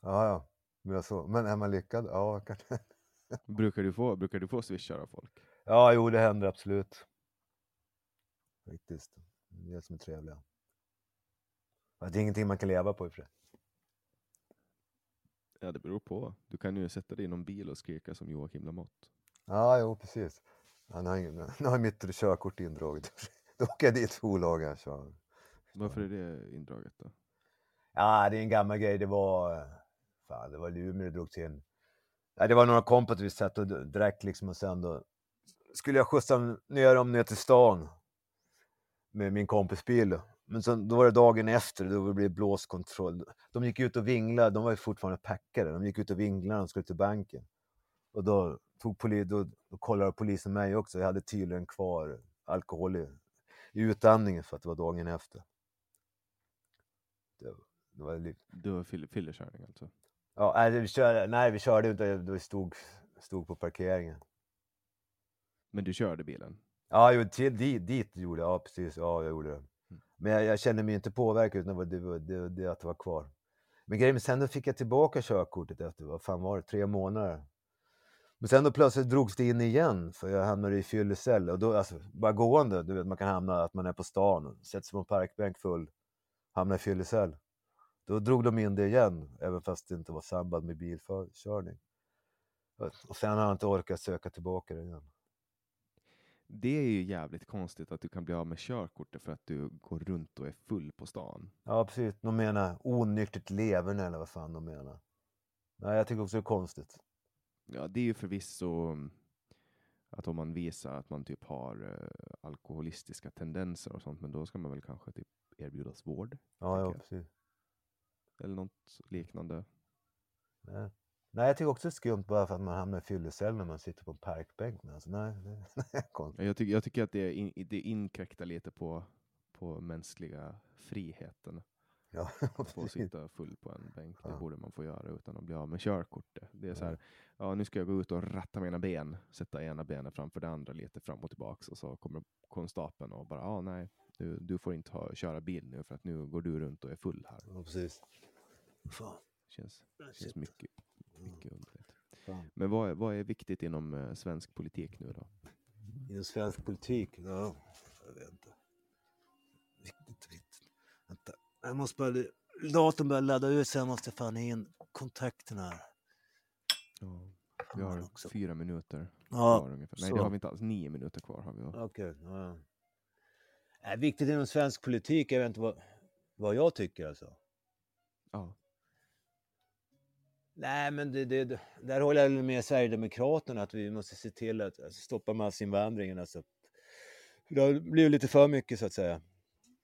Ja, ja. Men, så. men är man lyckad? Ja, kanske. Brukar du få, brukar du få swishar av folk? Ja, jo, det händer absolut. Faktiskt. Det är det som är trevliga. Det är ingenting man kan leva på i och för sig. Ja, det beror på. Du kan ju sätta dig i någon bil och skrika som Joakim Lamotte. Ja, jo, precis. Han har, ingen, nu har mitt körkort indraget. Då åker jag dit för olaga kör. Varför är det indraget då? Ja, det är en gammal grej. Det var, fan, det var i Umeå det drog till. Ja, det var några kompisar vi satt och drack liksom och sen då skulle jag skjutsa ner dem ner till stan med min kompis bil. Men sen, då var det dagen efter, då blev det blåskontroll. De gick ut och vinglade, de var ju fortfarande packade. De gick ut och vinglade när de skulle till banken. Och då, tog poli, då, då kollade polisen mig också. Jag hade tydligen kvar alkohol i, i utandningen för att det var dagen efter. Det, det var lite Du har fyll- fyllekörning alltså? Ja, nej, vi körde, nej, vi körde inte. Vi stod, stod på parkeringen. Men du körde bilen? Ja, jo, till, dit, dit gjorde jag. Ja, precis. Ja, jag gjorde det. Men jag, jag kände mig inte påverkad utan det var det, var- det, det att det var kvar. Men grejen, sen då fick jag tillbaka körkortet efter, vad fan var det, tre månader. Men sen då plötsligt drogs det in igen för jag hamnade i fyllecell. Och då, alltså, bara gående, du vet, man kan hamna att man är på stan, och sätter sig på en parkbänk full, hamnar i fyllecell. Då drog de in det igen, även fast det inte var samband med bilkörning. Och sen har jag inte orkat söka tillbaka det igen. Det är ju jävligt konstigt att du kan bli av med körkortet för att du går runt och är full på stan. Ja, precis. De menar onyktert leverne eller vad fan de menar. Nej, jag tycker också det är konstigt. Ja, det är ju förvisso mm, att om man visar att man typ har eh, alkoholistiska tendenser och sånt, men då ska man väl kanske typ erbjudas vård Ja, ja precis. eller något liknande. Nej. nej, jag tycker också det är skumt bara för att man hamnar i fyllecell när man sitter på en parkbänk. Men alltså, nej, är konstigt. Jag, tycker jag tycker att det, in, det inkräktar lite på, på mänskliga friheten. Ja, Att få sitta full på en bänk. Det Ja. borde man få göra utan att bli av med körkortet. Det är så här, ja nu ska jag gå ut och ratta mina ben, sätta ena benet framför det andra lite fram och tillbaks och så kommer konstapeln och bara, ja nej, du, du får inte ha, köra bil nu för att nu går du runt och är full här. Ja, precis. Fan. Känns, känns mycket, mycket underligt. Fan. Men vad, är- vad är viktigt inom eh, svensk politik nu då? Inom svensk politik? Ja, jag vet inte. Viktigt, viktigt. Vänta, jag måste bara... Datorn börjar ladda ut så jag måste fan in kontakterna här. Ja, vi har också. fyra minuter Ja, kvar ungefär. Nej, så. det har vi inte alls. Nio minuter kvar har vi. Okej. ja. Nej, viktigt inom svensk politik, jag vet inte vad, vad jag tycker alltså. Ja. Nej, men det, det- där håller jag med Sverigedemokraterna att vi måste se till att alltså, stoppa massinvandringen. Alltså. Det har blivit lite för mycket så att säga.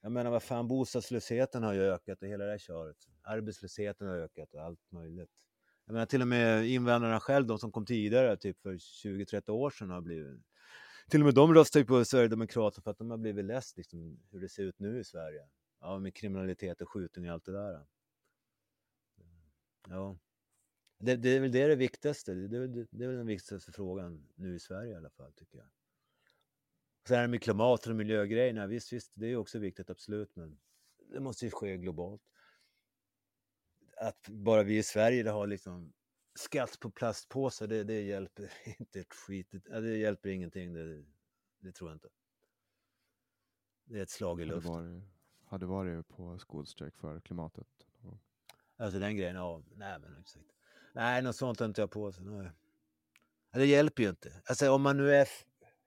Jag menar vad fan, bostadslösheten har ju ökat och hela det här köret. Arbetslösheten har ökat och allt möjligt. Jag menar till och med invandrarna själv, de som kom tidigare, typ för 20-30 år sedan har blivit... Till och med de röstar ju på Sverigedemokraterna för att de har blivit less liksom, hur det ser ut nu i Sverige. Ja, med kriminalitet och skjutning och allt det där. Ja. Det, det är väl det, det viktigaste. Det, det, det är väl den viktigaste frågan nu i Sverige i alla fall, tycker jag. Sen är det med klimat och miljögrejerna, visst, visst, det är också viktigt, absolut, men det måste ju ske globalt. Att bara vi i Sverige har liksom skatt på plastpåsar, det, det hjälper inte ett skit. Det, hjälper ingenting, det, det tror jag inte. Det är ett slag i Hade luften. varit, hade varit på skolstrejk för klimatet. Alltså den grejen, ja, nej men exakt. Nej, något sånt har inte jag på sig. Nej. Det hjälper ju inte. Alltså om man nu är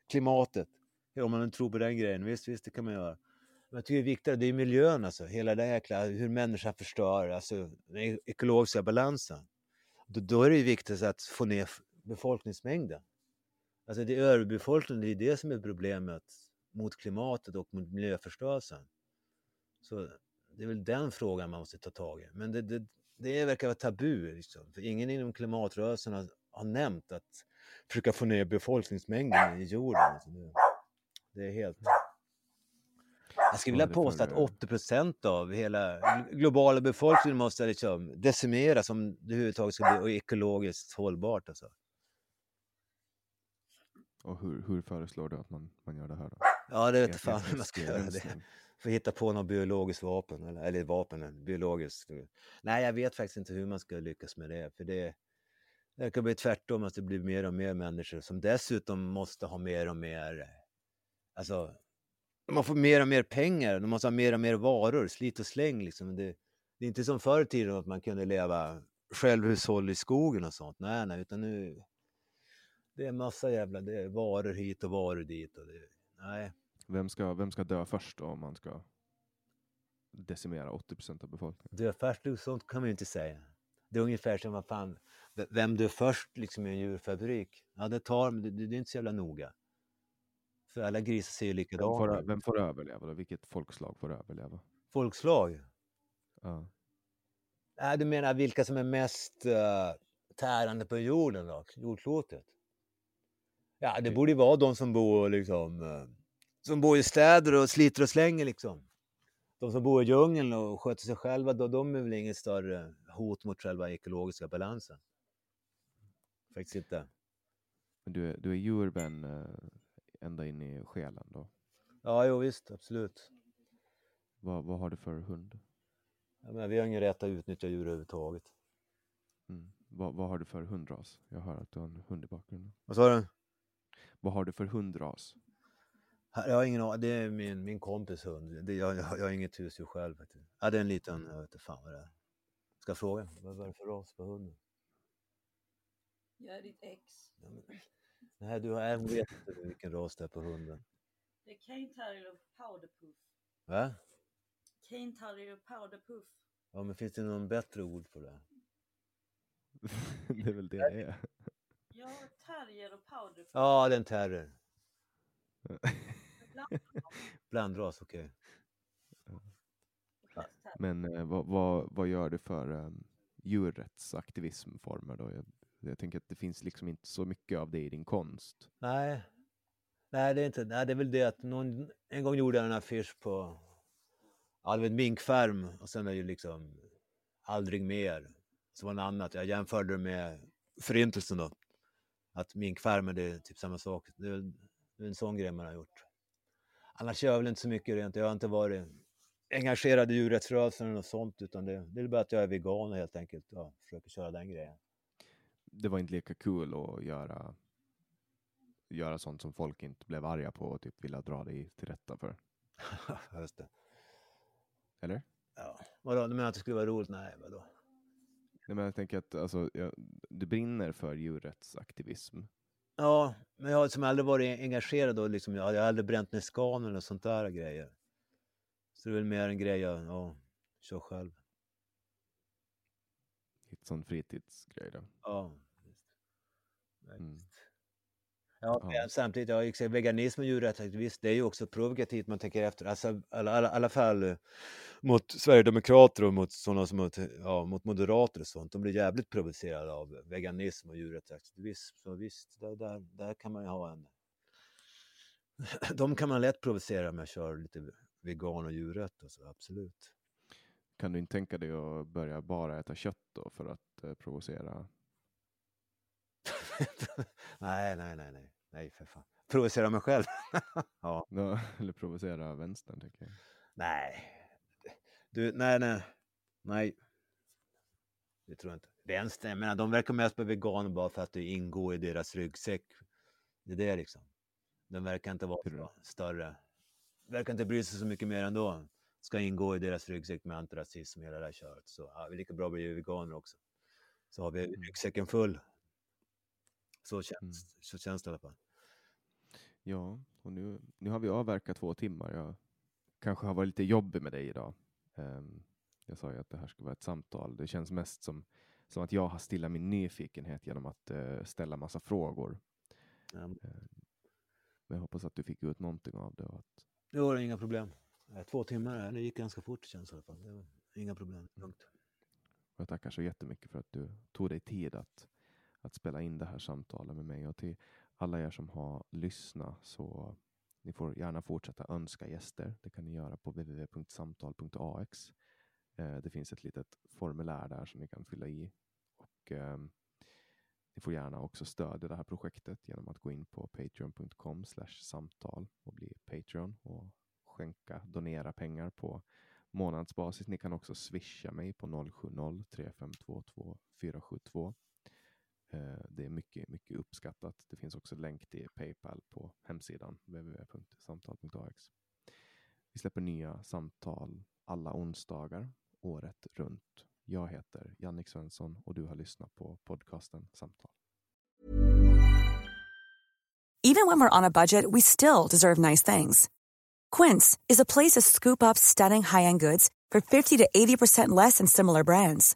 klimatet, om man nu tror på den grejen, visst, visst, det kan man göra. Men jag tycker det är viktigare, det är miljön alltså, hela det jäkla, hur människan förstör, alltså den ekologiska balansen. Då, då är det ju viktigt att få ner befolkningsmängden. Alltså det är överbefolkningen, det är det som är problemet mot klimatet och mot miljöförstörelsen. Så det är väl den frågan man måste ta tag i. Men det, det, det verkar vara tabu. Liksom. För ingen inom klimatrörelsen har, har nämnt att försöka få ner befolkningsmängden i jorden. Alltså, det, det är helt... Jag skulle vilja påstå att för- 80 procent av hela gl- globala befolkningen måste liksom decimeras om det överhuvudtaget ska bli ekologiskt hållbart. Alltså. Och hur, hur föreslår du att man, man gör det här då? Ja, det vet fan hur man ska göra det. att hitta på något biologiskt vapen, eller, eller vapen, biologiskt. Nej, jag vet faktiskt inte hur man ska lyckas med det. För det, det kan bli tvärtom, att det blir mer och mer människor som dessutom måste ha mer och mer, alltså, man får mer och mer pengar, de måste ha mer och mer varor, slit och släng liksom. Det, det är inte som förr i tiden att man kunde leva självhushåll i skogen och sånt. Nej, nej, utan nu, det är massa jävla, det är varor hit och varor dit och det, nej. Vem ska, vem ska dö först om man ska decimera 80 procent av befolkningen? Dö först, sånt kan man ju inte säga. Det är ungefär som vad fan, vem dör först liksom i en djurfabrik? Ja, det tar, men det, det det är inte så jävla noga. För alla grisar ser ju Vem likadana får, ut. vem får överleva då? Vilket folkslag får överleva? Folkslag? Ja. Nej, du menar vilka som är mest uh, tärande på jorden då? Jordklotet? Ja, det borde ju vara de som bor liksom, eh, som bor i städer och sliter och slänger liksom. De som bor i djungeln och sköter sig själva, då, de är väl inget större hot mot själva ekologiska balansen. Faktiskt inte. Men du är, du är djurvän eh, ända in i själen då? Ja, jo visst, absolut. Vad, vad har du för hund? Jag menar, vi har ingen rätt att utnyttja djur överhuvudtaget. Mm. Vad, vad har du för hundras? Jag hör att du har en hund i bakgrunden. Vad sa du? Vad har du för hundras? Jag har ingen aning. Det är min, min kompis hund. Det, jag, jag, jag har inget husdjur själv. faktiskt. Ja, det är en liten, jag vet inte fan vad det är. Ska jag fråga? Vad vad är det för ras på hunden? Jag är ditt ex. Ja, men, nej, du har, hon vet inte vilken ras det är på hunden. Det är Cane Terrier och Powderpuff. Va? Cane Terrier och Powderpuff. Ja, men finns det någon bättre ord på det? det är väl det det är. Ja, Terrier och Powderpuff. Ja, det är en terrier. Bland- Blandras, okej. terrier. Men eh, vad, vad, vad gör du för um, djurrättsaktivismformer då? Jag, jag tänker att det finns liksom inte så mycket av det i din konst. Nej. Nej, det är inte. Nej, det är väl det att någon, en gång gjorde jag en affisch på ja, det var minkfarm och sen är det ju liksom aldrig mer. Så var det annat. Jag jämförde det med förintelsen då. Att minkfarmen, det är typ samma sak. Det är, det är en sån grej man har gjort. Annars gör jag väl inte så mycket rent. Jag har inte varit engagerad i djurrättsrörelsen eller något sånt utan det, det är bara att jag är vegan helt enkelt. och försöker köra den grejen. Det var inte lika kul att göra, göra sånt som folk inte blev arga på och typ ville dra dig till rätta för. Just det. Eller? Ja. Vadå, du menar att det skulle vara roligt? Nej, vadå? Nej, men jag tänker att alltså, jag, du brinner för djurrättsaktivism. Ja, men jag har liksom aldrig varit engagerad och liksom, jag har aldrig bränt ner skan eller sånt där grejer. Så det är väl mer en grej jag ja, kör själv. Lite sån fritidsgrej då. Ja, Mm. Ja, Ja. samtidigt, ja, exakt, veganism och djurrättsaktivism, det är ju också provokativt man tänker efter. Alltså, i alla, alla, alla fall eh, mot Sverigedemokrater och mot sådana som mot, ja, mot moderater och sånt. De blir jävligt provocerade av veganism och djurrättsaktivism. Så visst, där, där, där kan man ju ha en... De kan man lätt provocera med att köra lite vegan och djurrätt. Alltså, absolut. Kan du inte tänka dig att börja bara äta kött då för att eh, provocera? nej, nej, nej, nej, nej, för fan. Provocera mig själv? ja. Ja, eller provocera vänstern, tänker jag. Nej. Du, nej, nej. Nej. Det tror jag inte. Vänstern, jag menar, de verkar mest på veganer bara för att det ingår i deras ryggsäck. Det är det liksom. De verkar inte vara större. Verkar inte bry sig så mycket mer ändå. Ska ingå i deras ryggsäck med antirasism och hela det här köret. Så ja, vi är lika bra att bli veganer också. Så har vi Mm. ryggsäcken full. Så känns, så känns det i alla fall. Ja, och nu, nu har vi avverkat två timmar. Jag kanske har varit lite jobbig med dig idag. Ehm, jag sa ju att det här ska vara ett samtal. Det känns mest som, som att jag har stillat min nyfikenhet genom att eh, ställa massa frågor. Ja, Ehm, men jag hoppas att du fick ut någonting av det. Och att, Det var inga problem. Eh, Två timmar, eh, det gick ganska fort känns det i alla fall. Det inga problem. Lugnt. Jag tackar så jättemycket för att du tog dig tid att, att spela in det här samtalet med mig och till alla er som har lyssnat så ni får gärna fortsätta önska gäster. Det kan ni göra på www.samtal.ax. Eh, det finns ett litet formulär där som ni kan fylla i och eh, ni får gärna också stödja det här projektet genom att gå in på patreon.com samtal och bli Patreon och skänka, donera pengar på månadsbasis. Ni kan också swisha mig på 070-3522 472. Eh, det är mycket, mycket uppskattat. Det finns också länk till Paypal på hemsidan www.samtal.ax. Vi släpper nya samtal alla onsdagar året runt. Jag heter Jannik Svensson och du har lyssnat på podcasten Samtal. Even when we're on a budget we still deserve nice things. Quince is a place to scoop up stunning high-end goods for 50 to 80% less than similar brands.